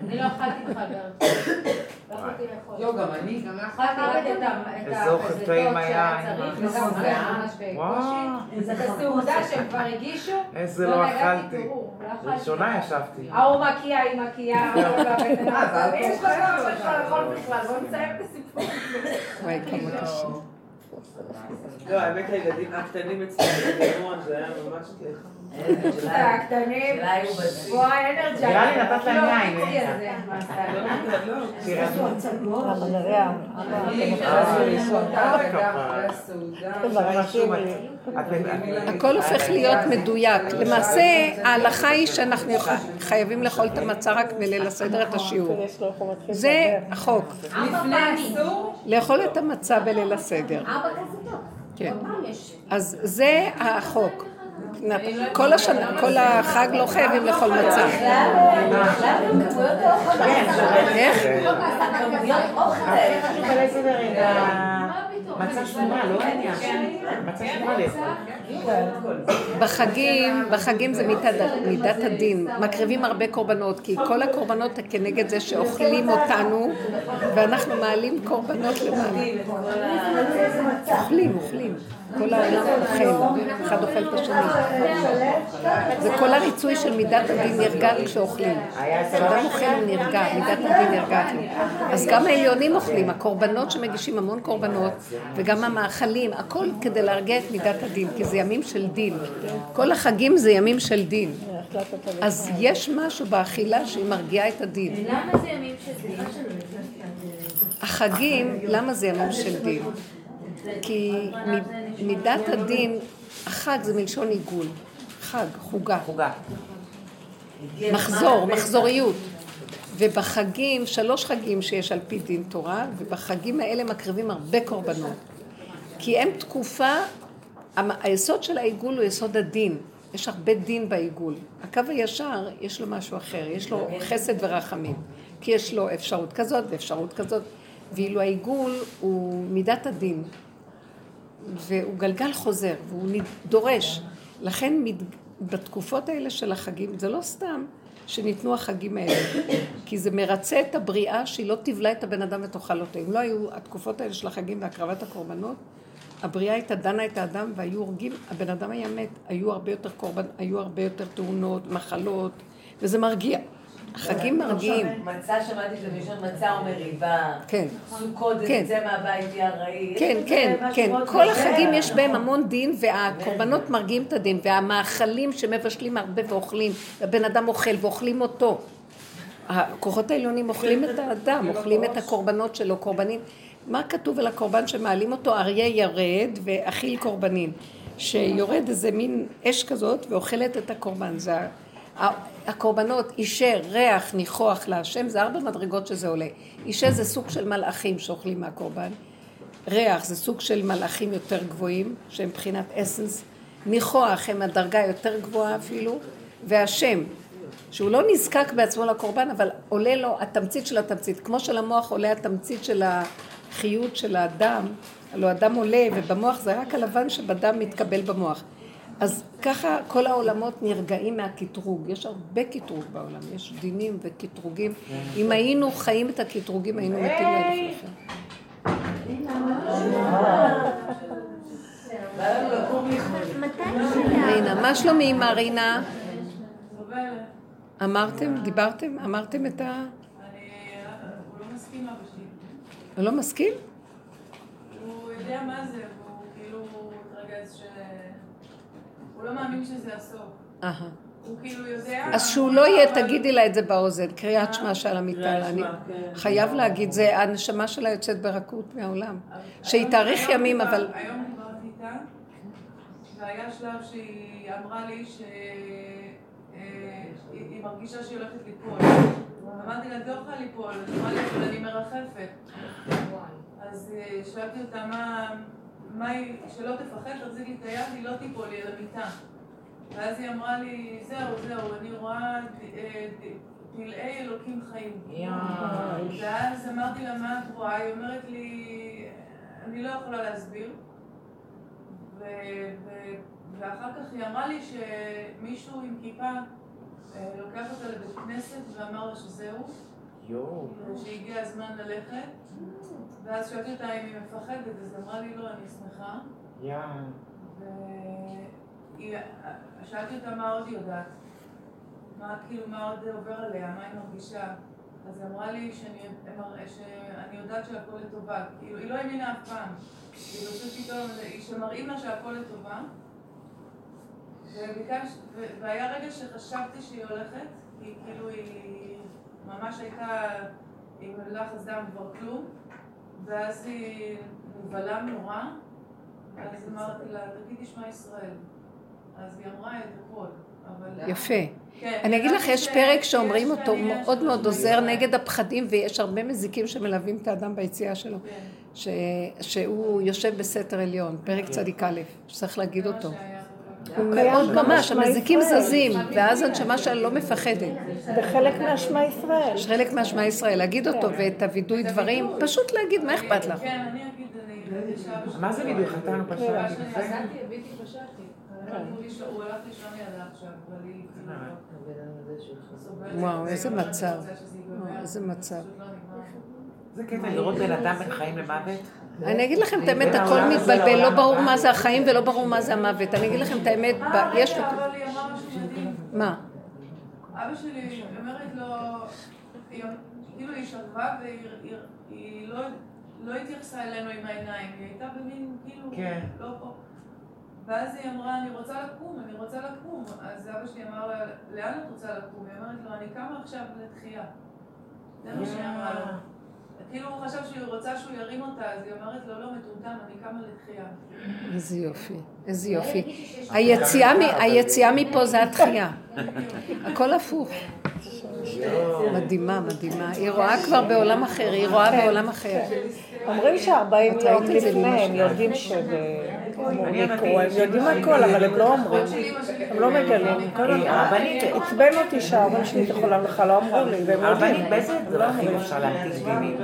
Speaker 2: אני לא אכלתי בכלל בארץ. (laughs) לא יכולתי לאכול. לא, גם אני. גם אכלתי רק את ה- את
Speaker 3: איזה אוכל
Speaker 2: הפזלתות
Speaker 3: טעים
Speaker 2: שהיה
Speaker 3: היה,
Speaker 2: צריך,
Speaker 3: עם
Speaker 2: וגם זה ממש. בקושי. זאת הסעודה שהם כבר הגישו.
Speaker 3: איזה לא אכלתי.
Speaker 2: תראו, לא אכלתי.
Speaker 3: ראשונה ישבתי.
Speaker 2: ההוא מקיאה, היא מקיאה, לא (laughs) בטן. יש לך גם בכלל, הכל בכלל. בואו נסיים את הסיפור.
Speaker 1: וואי, כמה (laughs) קשה.
Speaker 5: לא, האמת הילדים הקטנים אצלנו זה היה ממש כיף.
Speaker 2: הקטנים. בוא האנרג'י.
Speaker 3: נראה לי נתת להם יין,
Speaker 1: הכל הופך להיות מדויק. למעשה, ההלכה היא שאנחנו חייבים לאכול את המצה רק בליל הסדר את השיעור. זה החוק. לאכול את המצה בליל הסדר. כן. אז זה החוק. כל השנה, כל החג לא חייבים לאכול מצה. איך?
Speaker 3: איזה רגע, מצה.
Speaker 1: בחגים, בחגים זה מידת הדין, מקריבים הרבה קורבנות, כי כל הקורבנות כנגד זה שאוכלים אותנו, ואנחנו מעלים קורבנות למעלה. אוכלים, אוכלים. כל העולם אוכל, אחד אוכל את השני. זה כל הריצוי של מידת הדין נרגע כשאוכלים. כשאדם אוכל הוא נרגע, מידת הדין נרגעת לו. אז גם העליונים אוכלים, הקורבנות שמגישים המון קורבנות, וגם המאכלים, הכל כדי להרגיע את מידת הדין, כי זה ימים של דין. כל החגים זה ימים של דין. אז יש משהו באכילה שהיא מרגיעה את הדין.
Speaker 2: למה זה ימים של דין?
Speaker 1: החגים, למה זה ימים של דין? כי מידת הדין, החג זה מלשון עיגול. חג, חוגה.
Speaker 3: חוגה.
Speaker 1: מחזור, מחזוריות. ובחגים, שלוש חגים שיש על פי דין תורה, ובחגים האלה מקריבים הרבה קורבנות. כי הם תקופה, היסוד של העיגול הוא יסוד הדין. יש הרבה דין בעיגול. הקו הישר, יש לו משהו אחר, יש לו חסד ורחמים. כי יש לו אפשרות כזאת ואפשרות כזאת, ואילו העיגול הוא מידת הדין. והוא גלגל חוזר, והוא דורש. לכן בתקופות האלה של החגים, זה לא סתם שניתנו החגים האלה, כי זה מרצה את הבריאה שהיא לא תבלע את הבן אדם ותאכל אותו. אם לא היו התקופות האלה של החגים והקרבת הקורבנות, הבריאה הייתה דנה את האדם והיו הורגים, הבן אדם היה מת, היו הרבה יותר קורבן, היו הרבה יותר תאונות, מחלות, וזה מרגיע. החגים מרגיעים.
Speaker 7: מצה שמעתי שזה מלשון מצה או מריבה.
Speaker 1: כן.
Speaker 7: סוכות זה
Speaker 1: כן.
Speaker 7: תצא מהבית ארעי.
Speaker 1: כן, כן, כן. כל. החגים יש בהם המון דין, והקורבנות מרגיעים את הדין, והמאכלים שמבשלים הרבה ואוכלים, הבן אדם אוכל ואוכלים אותו. הכוחות העליונים אוכלים את האדם, אוכלים את הקורבנות שלו, קורבנים. מה כתוב על הקורבן שמעלים אותו? אריה ירד ואכיל קורבנים. שיורד איזה מין אש כזאת ואוכלת את הקורבן. זה הקורבנות, אישה, ריח, ניחוח להשם, זה ארבע מדרגות שזה עולה. אישה זה סוג של מלאכים שאוכלים מהקורבן. ריח זה סוג של מלאכים יותר גבוהים, שהם מבחינת אסנס. ניחוח הם הדרגה יותר גבוהה אפילו, והשם, שהוא לא נזקק בעצמו לקורבן, אבל עולה לו התמצית של התמצית. כמו שלמוח עולה התמצית של החיות של האדם, הלוא הדם עולה, ובמוח זה רק הלבן שבדם מתקבל במוח. אז ככה כל העולמות נרגעים מהקטרוג. יש הרבה קטרוג בעולם, יש דינים וקטרוגים. אם היינו חיים את הקטרוגים, היינו מתים לאלף. רינה, מה שלומי עם?
Speaker 11: סובלת.
Speaker 1: אמרתם, דיברתם, אמרתם את ה...
Speaker 11: אני... הוא לא מסכים אבא שלי.
Speaker 1: הוא לא מסכים?
Speaker 11: הוא יודע מה זה, והוא כאילו התרגז ש... הוא לא מאמין שזה הסוף.
Speaker 1: אהה.
Speaker 11: הוא כאילו יודע...
Speaker 1: אז שהוא לא יהיה, תגידי לה את זה באוזן, קריאת שמע של המיטה. אני חייב להגיד, זה הנשמה שלה יוצאת ברכות מהעולם. שהיא תאריך ימים, אבל...
Speaker 11: היום דיברתי איתה, והיה שלב שהיא אמרה לי שהיא מרגישה שהיא הולכת ליפול. אמרתי לה, את לא יכולה ליפול, אמרה לי, אבל אני מרחפת. אז אה, שאלתי אותה, מה, שלא תפחד, תחזיק לי את היד, היא לא תיפול, היא על המיטה. ואז היא אמרה לי, זהו, זהו, אני רואה אה, פלאי אלוקים חיים. ואז אמרתי לה, מה את רואה? היא אומרת לי, אני לא יכולה להסביר. ואחר כך היא אמרה לי שמישהו עם כיפה אה, לוקח אותה לבית כנסת ואמר לה שזהו. שהגיע הזמן ללכת. ואז שאלתי אותה אם היא מפחדת, אז היא אמרה לי לא, אני שמחה.
Speaker 3: יא.
Speaker 11: ושאלתי אותה מה עוד היא יודעת. מה, כאילו, מה עוד עובר עליה, מה היא מרגישה. אז היא אמרה לי שאני, שאני יודעת שהכל לטובה. כאילו, היא לא האמינה אף פעם. כאילו, פשוט פתאום, היא שמראים לה שהכל לטובה. וביקש, והיה רגע שחשבתי שהיא הולכת, כי כאילו היא ממש הייתה עם לחץ דם כבר כלום, ואז היא נבהלה נורא, ואז אמרתי לה, תגידי שמע ישראל. אז היא אמרה את הכל, אבל...
Speaker 1: יפה.
Speaker 11: כן,
Speaker 1: אני אגיד לך, יש פרק שאומרים אותו, מאוד מאוד עוזר. נגד הפחדים, ויש הרבה מזיקים שמלווים את האדם ביציאה שלו.
Speaker 11: כן.
Speaker 1: ש- שהוא יושב בסתר עליון, פרק צדיק א', שצריך להגיד
Speaker 11: זה מה
Speaker 1: אותו.
Speaker 10: קיים
Speaker 1: מאוד ממש, המזיקים. זזים, ואז הנשמה שלה לא מפחדת.
Speaker 10: זה חלק מהשמע ישראל.
Speaker 1: יש חלק מהשמע ישראל, להגיד אותו ואת הווידוי דברים, פשוט להגיד, מה אכפת לך?
Speaker 11: כן.
Speaker 3: מה זה וידוי חתן
Speaker 11: היא כאילו... סובלת.
Speaker 1: וואו, איזה מצב. איזה מצב.
Speaker 11: פשוט לא.
Speaker 3: זה קטע לראות בן אדם בין חיים למוות.
Speaker 1: אני אגיד לכם את האמת, הכל מתבלבל, לא
Speaker 3: לעולם
Speaker 1: ברור. מה זה החיים ולא ברור מה זה המוות. אני אגיד לכם את האמת,
Speaker 11: אה,
Speaker 1: יש... מה?
Speaker 11: אבא שלי, אומרת לו, כאילו היא שכבה והיא היא- היא לא, לא התייחסה אלינו עם העיניים, היא הייתה במין, כאילו,
Speaker 3: כן.
Speaker 11: לא פה. ואז היא אמרה, אני רוצה לקום, אני רוצה לקום. אז אבא שלי אמר לה, לאן את רוצה לקום? היא אומרת לו, אני קמה עכשיו לתחייה. זה מה שהיא אמרה לו. כאילו הוא חשב שהיא רוצה שהוא ירים אותה, אז היא אומרת לו, לא, מטומטם, אני קמה לתחייה.
Speaker 1: איזה יופי, איזה יופי. היציאה מפה זה התחייה. הכל הפוך. מדהימה, מדהימה. היא רואה כבר בעולם אחר, היא רואה בעולם אחר.
Speaker 10: אומרים שארבעים
Speaker 1: את
Speaker 10: יום לפני הם? יודעים שזה לקרות, הם יודעים הכל, אבל הם לא אומרים, הם לא מגלים. כל הזמן-
Speaker 3: הרבנית,
Speaker 10: עצבן אותי שההורים שלי ככל לך לא אמרו לי, והם יודעים.
Speaker 3: באיזה
Speaker 10: לא
Speaker 3: דרכים. אפשר להמתיק דינים?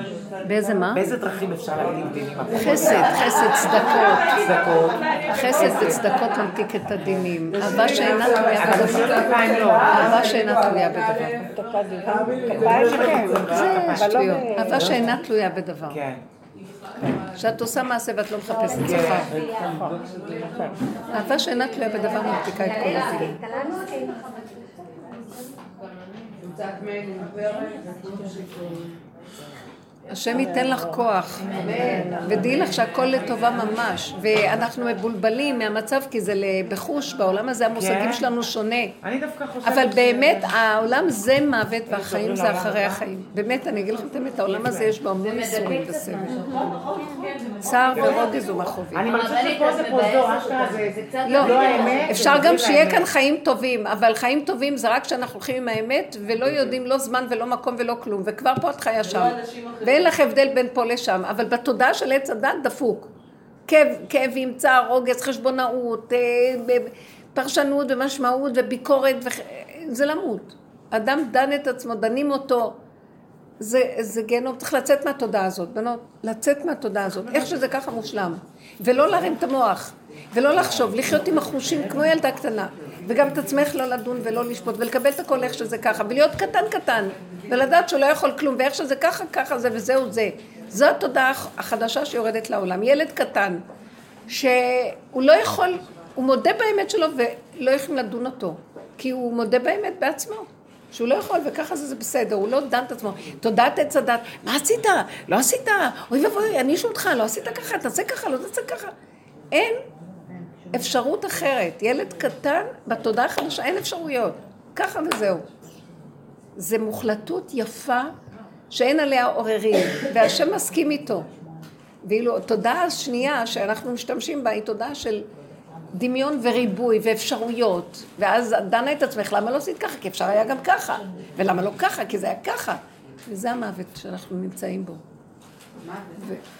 Speaker 1: באיזה מה?
Speaker 3: באיזה דרכים אפשר להמתיק דינים?
Speaker 1: חסד, חסד, צדקות.
Speaker 3: צדקות.
Speaker 1: חסד וצדקות ממתיק את הדינים. אהבה שאינה תלויה בדבר.
Speaker 3: לא.
Speaker 1: אהבה שאינה תלויה בדבר.
Speaker 10: כן,
Speaker 1: זה
Speaker 10: לא
Speaker 1: שטויות.
Speaker 10: ב-
Speaker 1: אהבה שאינה תלויה בדבר. שאת עושה מעשה ואת לא מחפשת. שכר. אהבה שאינה תלויה בדבר ממתיקה את כל הדינים.
Speaker 5: קבוצת מייל מוגברת, ותנו שיקום.
Speaker 1: השם ייתן לך כוח, ודעי לך שהכל לטובה ממש, ואנחנו מבולבלים מהמצב כי זה בחוש, בעולם הזה המושגים
Speaker 3: כן.
Speaker 1: שלנו שונה.
Speaker 3: אני דווקא חושבת...
Speaker 1: אבל באמת העולם זה מוות והחיים זה אחרי החיים. באמת, אני אגיד לכם את האמת, העולם הזה יש בו המון ייסורים וסבל. צער ורוגז ומכאובים.
Speaker 3: אני מרגישה שפה זה פרוזדור, אשכרה זה
Speaker 1: לא,
Speaker 3: לא האמת.
Speaker 1: אפשר גם
Speaker 3: לא
Speaker 1: שיהיה. כאן חיים טובים, אבל חיים טובים זה רק כשאנחנו הולכים עם האמת ולא יודעים לא זמן ולא מקום ולא כלום, וכבר פה את חיה שם. ואין לך הבדל בין פה לשם, אבל בתודעה של עץ הדת דפוק. כאב, כאבים, צער, רוגז, חשבונאות, אה, פרשנות ומשמעות וביקורת, וכ- זה למות. אדם דן את עצמו, דנים אותו. זה, זה גיהנום, צריך לצאת מהתודעה הזאת, בנות, לצאת מהתודעה הזאת, איך שזה ככה מושלם. ולא להרים את המוח, ולא לחשוב, לחיות עם החושים כמו ילדה קטנה, וגם את עצמך לא לדון ולא לשפוט, ולקבל את הכל איך שזה ככה, ולהיות קטן קטן, ולדעת שהוא לא יכול כלום, ואיך שזה ככה, ככה זה וזהו זה. זו התודעה החדשה שיורדת לעולם. ילד קטן, שהוא לא יכול, הוא מודה באמת שלו ולא יכולים לדון אותו, כי הוא מודה באמת בעצמו. שהוא לא יכול, וככה זה, זה בסדר, הוא לא דן את עצמו. תודעת עץ הדת, מה עשית? לא עשית? אוי ואבוי, יענישו אותך, לא עשית ככה, תעשה ככה, לא תעשה ככה. אין אפשרות אחרת. ילד קטן, בתודעה החדשה אין אפשרויות. ככה וזהו. זה מוחלטות יפה שאין עליה עוררין, והשם מסכים איתו. ואילו התודעה השנייה שאנחנו משתמשים בה היא תודעה של דמיון וריבוי ואפשרויות. ואז דנה את עצמך, למה לא עשית ככה? כי אפשר היה גם ככה. ולמה לא ככה? כי זה היה ככה. וזה המוות שאנחנו נמצאים בו.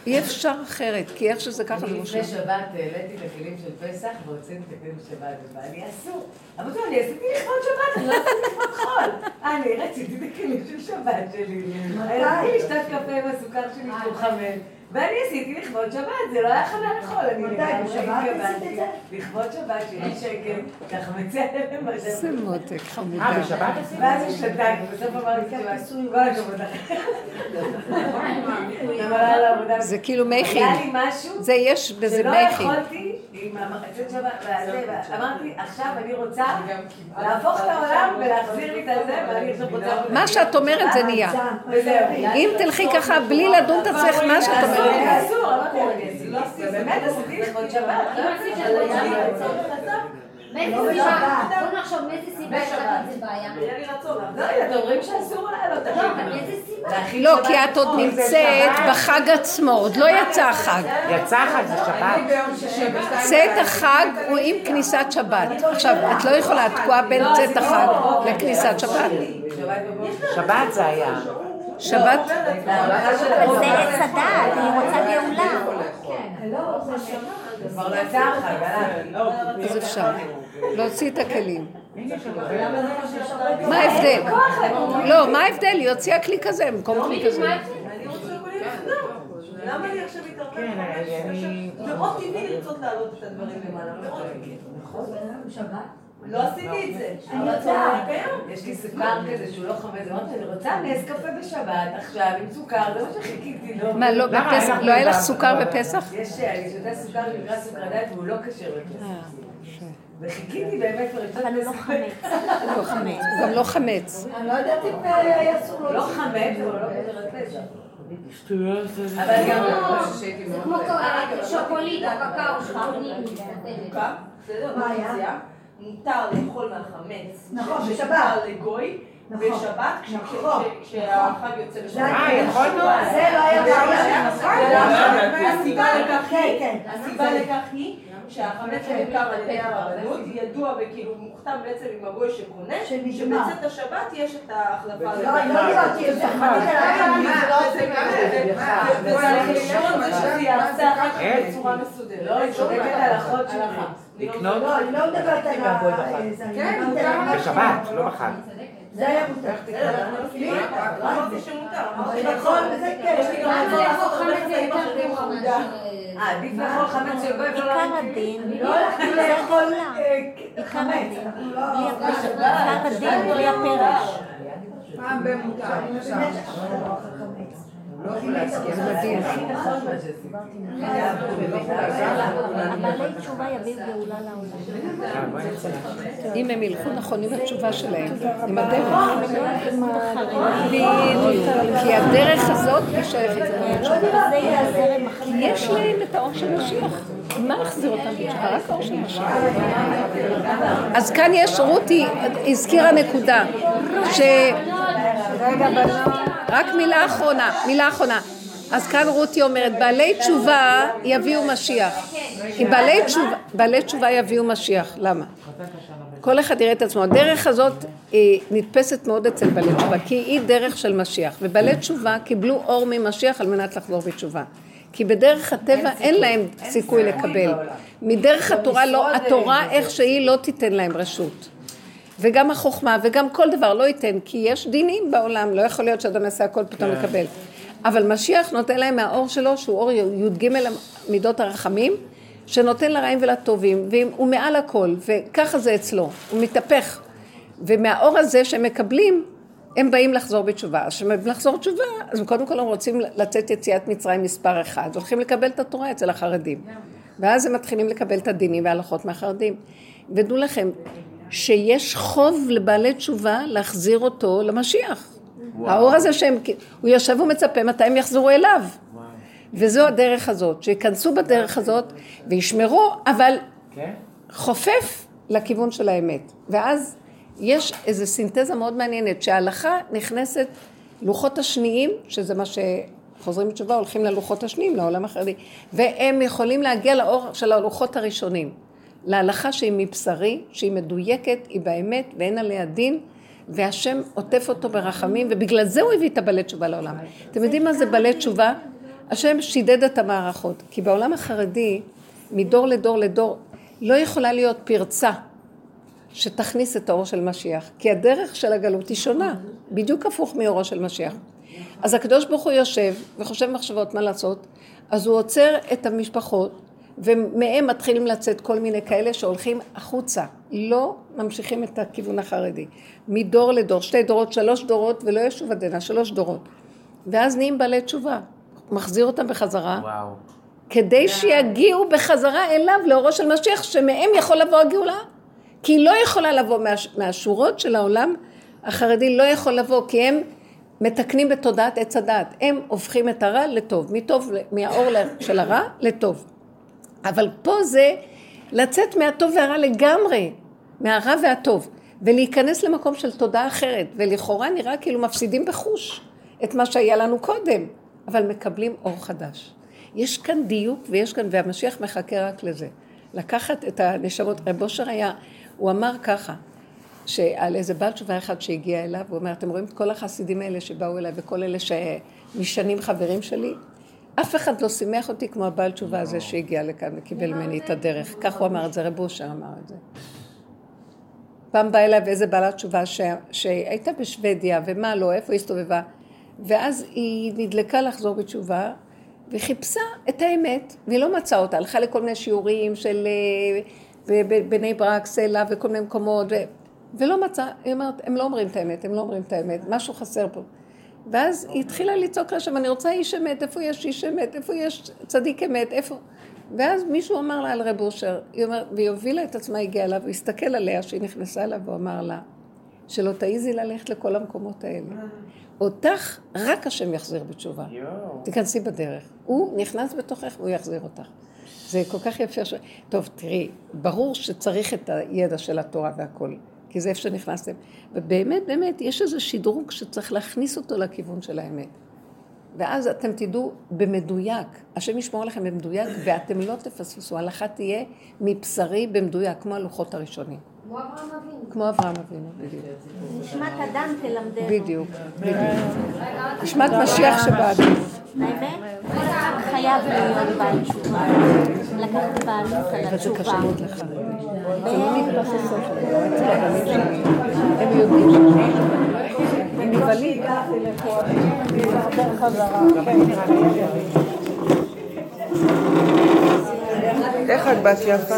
Speaker 1: ואי אפשר אחרת, כי איך שזה ככה זה
Speaker 7: אני
Speaker 1: מושלם.
Speaker 7: לפני שבת העליתי את הכלים של פסח והוצאתי את הכלים של שבת, ואני אסור. אבל טוב, אני עשיתי לכבוד שבת, אני לא עשיתי לכבוד חול. אני רציתי את הכלים של שבת שלי. רציתי לשתות קפה עם הסוכר שלי שהוא חמץ. ואני עשיתי לכבוד שבת, זה לא היה הכנה לחול, אני? לגמרי התכוונתי.
Speaker 8: עשית את זה?
Speaker 7: לכבוד שבת, שיהיה שקט, ככה מצא להם
Speaker 1: איזה מותק, חמודה.
Speaker 3: אה, בשבת עשית?
Speaker 7: ואז השתתקתי, בסוף אמרתי, כל הכבוד. אבל היה לעבודה.
Speaker 1: זה כאילו מייכין.
Speaker 7: היה לי משהו
Speaker 1: זה יש בזה
Speaker 7: שלא
Speaker 1: מייכין.
Speaker 7: יכולתי עם המחצית שבת, והזה, אמרתי, עכשיו אני רוצה להפוך את העולם ולהחזיר לי את הזה, ואני עכשיו רוצה...
Speaker 1: מה שאת אומרת זה נהיה. אם תלכי ככה בלי לדון את עצמך, מה שאת אומרת.
Speaker 7: אסור. לא
Speaker 8: מאיזה סיבה? בוא נחשוב מאיזה סיבה שבת זה בעיה.
Speaker 7: לא יודעת, אומרים שאסור לעלות.
Speaker 8: לא,
Speaker 1: כי את עוד
Speaker 7: זה
Speaker 1: נמצאת. בחג עצמו, עוד לא יצא החג.
Speaker 3: יצא חג, זה שבת.
Speaker 1: צאת החג הוא עם כניסת שבת. עכשיו, את לא יכולה, את תקועה בין צאת החג לכניסת שבת.
Speaker 3: שבת זה היה.
Speaker 1: שבת,
Speaker 4: אבל זה עץ הדעת, היא רוצה גאולה.
Speaker 7: לא.
Speaker 1: אז אפשר. להוציא את הכלים. מה ההבדל? לא, מה ההבדל? היא הוציאה כלי כזה במקום כלי כזה.
Speaker 6: אני. למה לי עכשיו?
Speaker 3: כן, אני...
Speaker 6: מאוד טבעי לרצות להעלות את הדברים למעלה, מאוד טבעי. לא עשיתי את זה. אבל זה קיים.
Speaker 7: יש לי סוכר כזה שהוא לא חמץ, אמרתי, אני רוצה נס קפה בשבת עכשיו עם סוכר, זה מה שחיכיתי לו.
Speaker 1: מה, לא? בפסח? לא היה לך סוכר בפסח?
Speaker 7: יש, אני שותה סוכר שנקרא סוכר דייט והוא לא כשר לפסח. וחיכיתי באמת כבר לשתות
Speaker 4: אבל הוא לא. חמץ.
Speaker 1: לא חמץ. גם לא חמץ.
Speaker 8: אני לא יודעת אם היה אסור
Speaker 7: לא חמץ, אבל הוא לא כשר לפסח.
Speaker 6: אבל גם
Speaker 8: זה כמו אה, שוקולית או קקאו שחונים.
Speaker 6: בסדר? מה היה? מותר לאכול מהחמץ.
Speaker 7: נכון, בשבת.
Speaker 6: שמותר לגוי.
Speaker 7: נכון.
Speaker 6: בשבת, כש-
Speaker 7: נכון.
Speaker 6: כש- כשהחג יוצא בשבת.
Speaker 7: אה? זה לא היה בעיה. נכון.
Speaker 6: הסיבה לכך
Speaker 7: כן,
Speaker 6: היא,
Speaker 7: כן.
Speaker 6: שהחמץ שנמכר על ידי הרבנות ידוע וכאילו מוכתב בעצם עם הגוי שקונה. שבצאת השבת יש את ההחלפה.
Speaker 7: לא, אני לא דיברתי על זה.
Speaker 6: וצריך לשאול זה שזה יעשה אחר כך. בצורה מסודרת.
Speaker 7: לא, היא צודקת על החוד שלי.
Speaker 3: לקנות?
Speaker 7: לא, אני לא מדברת על ה... זה, אני
Speaker 6: כן,
Speaker 3: בשבת, לא בחג.
Speaker 7: זה היה מותר.
Speaker 6: אני מסכימה לא אמרתי שמותר, נכון.
Speaker 7: נכון, וזה כן.
Speaker 6: יש לי גם
Speaker 8: לאכול חמץ יותר.
Speaker 7: אה, עדיף לאכול חמץ גוי ולא
Speaker 4: עיקר
Speaker 7: להגיד.
Speaker 4: הדין,
Speaker 7: לא הלכתי לאכול אה, חמץ. לא...
Speaker 4: עיקר הדין בלי הפרש.
Speaker 11: פעם במותר.
Speaker 1: אם הם ילכו נכון עם התשובה שלהם, עם הדרך.
Speaker 4: בדיוק.
Speaker 1: בדיוק. כי הדרך הזאת היא שייכת לבעלי תשובה.
Speaker 4: זה יהיה הזרם הכי...
Speaker 1: כי יש להם את האור של משיח. מה יחזיר אותם? בתשובה? רק האור של משיח. אז כאן יש, רותי הזכירה נקודה, ש... רק מילה אחרונה, מילה אחרונה. אז כאן רותי אומרת, בעלי תשובה יביאו משיח. כי בעלי תשובה, בעלי תשובה יביאו משיח. למה? כל אחד יראה את עצמו. הדרך הזאת היא נתפסת מאוד אצל בעלי תשובה, כי היא דרך של משיח. ובעלי תשובה קיבלו אור ממשיח על מנת לחזור בתשובה. כי בדרך הטבע אין להם סיכוי לקבל. מדרך התורה לא, התורה איך שהיא לא תיתן להם רשות. וגם החוכמה וגם כל דבר לא ייתן, כי יש דינים בעולם, לא יכול להיות שאדם יעשה הכל פתאום לקבל. אבל משיח נותן להם מהאור שלו, שהוא אור י"ג מידות הרחמים, שנותן לרעים ולטובים, והוא מעל הכל, וככה זה אצלו, הוא מתהפך. ומהאור הזה שהם מקבלים, הם באים לחזור בתשובה. אז כשהם באים לחזור בתשובה, אז קודם כל הם רוצים לצאת יציאת מצרים מספר אחד, הולכים לקבל את התורה אצל החרדים. ואז הם מתחילים לקבל את הדינים וההלכות מהחרדים. ודעו לכם, שיש חוב לבעלי תשובה להחזיר אותו למשיח. האור הזה שהם, הוא יושב ומצפה מתי הם יחזרו אליו. וזו הדרך הזאת, שיכנסו בדרך הזאת וישמרו, אבל
Speaker 3: כן?
Speaker 1: חופף לכיוון של האמת. ואז יש איזו סינתזה מאוד מעניינת, שההלכה נכנסת, לוחות השניים, שזה מה שחוזרים בתשובה, הולכים ללוחות השניים, לעולם החרדי, והם יכולים להגיע לאור של הלוחות הראשונים. להלכה שהיא מבשרי, שהיא מדויקת, היא באמת, ואין עליה דין, והשם עוטף אותו ברחמים, ובגלל זה הוא הביא את הבעלי תשובה לעולם. אתם יודעים מה זה בעלי תשובה? השם שידד את המערכות, כי בעולם החרדי, מדור לדור לדור, לא יכולה להיות פרצה שתכניס את האור של משיח, כי הדרך של הגלות היא שונה, בדיוק הפוך מאורו של משיח. אז הקדוש ברוך הוא יושב וחושב מחשבות מה לעשות, אז הוא עוצר את המשפחות, ומהם מתחילים לצאת כל מיני כאלה שהולכים החוצה, לא ממשיכים את הכיוון החרדי. מדור לדור, שתי דורות, שלוש דורות, ולא ישוב עדנה, שלוש דורות. ואז נהיים בעלי תשובה, מחזיר אותם בחזרה,
Speaker 3: וואו.
Speaker 1: כדי שיגיעו בחזרה אליו, לאורו של משיח, שמהם יכול לבוא הגאולה. כי היא לא יכולה לבוא מהש, מהשורות של העולם, החרדי לא יכול לבוא, כי הם מתקנים בתודעת עץ הדעת. הם הופכים את הרע לטוב, מטוב, מהאור של הרע לטוב. אבל פה זה לצאת מהטוב והרע לגמרי, מהרע והטוב, ולהיכנס למקום של תודעה אחרת, ולכאורה נראה כאילו מפסידים בחוש את מה שהיה לנו קודם, אבל מקבלים אור חדש. יש כאן דיוק ויש כאן, והמשיח מחכה רק לזה. לקחת את הנשמות, רב אושר היה, הוא אמר ככה, שעל איזה בעל תשובה אחד שהגיע אליו, הוא אומר, אתם רואים את כל החסידים האלה שבאו אליי וכל אלה שנשענים חברים שלי? אף אחד לא שימח אותי כמו הבעל תשובה הזה שהגיע לכאן וקיבל ממני את הדרך. כך הוא אמר את זה, רב אושר אמר את זה. פעם בא אליי ואיזה בעלת תשובה. שהייתה בשוודיה, ומה לא, איפה היא הסתובבה, ואז היא נדלקה לחזור בתשובה, וחיפשה את האמת, והיא לא מצאה אותה, הלכה לכל מיני שיעורים של אה, בני ברק, סלע וכל מיני מקומות, ו... ולא מצאה, היא אומרת, הם לא אומרים את האמת, הם לא אומרים את האמת, משהו חסר פה. ואז היא התחילה לצעוק לשם, אני רוצה איש אמת, איפה יש איש אמת, איפה יש צדיק אמת, איפה... ואז מישהו אמר לה על רב אושר, היא אומרת, והיא הובילה את עצמה, הגיעה אליו, הוא הסתכל עליה, שהיא נכנסה אליו, והוא אמר לה, שלא תעיזי ללכת לכל המקומות האלה. אותך רק השם יחזיר בתשובה. תיכנסי בדרך. הוא נכנס בתוכך והוא יחזיר אותך. זה כל כך יפה ש... טוב, תראי, ברור שצריך את הידע של התורה והכל, כי זה איפה שנכנסתם. ובאמת, באמת, יש איזה שדרוג שצריך להכניס אותו לכיוון של האמת. ואז אתם תדעו במדויק, השם ישמור לכם במדויק, ואתם לא תפספסו, ההלכה תהיה מבשרי במדויק, כמו הלוחות הראשונים.
Speaker 8: כמו אברהם אבינו.
Speaker 1: כמו אברהם אבינו, בדיוק.
Speaker 4: נשמת אדם תלמדנו.
Speaker 1: בדיוק, בדיוק. נשמת משיח שבעדיף.
Speaker 4: האמת, חייב להיות בעל תשובה. לקחת בעלות על התשובה.
Speaker 1: לך. זה לא שלי. הם יודעים שהם הם נבהלים.
Speaker 5: איך את בת יפה?